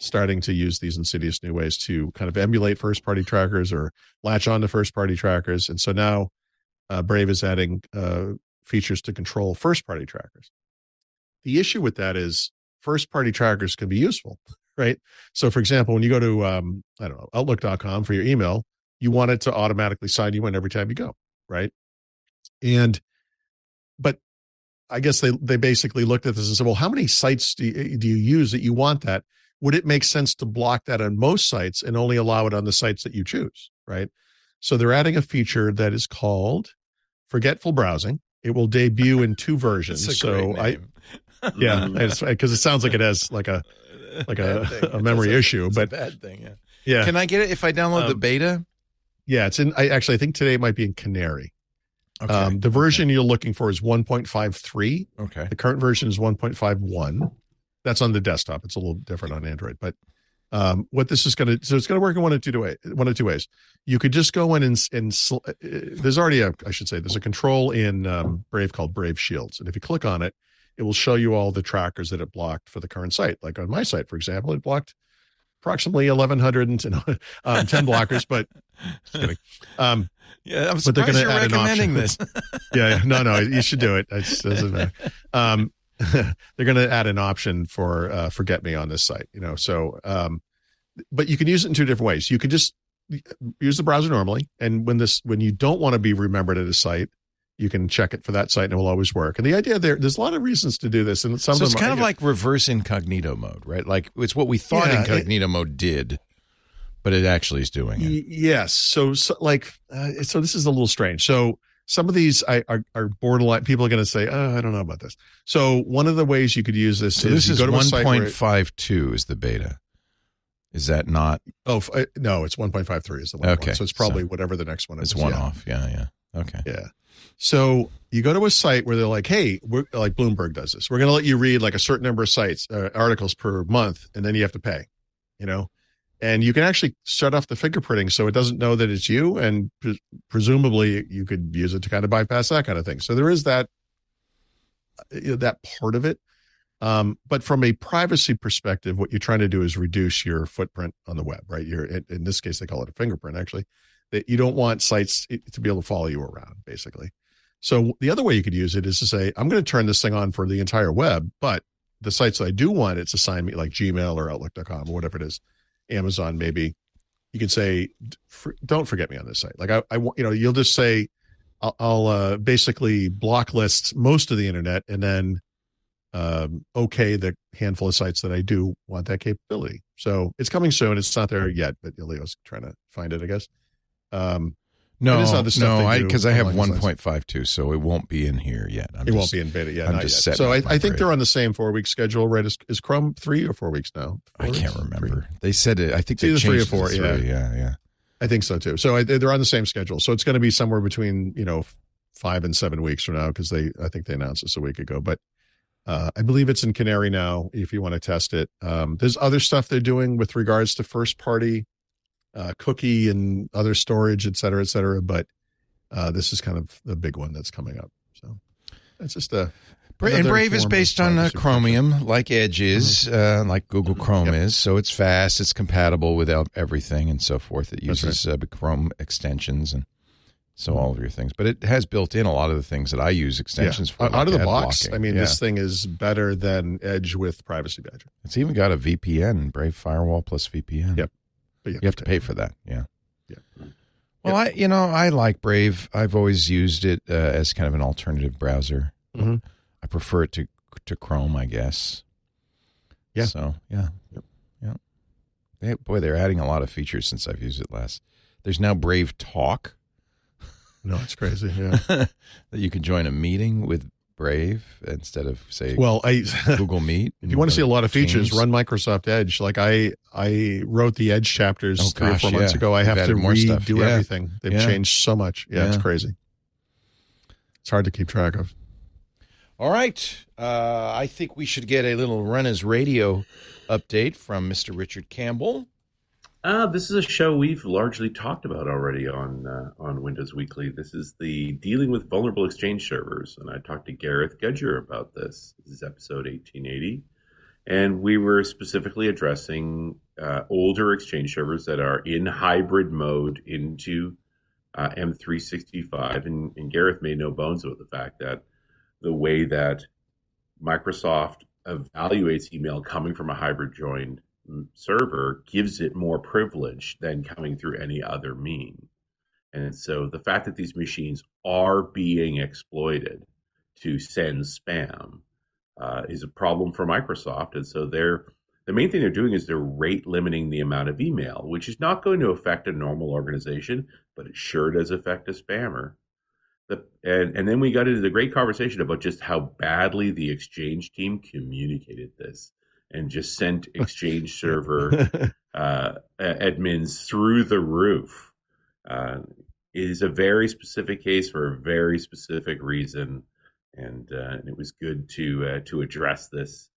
starting to use these insidious new ways to kind of emulate first party trackers or latch on to first party trackers. And so now uh, Brave is adding uh, features to control first party trackers. The issue with that is first party trackers can be useful, right? So, for example, when you go to, um, I don't know, outlook.com for your email, you want it to automatically sign you in every time you go, right? And, but I guess they, they basically looked at this and said, well, how many sites do you, do you use that you want that? Would it make sense to block that on most sites and only allow it on the sites that you choose right so they're adding a feature that is called forgetful browsing it will debut in two versions It's a so great i yeah because it sounds like it has like a like a- Bad a memory It's issue, it's but- bad thing. Yeah. yeah Can I get it if I download the Um, beta? yeah it's in i actually i think today it might be in canary Okay. um, the version you're looking for is 1.53 okay. The current version is 1.51. That's on the desktop. It's a little different on Android, but um, what this is going to so it's going to work in one of two way one of two ways. You could just go in and and sl- uh, there's already a I should say there's a control in um, Brave called Brave Shields, and if you click on it, it will show you all the trackers that it blocked for the current site. Like on my site, for example, it blocked approximately 1,100 and um, 10 blockers, but just kidding. Um, Yeah, I'm But they're gonna you're add an recommending option. this. yeah, yeah, no, no, you should do it. It doesn't matter. Um, they're going to add an option for uh, forget me on this site, you know. So, um, but you can use it in two different ways. You can just use the browser normally, and when this when you don't want to be remembered at a site, you can check it for that site, and it will always work. And the idea there, there's a lot of reasons to do this, and some so of it's kind are- of like reverse incognito mode, right? Like it's what we thought Yeah, it- incognito mode did, but it actually is doing it. Yes. So, so like, uh, so this is a little strange. So some of these I, are, are borderline. People are going to say, "Oh, I don't know about this." So one of the ways you could use this So is this is go to a site where it- 1.52 is the beta. Is that not? Oh f- uh, no, it's 1.53 is the one. Okay, So it's probably so whatever the next one is. It's one yeah. off. Yeah, yeah. Okay. Yeah. So you go to a site where they're like, "Hey, we're like Bloomberg does this. We're going to let you read like a certain number of sites uh, articles per month, and then you have to pay." You know, and you can actually shut off the fingerprinting so it doesn't know that it's you, and pre- presumably you could use it to kind of bypass that kind of thing. So there is that uh, that part of it. Um, but from a privacy perspective, what you're trying to do is reduce your footprint on the web, right? You're in, in this case they call it a fingerprint, actually. That you don't want sites to be able to follow you around, basically. So the other way you could use it is to say, I'm going to turn this thing on for the entire web, but the sites that I do want it's assigned me like Gmail or Outlook.com or whatever it is, Amazon maybe. You can say, don't forget me on this site. Like I, I want, you know, you'll just say, I'll, I'll uh, basically block list most of the internet and then um, okay the handful of sites that I do want that capability. So it's coming soon. It's not there yet, but Leo's trying to find it, I guess. Um, No, It is other stuff no, they I because I have along those lines. 1.52, so it won't be in here yet. I'm it won't be in beta yet. I'm just yet. So I, I think they're on the same four week schedule, right? Is, is Chrome three or four weeks now? I Four can't remember. Three. They said it. I think It's they three or changed it to four, yeah. Yeah, yeah. I think so too. So I, they're on the same schedule. So it's going to be somewhere between you know five and seven weeks from now because they I think they announced this a week ago. But uh, I believe it's in Canary now. If you want to test it, um, there's other stuff they're doing with regards to first party uh, cookie and other storage, et cetera, et cetera. But uh, this is kind of the big one that's coming up. So that's just a and Brave is based on uh. Chromium, like Edge is, uh, like Google Chrome Yep. is. So it's fast, it's compatible with everything, and so forth. It uses uh, Chrome extensions and so all of your things. But it has built in a lot of the things that I use extensions for. Out, like out of the box, blocking. I mean, Yeah. this thing is better than Edge with Privacy Badger. it's even got a VPN, Brave Firewall plus VPN. Yep. But You have to pay for that. Yeah. Yeah. Well, I you know I like Brave. I've always used it uh, as kind of an alternative browser. Mhm. I prefer it to to Chrome, I guess. Yeah. So yeah, Yep. yeah. They, boy, they're adding a lot of features since I've used it last. There's now Brave Talk No, it's crazy. Yeah. that you can join a meeting with Brave instead of say well, I Google Meet. if you want to see a lot of features, Teams. run Microsoft Edge. Like I, I wrote the Edge chapters Oh, three or gosh, four months ago. I They've have to added more stuff. redo Yeah. everything. They've Yeah. changed so much. Yeah, it's crazy. It's hard to keep track of. All right. Uh, I think we should get a little RunAs Radio update from Mr. Richard Campbell. Uh, this is a show we've largely talked about already on uh, on Windows Weekly. This is the dealing with vulnerable exchange servers, and I talked to Gareth Gudger about this. This is episode 1880, and we were specifically addressing uh, older exchange servers that are in hybrid mode into uh, M365, and, and Gareth made no bones about the fact that the way that Microsoft evaluates email coming from a hybrid joined server gives it more privilege than coming through any other mean. And so the fact that these machines are being exploited to send spam uh, is a problem for Microsoft. And so they're the main thing they're doing is they're rate limiting the amount of email, which is not going to affect a normal organization, but it sure does affect a spammer. The, and, and then we got into the great conversation about just how badly the exchange team communicated this and just sent exchange server uh, admins through the roof. Uh, it is a very specific case for a very specific reason, and, uh, and it was good to uh, to address this.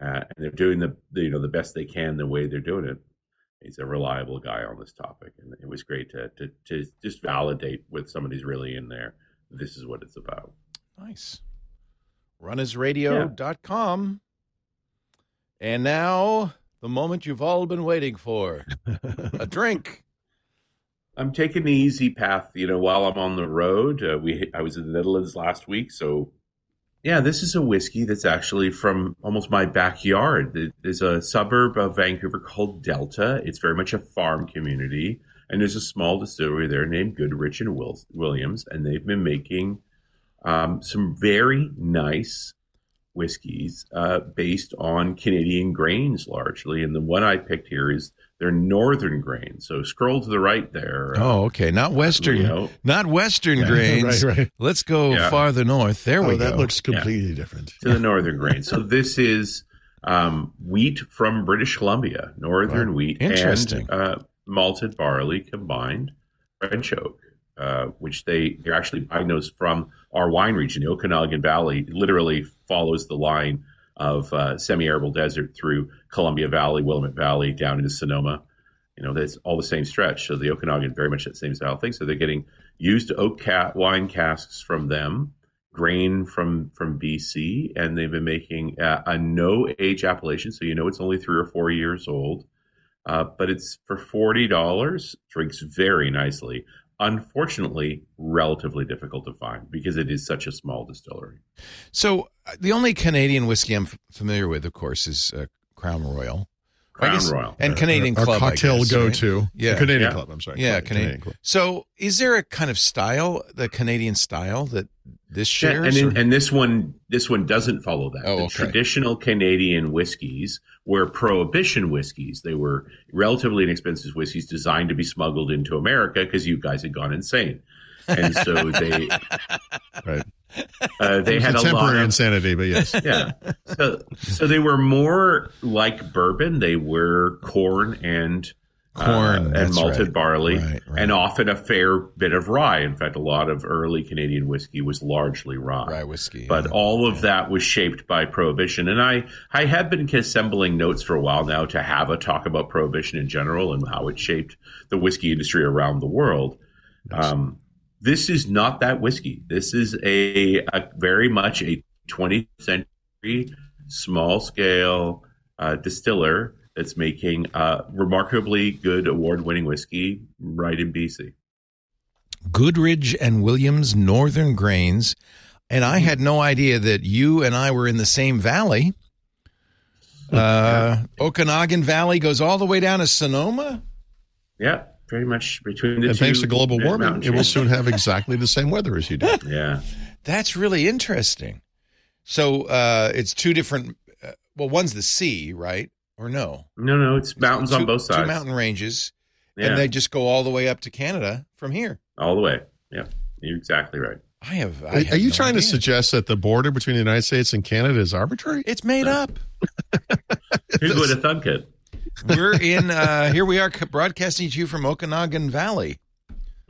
Uh, and they're doing the, you know the best they can the way they're doing it. He's a reliable guy on this topic, and it was great to to, to just validate with somebody's really in there. This is what it's about. Nice. RunAsRadio.com. And now the moment you've all been waiting for. A drink. I'm taking the easy path, you know, while I'm on the road. Uh, we I was in the Netherlands last week, so yeah, this is a whiskey that's actually from almost my backyard. There's a suburb of Vancouver called Delta. It's very much a farm community, and there's a small distillery there named Goodridge and Williams, and they've been making um, some very nice whiskeys uh, based on Canadian grains largely. And the one I picked here is their northern grains. So scroll to the right there. uh, Oh, okay. Not Western, you know. not Western grains. right, right. Let's go Yeah. farther north. There we Oh, that go. looks completely different. to the northern grain. So this is um, wheat from British Columbia, northern Wow. wheat, Interesting. and uh, malted barley combined, French oak, uh, which they they're actually buying those from our wine region, the Okanagan Valley. Literally follows the line of uh, semi-arable desert through Columbia Valley, Willamette Valley, down into Sonoma. You know, that's all the same stretch. So the Okanagan very much that same style thing. So they're getting used oak cat wine casks from them grain from from BC, and they've been making a, a no age appellation, so you know it's only three or four years old. Uh, but it's for forty dollars. Drinks very nicely. Unfortunately, relatively difficult to find because it is such a small distillery. so uh, the only Canadian whiskey I'm familiar with, of course, is uh, Crown Royal. Crown guess- Royal. and Canadian Our Club. I cocktail guess, go right? to. Yeah. Canadian Yeah. Club. I'm sorry. Yeah, Club, Canadian. Club. So, is there a kind of style, the Canadian style that this Yeah, shares? and, or- and this one this one doesn't follow that. Oh, the okay. traditional Canadian whiskeys were prohibition whiskeys. They were relatively inexpensive whiskeys designed to be smuggled into America because you guys had gone insane. And so they Right. Uh, they had a a lot temporary of insanity, but yes. yeah. So so they were more like bourbon. They were corn and uh, Corn, and malted right. barley, Right, right. and often a fair bit of rye. In fact, a lot of early Canadian whiskey was largely rye. rye whiskey. But yeah. all of that was shaped by prohibition, and I I have been assembling notes for a while now to have a talk about prohibition in general and how it shaped the whiskey industry around the world. Um, this is not that whiskey. This is a, a very much a 20th century small scale uh, distiller that's making uh, remarkably good award winning whiskey right in BC. Goodridge and Williams Northern Grains. And. I had no idea that you and I were in the same valley. Uh, Okanagan Valley goes all the way down to Sonoma. Yeah, pretty much between the And two. thanks to global warming, it will soon have exactly the same weather as you do. Yeah. That's really interesting. So uh, it's two different. Uh, well, one's the sea, right? Or no? No, no, it's mountains Two- on both sides. Two mountain ranges, yeah, and they just go all the way up to Canada from here. all the way. Yeah, you're exactly right. I have. I Are, had are you no trying to suggest that the border between the United States and Canada is arbitrary? It's made up. Who would have thunk it? We're in. Uh, here we are broadcasting to you from Okanagan Valley,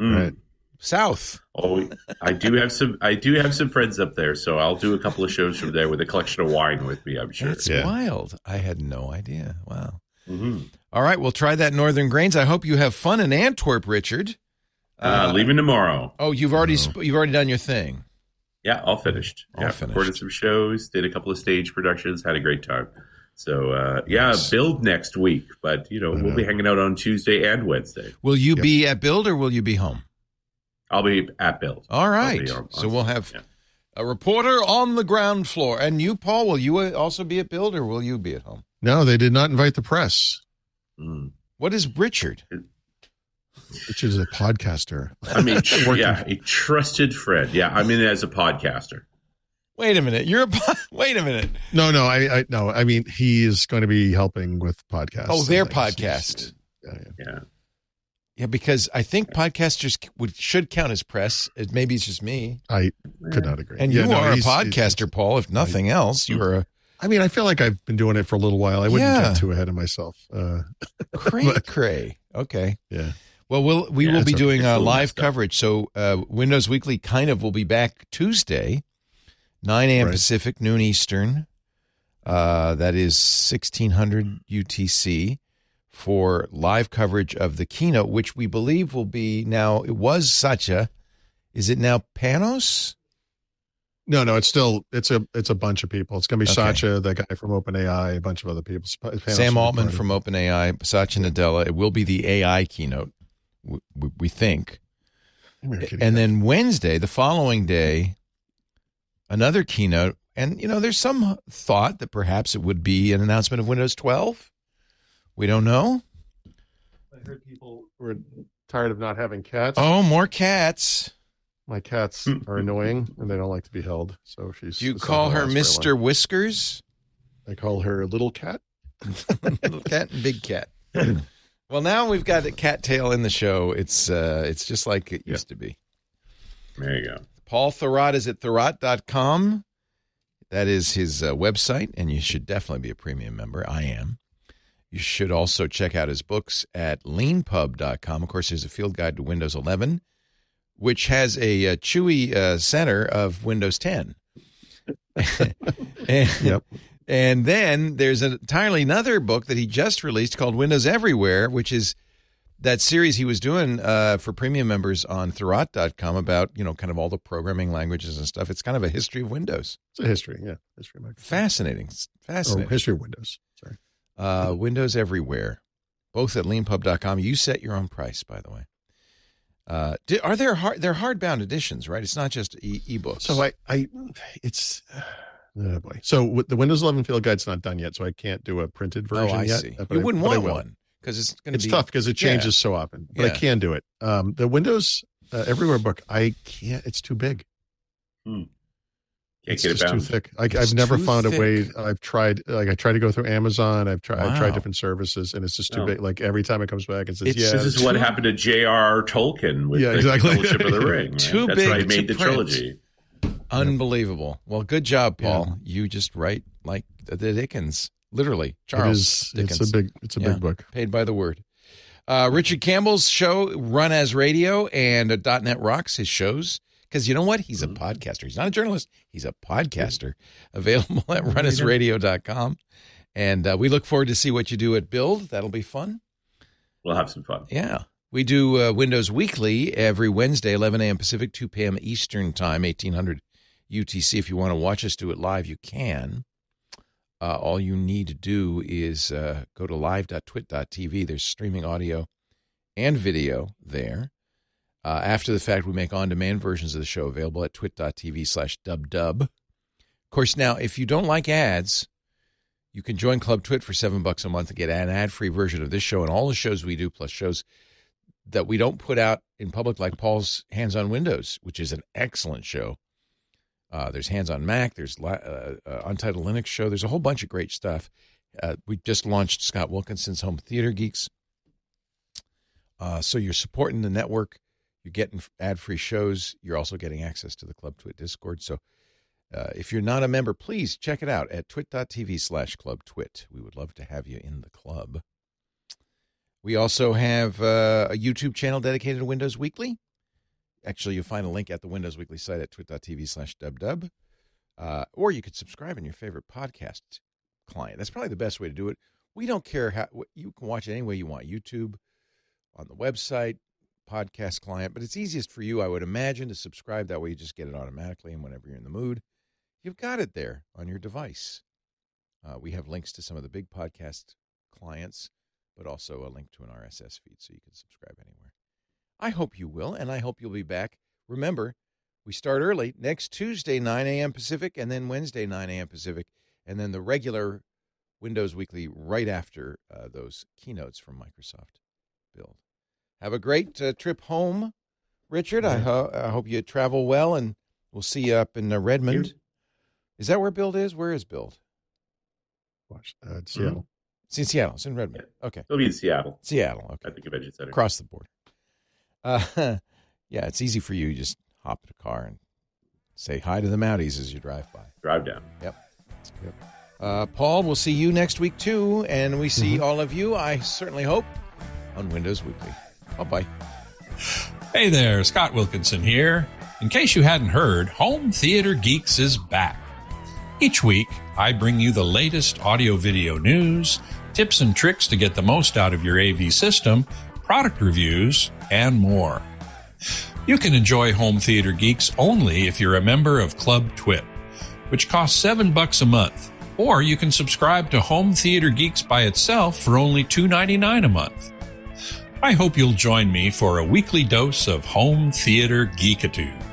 Mm. Right. south. Oh, I do have some. I do have some friends up there, so I'll do a couple of shows from there with a collection of wine with me. I'm sure. It's Yeah. wild. I had no idea. Wow. Mhm. All right, we'll try that Northern Grains. I hope you have fun in Antwerp, Richard. Uh, leaving tomorrow. Oh, you've already sp- you've already done your thing. Yeah, all finished. All yeah, finished. recorded some shows, did a couple of stage productions, had a great time. So uh, yeah, Nice. build next week, but you know we'll be hanging out on Tuesday and Wednesday. Will you be at Build or will you be home? I'll be at build. All right. I'll right. be on- so we'll have yeah. a reporter on the ground floor. And you, Paul, will you uh, also be at Build or will you be at home? No, they did not invite the press, Mm. What is Richard? which is a podcaster. I mean, tr- yeah, a trusted friend. Yeah, I'm in as a podcaster. Wait a minute. You're a po- wait a minute. No, no, I, I no, I mean he is going to be helping with podcasts. Oh, their and things. podcast. Yeah, yeah. Yeah. Yeah, because I think podcasters c- would should count as press. It, maybe it's just me. I could not agree. And Yeah, you no, are a he's- he's- podcaster, Paul. If nothing else, you are a I mean, I feel like I've been doing it for a little while. I wouldn't Yeah. get too ahead of myself. Uh, cray But- cray. Okay. yeah. Well, we'll we Yeah, will be it's okay. doing It's uh, a live coverage. So uh, Windows Weekly kind of will be back Tuesday, nine a.m. Right. Pacific, noon Eastern. Uh, that is sixteen hundred UTC for live coverage of the keynote, which we believe will be now. It was Satya. Is it now Panos? No, no, it's still it's a it's a bunch of people. It's gonna be Okay. Satya, the guy from OpenAI, a bunch of other people. Panos Sam Altman from OpenAI, Satya Nadella. It will be the AI keynote, we, we, think. And then Wednesday, the following day, another keynote. And, you know, there's some thought that perhaps it would be an announcement of Windows 12. We don't know. I heard people were tired of not having cats. Oh, more cats. My cats are annoying and they don't like to be held. So she's. Do you call her last very Mr. Whiskers? I call her Little Cat. Little cat and big cat. Well, now we've got a cat tail in the show. It's uh, it's just like it used to be. There you go. Paul Thurrott is at thurrott.com. That is his uh, website, and you should definitely be a premium member. I am. You should also check out his books at leanpub.com. Of course, there's a field guide to Windows 11, which has a, uh chewy uh, center of Windows 10. and, Yep. and then there's an entirely another book that he just released called Windows Everywhere, which is that series he was doing uh, for premium members on Thurrott.com about, you know, kind of all the programming languages and stuff. It's kind of a history of Windows. It's a history. Yeah. History of Microsoft. Fascinating. It's Or history of Windows. Sorry. Uh, Windows Everywhere, both at leanpub.com. You set your own price, by the way. Uh, di- are there hard? They're hardbound editions, right? It's not just e- ebooks. So I, I, it's, oh boy. So the Windows 11 field guide's not done yet, so I can't do a printed oh, version I yet. see. uh, You I- wouldn't want one because it's going to be tough because it yeah. changes so often, but Yeah. I can do it. Um, the Windows uh, Everywhere book, I can't. It's too big. Can't it's get it just too thick. I, It's I've never too found a way. I've tried, like, I tried to go through Amazon. I've tried, I've tried different services, and it's just too Oh. big. Like every time it comes back, it says, It's- "Yeah, This is what happened to J.R.R. Tolkien with Yeah, the exactly. Fellowship of the Ring. right? Too That's big why he to made the print. trilogy. unbelievable. Well, good job, Yeah. Paul. You just write like the Dickens, literally. Charles is. Dickens. It's a big. It's a Yeah. big book. paid by the word. Uh, Richard Campbell's show, RunAs Radio, and uh, .NET Rocks, his shows. Because you know what? He's a podcaster. He's not a journalist. He's a podcaster. Available at runasradio.com. And uh, we look forward to see what you do at Build. That'll be fun. We'll have some fun. Yeah. We do uh, Windows Weekly every Wednesday, 11 a.m. Pacific, 2 p.m. Eastern Time, 1800 UTC. If you want to watch us do it live, you can. Uh, all you need to do is uh, go to live.twit.tv. There's streaming audio and video there. Uh, after the fact, we make on demand versions of the show available at twit.tv slash dubdub. Of course, now, if you don't like ads, you can join Club Twit for seven bucks a month and get an ad free version of this show and all the shows we do, plus shows that we don't put out in public, like Paul's Hands on Windows, which is an excellent show. Uh, there's Hands on Mac, there's uh, uh, Untitled Linux show. There's a whole bunch of great stuff. Uh, we just launched Scott Wilkinson's Home Theater Geeks. Uh, so you're supporting the network. You're getting ad free shows. You're also getting access to the Club Twit Discord. So uh, if you're not a member, please check it out at twit.tv slash club twit. We would love to have you in the club. We also have a YouTube channel dedicated to Windows Weekly. Actually, you'll find a link at the Windows Weekly site at twit.tv slash dubdub. Uh, or you could subscribe in your favorite podcast client. That's probably the best way to do it. We don't care how you can watch it any way you want YouTube, on the website, podcast client, but it's easiest for you, I would imagine, to subscribe. That way you just get it automatically, and whenever you're in the mood, you've got it there on your device. Uh, we have links to some of the big podcast clients, but also a link to an RSS feed so you can subscribe anywhere. I hope you will, and I hope you'll be back. Remember, we start early next Tuesday, 9 a.m. Pacific, and then Wednesday, 9 a.m. Pacific, and then the regular Windows Weekly right after uh, those keynotes from Microsoft Build. Have a great uh, trip home, Richard. I, ho- I hope you travel well, and we'll see you up in uh, Redmond. Is that where Build is? Where is Build? Watch uh, it's Seattle. It's in Seattle. It's in Redmond. Okay. It'll be in Seattle Seattle. Okay. at the convention center. Across the border. Uh, yeah, it's easy for you. You just hop in a car and say hi to the Mounties as you drive by. Drive down. Yep. Uh, Paul, we'll see you next week too, and we see all of you, I certainly hope, on Windows Weekly. Bye bye. Hey there, Scott Wilkinson here. In case you hadn't heard, Home Theater Geeks is back. Each week, I bring you the latest audio video news, tips and tricks to get the most out of your AV system, product reviews, and more. You can enjoy Home Theater Geeks only if you're a member of Club TWiT, which costs 7 bucks a month. Or you can subscribe to Home Theater Geeks by itself for only $2.99 a month. I hope you'll join me for a weekly dose of home theater geekitude.